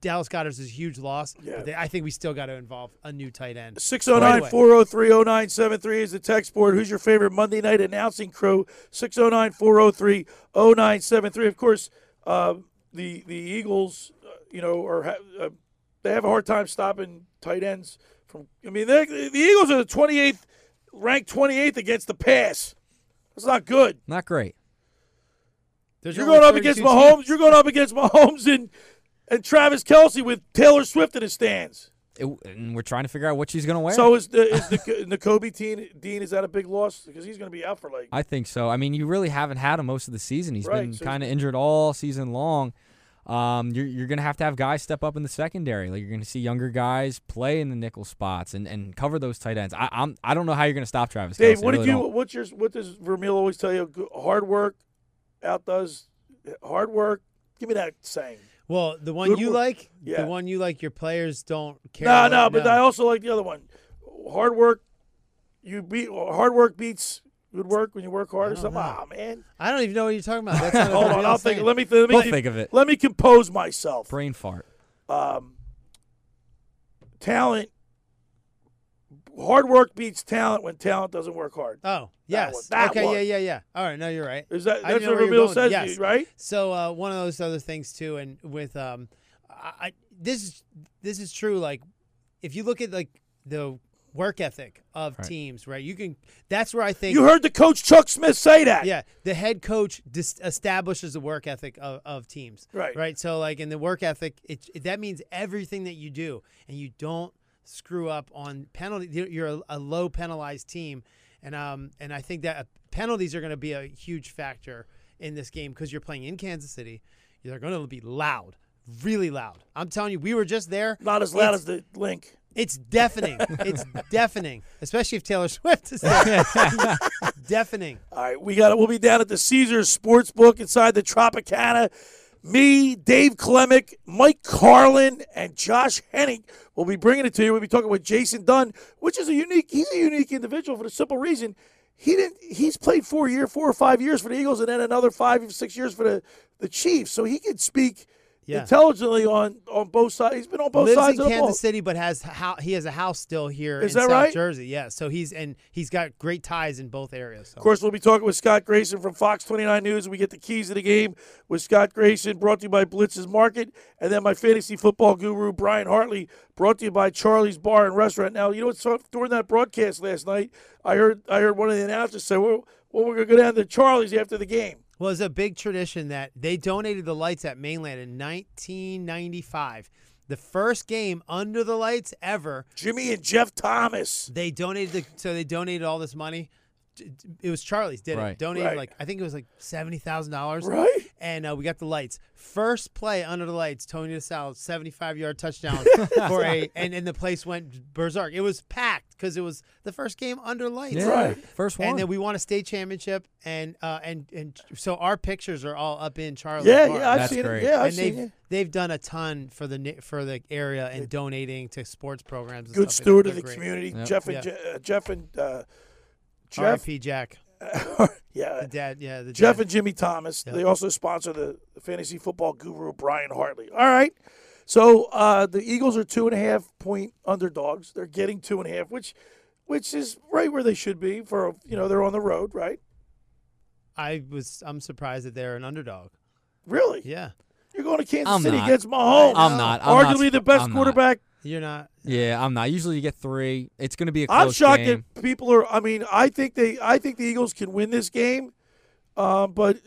Dallas Goedert's is a huge loss. Yeah. But they, I think we still got to involve a new tight end. 609 403 0973 is the text board. Who's your favorite Monday night announcing crew? 609 403 0973. Of course, uh, the the Eagles, uh, you know, are uh, they have a hard time stopping tight ends from. I mean, the Eagles are the 28th, ranked 28th against the pass. That's not good. Not great. There's you're going up against 32 Mahomes. teams. You're going up against Mahomes and and Travis Kelce with Taylor Swift in his stands. It- and we're trying to figure out what she's gonna wear. So is the is the *laughs* Nakobe Dean, Dean is that a big loss because he's going to be out for like I think so. I mean, you really haven't had him most of the season. He's Right, been so- kind of injured all season long. Um, you're you're gonna have to have guys step up in the secondary. Like you're gonna see younger guys play in the nickel spots and, and cover those tight ends. I, I'm I don't know how you're gonna stop Travis. Dave. Kelce. I What did you? don't. What's your? What does Vermeil always tell you? Hard work outdoes hard work. Give me that saying. Well, the one Good you work. like, Yeah. the one you like, your players don't care. No, what- no, but I also like the other one. Hard work. You beat hard work beats good work when you work hard or something. know. Ah, man. I don't even know what you're talking about. That's not *laughs* Hold on, I'll think. saying. Let me let me We'll think of it. Let me compose myself. Brain fart. Um, talent. Hard work beats talent when talent doesn't work hard. Oh, That yes. one, that okay, one. yeah, yeah, yeah. All right, no, you're right. Is that- that's what where you're Vermeil going. says, yes. right? So uh, one of those other things too, and with um, I, I this is this is true. Like, if you look at like the work ethic of Right. teams, right? You can. That's where I think You heard the coach Chuck Smith say that. yeah, the head coach dis- establishes the work ethic of, of teams. Right. Right. So like in the work ethic, it, it- that means everything that you do, and you don't screw up on penalty. You're a, a low penalized team, and um and I think that uh, penalties are going to be a huge factor in this game because you're playing in Kansas City. They're going to be loud, really loud. I'm telling you, we were just there. Not as loud It's- as the Linc. It's deafening. *laughs* it's deafening, especially if Taylor Swift is there. *laughs* deafening. All right, we got it. We'll be down at the Caesars Sportsbook inside the Tropicana. Me, Dave Klemic, Mike Carlin, and Josh Henning will be bringing it to you. We'll be talking with Jason Dunn, which is a unique. He's a unique individual for the simple reason he didn't. He's played four year, four or five years for the Eagles, and then another five, or six years for the the Chiefs. So he could speak Yeah. intelligently on on both sides. He's been on both lives sides in of the ball. He's in Kansas City, but has how he has a house still here Is in that South right? Jersey. Yeah, so he's and he's got great ties in both areas. So. Of course, we'll be talking with Scott Grayson from Fox 29 News. We get the keys to the game with Scott Grayson, brought to you by Blitz's Market, and then my fantasy football guru Brian Hartley, brought to you by Charlie's Bar and Restaurant. Now, you know what? During that broadcast last night, I heard I heard one of the announcers say, "Well, well we're going to go down to Charlie's after the game." Well, it's a big tradition that they donated the lights at Mainland in 1995. The first game under the lights ever. Jimmy and Jeff Thomas. They donated the, so they donated all this money it was Charlie's did Right. it. Donated Right. like I think it was like seventy thousand dollars. Right. And uh, we got the lights. First play under the lights, Tony DeSalle, seventy-five yard touchdown *laughs* for a, and and the place went berserk. It was packed because it was the first game under lights. Yeah, Right. first one. And then we won a state championship, and uh, and and so our pictures are all up in Charlie. Yeah, Park. yeah, I've That's seen it. Yeah, I've and they've seen it. they've done a ton for the for the area and donating to sports programs. And Good stuff. steward of the great. community, Jeff and Yeah. Je- uh, Jeff and uh, Jeff. R.I.P. Jack. *laughs* yeah, The dad. Yeah, the Jeff dad. and Jimmy Thomas. Yep. They also sponsor the, the fantasy football guru Brian Hartley. All right. So uh, the Eagles are two and a half point underdogs. They're getting two and a half, which which is right where they should be for you know they're on the road, right? I was. I'm surprised that they're an underdog. Really? Yeah. You're going to Kansas I'm City not. against Mahomes. I'm not. I'm not- Arguably the best I'm not. quarterback. You're not. Yeah, I'm not. Usually you get three. It's going to be a close I'm shocked game. that people are. I mean, I think they. I think the Eagles can win this game, um, but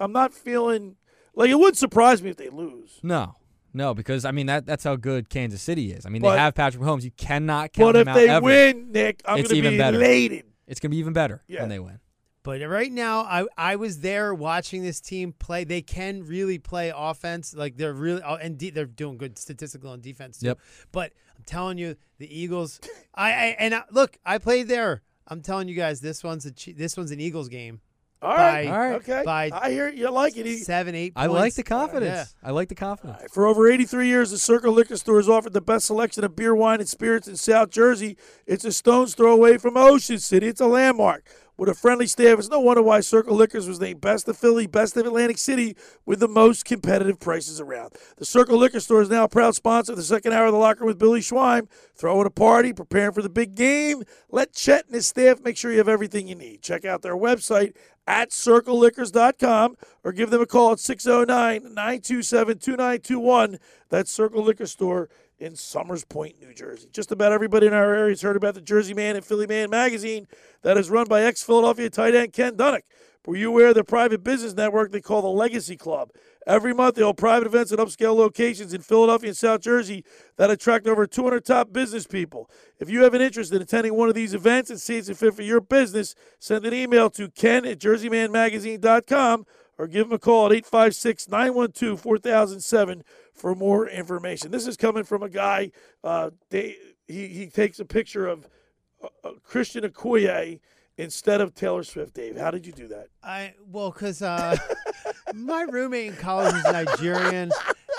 I'm not feeling like it would surprise me if they lose. No, no, because I mean that that's how good Kansas City is. I mean But- they have Patrick Mahomes. You cannot count But him if they ever. win, Nick, I'm it's gonna even be better. elated. It's going to be even better Yeah. when they win. But right now, I I was there watching this team play. They can really play offense. Like they're really oh, and de- they're doing good statistical on defense too. Yep. But I'm telling you, the Eagles. I, I and I, look, I played there. I'm telling you guys, this one's a this one's an Eagles game. All right, By- all right, okay. By I hear it. You like it. He- seven, eight. I like the confidence. I like the confidence. For over 83 years, the Circle Liquor Store has offered the best selection of beer, wine, and spirits in South Jersey. It's a stone's throw away from Ocean City. It's a landmark. With a friendly staff, it's no wonder why Circle Liquors was named Best of Philly, Best of Atlantic City, with the most competitive prices around. The Circle Liquor Store is now a proud sponsor of the second hour of the locker with Billy Schweim. Throwing a party, preparing for the big game. Let Chet and his staff make sure you have everything you need. Check out their website at circleliquors.com or give them a call at 609 927 2921. That's Circle Liquor Store in Somers Point, New Jersey. Just about everybody in our area has heard about the Jersey Man and Philly Man magazine that is run by ex Philadelphia tight end Ken Dunek. Were you aware of the private business network they call the Legacy Club? Every month, they hold private events at upscale locations in Philadelphia and South Jersey that attract over 200 top business people. If you have an interest in attending one of these events and see it's fit for your business, send an email to ken at jerseymanmagazine.com or give them a call at 856 912 4007 for more information. This is coming from a guy, uh, they, he, he takes a picture of uh, uh, Christian Okoye instead of Taylor Swift, Dave. How did you do that? I well, cause uh, *laughs* my roommate in college was Nigerian,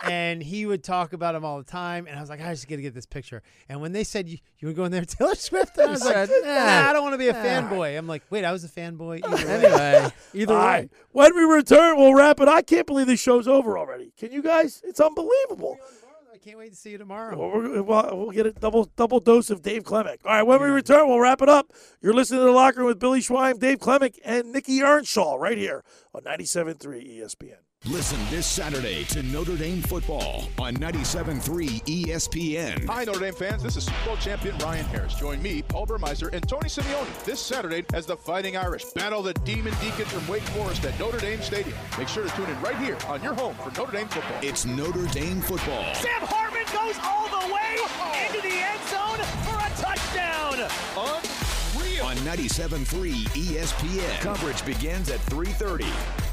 and he would talk about him all the time. And I was like, I just got to get this picture. And when they said you, you would go in there, *laughs* Taylor Swift, I was like, nah, "Eh, I don't want to be a eh." fanboy. I'm like, wait, I was a fanboy. *laughs* Either way. Anyway, either way. right. When we return, we'll wrap it. I can't believe this show's over already. Can you guys? It's unbelievable. I can't wait to see you tomorrow. Well, we're- We'll, we'll get a double double dose of Dave Klemic. All right, when we return, we'll wrap it up. You're listening to the locker room with Billy Schweim, Dave Klemic, and Nikki Earnshaw right here on 97.3 ESPN. Listen this Saturday to Notre Dame football on 97.3 ESPN. Hi, Notre Dame fans. This is Super Bowl champion Ryan Harris. Join me, Paul Burmeister, and Tony Simeone this Saturday as the Fighting Irish battle the Demon Deacons from Wake Forest at Notre Dame Stadium. Make sure to tune in right here on your home for Notre Dame football. It's Notre Dame football. Sam Hartman goes all the way into the end zone for a touchdown. Unreal. On 97.3 ESPN. Coverage begins at 3.30.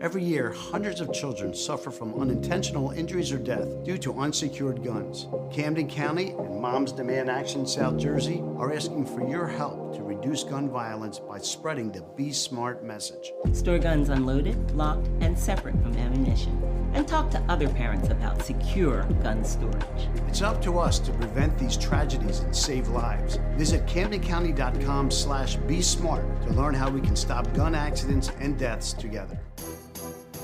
Every year, hundreds of children suffer from unintentional injuries or death due to unsecured guns. Camden County and Moms Demand Action South Jersey are asking for your help to reduce gun violence by spreading the Be Smart message. Store guns unloaded, locked, and separate from ammunition. And talk to other parents about secure gun storage. It's up to us to prevent these tragedies and save lives. Visit CamdenCounty.com slash Be Smart to learn how we can stop gun accidents and deaths together.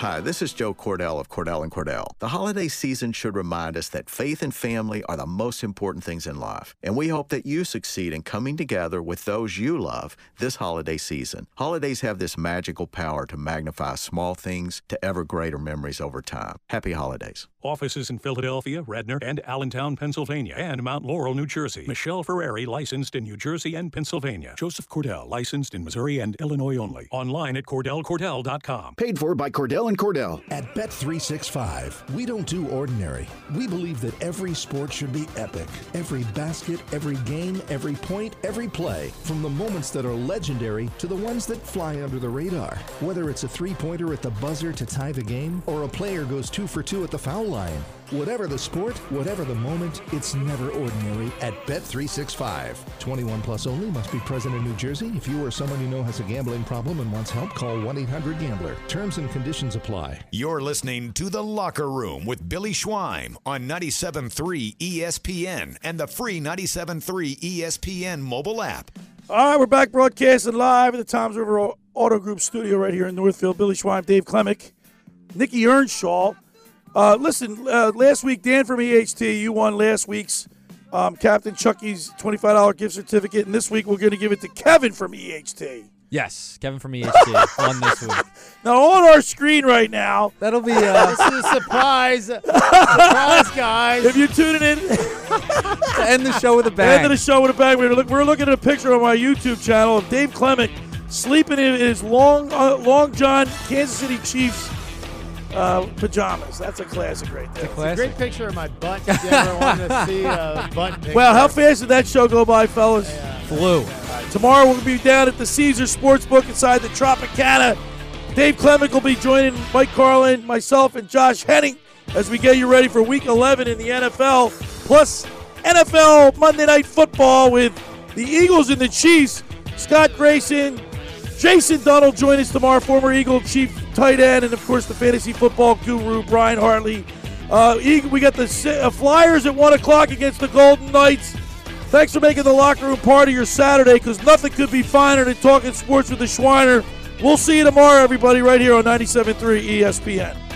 Hi, this is Joe Cordell of Cordell and Cordell. The holiday season should remind us that faith and family are the most important things in life, and we hope that you succeed in coming together with those you love this holiday season. Holidays have this magical power to magnify small things to ever greater memories over time. Happy holidays. Offices in Philadelphia, Radnor, and Allentown, Pennsylvania, and Mount Laurel, New Jersey. Michelle Ferrari, licensed in New Jersey and Pennsylvania. Joseph Cordell, licensed in Missouri and Illinois only. Online at CordellCordell.com. Paid for by Cordell and Cordell. At Bet365, we don't do ordinary. We believe that every sport should be epic. Every basket, every game, every point, every play. From the moments that are legendary to the ones that fly under the radar. Whether it's a three pointer at the buzzer to tie the game, or a player goes two for two at the foul line. Whatever the sport, whatever the moment, it's never ordinary at Bet365. 21 plus only must be present in New Jersey. If you or someone you know has a gambling problem and wants help, call 1 800 Gambler. Terms and conditions apply. You're listening to The Locker Room with Billy Schweim on 97.3 ESPN and the free 97.3 ESPN mobile app. All right, we're back broadcasting live at the Toms River Auto Group studio right here in Northfield. Billy Schweim, Dave Klemic, Nikki Earnshaw. Uh, listen, uh, last week, Dan from EHT, you won last week's um, Captain Chucky's $25 gift certificate, and this week we're going to give it to Kevin from EHT. Yes, Kevin from EHT *laughs* won this week. Now, on our screen right now, that'll be uh, this is a surprise. *laughs* surprise, guys. If you're tuning in, to end the show with a *laughs* bang. End the show with a bang. We're, look, we're looking at a picture on my YouTube channel of Dave Klemic sleeping in his long, uh, long John Kansas City Chiefs uh, pajamas. That's a classic right there. It's a great picture of my butt. If you ever want to *laughs* see a butt picture. Well, how fast did that show go by, fellas? Flew. Tomorrow we'll be down at the Caesar Sportsbook inside the Tropicana. Dave Klemic will be joining Mike Carlin, myself, and Josh Henning as we get you ready for Week 11 in the NFL, plus NFL Monday Night Football with the Eagles and the Chiefs. Scott Grayson, Jason Donald join us tomorrow, former Eagle Chief tight end, and of course the fantasy football guru Brian Hartley. Uh, we got the uh, Flyers at one o'clock against the Golden Knights. Thanks for making the locker room part of your Saturday because nothing could be finer than talking sports with the Schweiner. We'll see you tomorrow, everybody, right here on 97.3 ESPN.